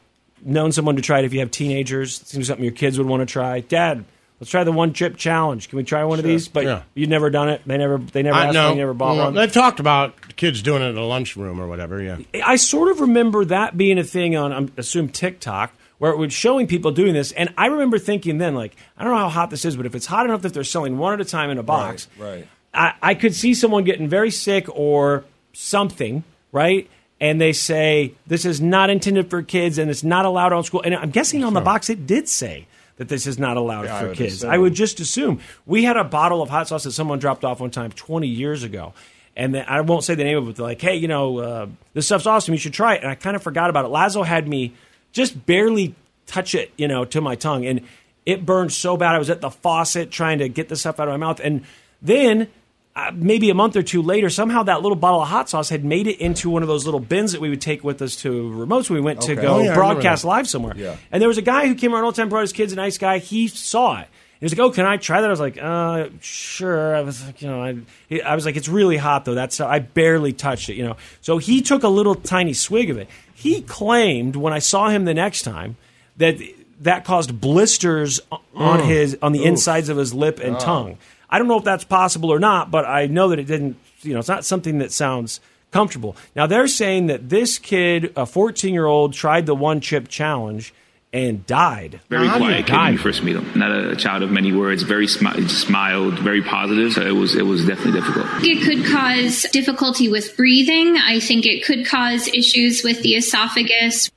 Speaker 3: known someone to try it if you have teenagers. It seems something your kids would want to try. Dad, let's try the one chip challenge. Can we try one of these? But
Speaker 2: Yeah.
Speaker 3: you've never done it. They never. They never
Speaker 2: I
Speaker 3: asked
Speaker 2: know.
Speaker 3: one. You never bought
Speaker 2: Well,
Speaker 3: one.
Speaker 2: They've talked about kids doing it at a lunchroom or whatever. Yeah.
Speaker 3: I sort of remember that being a thing on, I assume TikTok, where it was showing people doing this, and I remember thinking then, like, I don't know how hot this is, but if it's hot enough that they're selling one at a time in a box,
Speaker 4: Right.
Speaker 3: I, I could see someone getting very sick or something, right? And they say this is not intended for kids and it's not allowed on school. And I'm guessing on the box it did say that this is not allowed
Speaker 4: Yeah,
Speaker 3: for
Speaker 4: would
Speaker 3: kids.
Speaker 4: assume.
Speaker 3: I would just assume. We had a bottle of hot sauce that someone dropped off one time 20 years ago. And then, I won't say the name of it, but they're like, hey, you know, uh, this stuff's awesome. You should try it. And I kind of forgot about it. Lazo had me just barely touch it, you know, to my tongue. And it burned so bad. I was at the faucet trying to get the stuff out of my mouth. And then uh, maybe a month or two later, somehow that little bottle of hot sauce had made it into one of those little bins that we would take with us to remotes we went to go
Speaker 2: Oh, yeah,
Speaker 3: broadcast live somewhere.
Speaker 4: Yeah.
Speaker 3: And there was a guy who came around all the time, brought his kids, a nice guy. He saw it. He was like, "Oh, can I try that?" I was like, "Uh, sure." I was like, you know, I, I was like, "It's really hot though." That's I barely touched it, you know. So he took a little tiny swig of it. He claimed when I saw him the next time that that caused blisters on
Speaker 2: Mm.
Speaker 3: his on the
Speaker 2: Oof.
Speaker 3: insides of his lip and
Speaker 4: Oh.
Speaker 3: tongue. I don't know if that's possible or not, but I know that it didn't. You know, it's not something that sounds comfortable. Now they're saying that this kid, a 14 year old, tried the one chip challenge and died.
Speaker 24: Very
Speaker 3: How
Speaker 24: quiet kid
Speaker 3: die?
Speaker 24: when you first meet him. Not a child of many words. Very smi- smiled, very positive. So it was it was definitely difficult.
Speaker 25: It could cause difficulty with breathing. I think it could cause issues with the esophagus.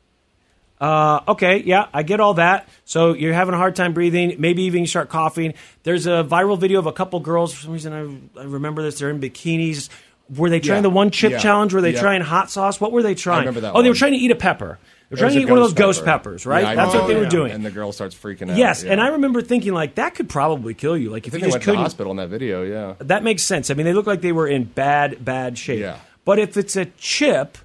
Speaker 3: Uh, okay, yeah, I get all that. So you're having a hard time breathing. Maybe even you start coughing. There's a viral video of a couple girls. For some reason, I, I remember this. They're in bikinis. were they trying
Speaker 4: Yeah.
Speaker 3: the one chip
Speaker 4: Yeah.
Speaker 3: challenge? Were they
Speaker 4: Yeah.
Speaker 3: trying hot sauce? What were they trying?
Speaker 4: remember that
Speaker 3: oh, they were trying to eat a pepper.
Speaker 4: They're
Speaker 3: trying to eat one of those
Speaker 4: ghost
Speaker 3: ghost peppers, right?
Speaker 4: Yeah, I
Speaker 3: That's what they were doing.
Speaker 4: And the girl starts freaking out.
Speaker 3: Yes,
Speaker 4: yeah.
Speaker 3: and I remember thinking like that could probably kill you. Like
Speaker 4: I
Speaker 3: if
Speaker 4: think
Speaker 3: you
Speaker 4: they
Speaker 3: just
Speaker 4: went to the
Speaker 3: couldn't.
Speaker 4: hospital in that video. Yeah.
Speaker 3: That makes sense. I mean, they look like they were in bad, bad shape.
Speaker 4: Yeah.
Speaker 3: But if it's a chip,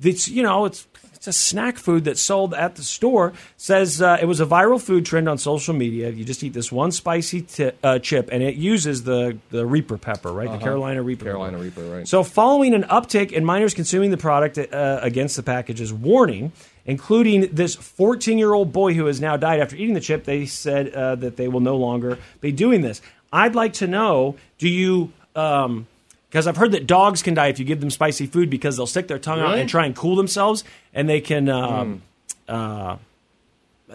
Speaker 3: that's you know, it's it's a snack food that's sold at the store. Says uh, it was a viral food trend on social media. You just eat this one spicy ti uh, chip, and it uses the the Reaper pepper, right? The
Speaker 4: Uh-huh.
Speaker 3: Carolina Reaper.
Speaker 4: Carolina
Speaker 3: pepper.
Speaker 4: Reaper, right.
Speaker 3: So, following an uptick in minors consuming the product uh, against the package's warning, including this 14 year old boy who has now died after eating the chip, they said uh, that they will no longer be doing this. I'd like to know do you. Um, because I've heard that dogs can die if you give them spicy food because they'll stick their tongue out and try and cool themselves, and they can, um, uh,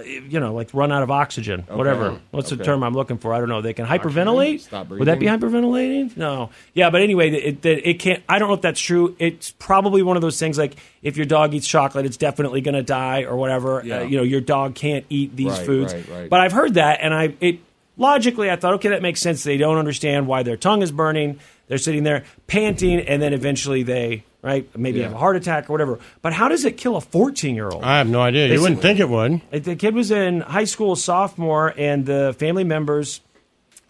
Speaker 3: you know, like run out of oxygen. Whatever. What's the term I'm looking for? I don't know. They can hyperventilate.
Speaker 4: Stop
Speaker 3: Would that be hyperventilating? No. Yeah, but anyway, it, it, it can't. I don't know if that's true. It's probably one of those things like if your dog eats chocolate, it's definitely going to die or whatever.
Speaker 4: Yeah.
Speaker 3: Uh, you know, your dog can't eat these
Speaker 4: Right,
Speaker 3: foods.
Speaker 4: right, right.
Speaker 3: But I've heard that, and I it logically I thought, okay, that makes sense. They don't understand why their tongue is burning. They're sitting there panting, and then eventually they right maybe
Speaker 2: Yeah.
Speaker 3: have a heart attack or whatever. But how does it kill a 14 year old?
Speaker 2: I have no idea. You wouldn't think it would.
Speaker 3: The kid was in high school, sophomore, and the family members.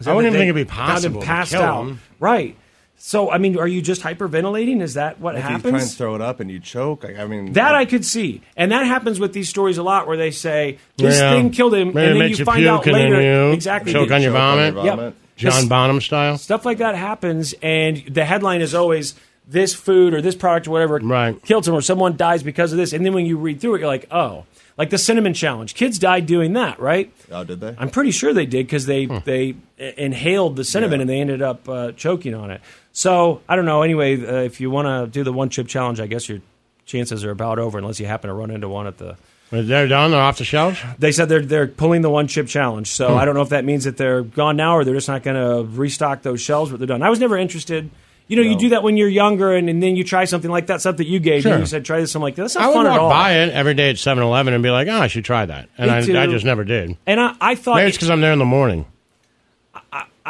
Speaker 2: I wouldn't even think it'd be
Speaker 3: they found him
Speaker 2: possible to
Speaker 3: Passed
Speaker 2: kill
Speaker 3: out.
Speaker 2: him.
Speaker 3: Right. So, I mean, are you just hyperventilating? Is that what
Speaker 4: if you try and
Speaker 3: happens?
Speaker 4: throw it up and you choke, I, I mean
Speaker 3: That uh, I could see, and that happens with these stories a lot, where they say this
Speaker 2: Yeah.
Speaker 3: thing killed him,
Speaker 2: Maybe
Speaker 3: and then you
Speaker 2: you
Speaker 3: find out later
Speaker 2: you
Speaker 3: exactly
Speaker 2: choke on your
Speaker 4: Choke on your
Speaker 2: vomit.
Speaker 4: vomit.
Speaker 2: John Bonham style.
Speaker 3: Stuff like that happens, and the headline is always this food or this product or whatever
Speaker 2: right.
Speaker 3: killed someone or someone dies because of this. And then when you read through it, you're like, oh, like the cinnamon challenge. Kids died doing that, right?
Speaker 4: Oh, did they?
Speaker 3: I'm pretty sure they did because they they inhaled the cinnamon and they ended up uh, choking on it. So I don't know. Anyway, uh, if you want to do the one chip challenge, I guess your chances are about over unless you happen to run into one at the.
Speaker 2: They're done. They're off the shelves.
Speaker 3: They said they're they're pulling the one chip challenge. So
Speaker 2: Hmm.
Speaker 3: I don't know if that means that they're gone now or they're just not going to restock those shelves, but they're done. I was never interested. You know, you do that when you're younger, and, and then you try something like that, stuff that you gave me.
Speaker 2: Sure.
Speaker 3: You said try this. I'm like, that's not
Speaker 2: I would
Speaker 3: fun at all.
Speaker 2: by it every day at 7-Eleven and be like, oh, I should try that. And I. I just never did.
Speaker 3: And I, I thought
Speaker 2: Maybe it's because I'm there in the morning.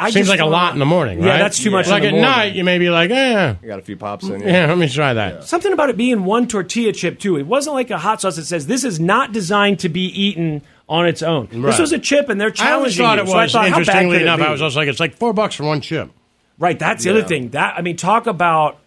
Speaker 3: I
Speaker 2: Seems
Speaker 3: just
Speaker 2: like a lot in the morning,
Speaker 3: Yeah, that's too much in
Speaker 2: Like
Speaker 3: the
Speaker 2: at
Speaker 3: morning.
Speaker 2: night, you may be like, eh.
Speaker 4: I got a few pops in.
Speaker 2: Yeah, let me try that.
Speaker 3: Something about it being one tortilla chip too. It wasn't like a hot sauce that says this is not designed to be eaten on its own.
Speaker 2: Right.
Speaker 3: This was a chip, and they're
Speaker 2: I always
Speaker 3: challenging
Speaker 2: thought
Speaker 3: you.
Speaker 2: it
Speaker 3: So I
Speaker 2: was,
Speaker 3: thought, how bad
Speaker 2: interestingly
Speaker 3: could it
Speaker 2: enough,
Speaker 3: be?
Speaker 2: I was just like, it's like four bucks for one chip.
Speaker 3: Right, that's the other thing. That I mean, talk about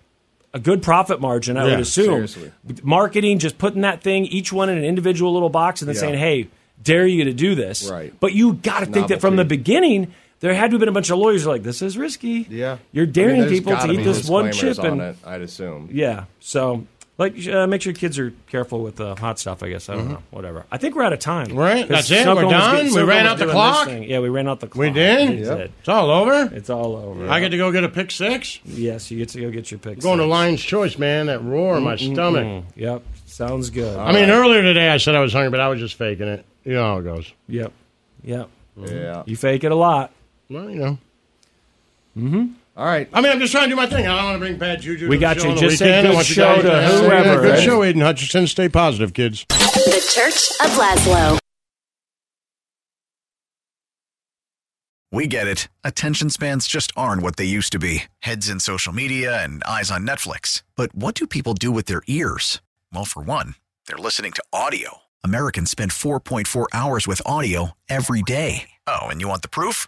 Speaker 3: a good profit margin. I
Speaker 2: Yeah,
Speaker 3: would assume
Speaker 2: seriously.
Speaker 3: marketing, just putting that thing each one in an individual little box, and then
Speaker 4: Yeah.
Speaker 3: saying, "Hey, dare you to do this?"
Speaker 4: Right.
Speaker 3: But you got to think that from the
Speaker 4: Novelty.
Speaker 3: beginning. There had to have been a bunch of lawyers who are like, "This is risky.
Speaker 4: Yeah,
Speaker 3: You're
Speaker 4: I mean,
Speaker 3: daring people
Speaker 4: gotta
Speaker 3: eat this one chip."
Speaker 4: on
Speaker 3: And
Speaker 4: it, I'd assume.
Speaker 3: yeah, so like, uh, make sure kids are careful with the hot stuff. I guess I don't know. Whatever. I think we're out of time.
Speaker 2: Right. that's it? We're done?
Speaker 3: getting-
Speaker 2: We ran
Speaker 3: was
Speaker 2: out the clock?
Speaker 3: Yeah, we ran out the clock.
Speaker 2: We did? Yep.
Speaker 3: did.
Speaker 2: It's all over?
Speaker 3: It's all over.
Speaker 2: I get to go get a pick six?
Speaker 3: Yes, you get to go get your pick.
Speaker 2: Going to
Speaker 3: six.
Speaker 2: Lion's Choice, man. That roar in my stomach.
Speaker 3: Yep, sounds good.
Speaker 2: I mean, earlier today I said I was hungry, but I was just faking it. You know how it goes.
Speaker 3: Yep. Yep.
Speaker 4: Yeah.
Speaker 3: You fake it a lot.
Speaker 2: Well, you know.
Speaker 3: Mm-hmm.
Speaker 4: All right.
Speaker 2: I mean, I'm just trying to do my thing. I don't want to bring bad juju.
Speaker 3: We
Speaker 2: to
Speaker 3: got
Speaker 2: the show
Speaker 3: you. Just say.
Speaker 2: I
Speaker 3: good
Speaker 2: want you
Speaker 3: show to
Speaker 2: have a
Speaker 3: whoever.
Speaker 2: Good show, Aidan Hutchinson. Stay positive, kids.
Speaker 26: The Church of Lazlo.
Speaker 27: We get it. Attention spans just aren't what they used to be heads in social media and eyes on Netflix. But what do people do with their ears? Well, for one, they're listening to audio. Americans spend 4.4 hours with audio every day. Oh, and you want the proof?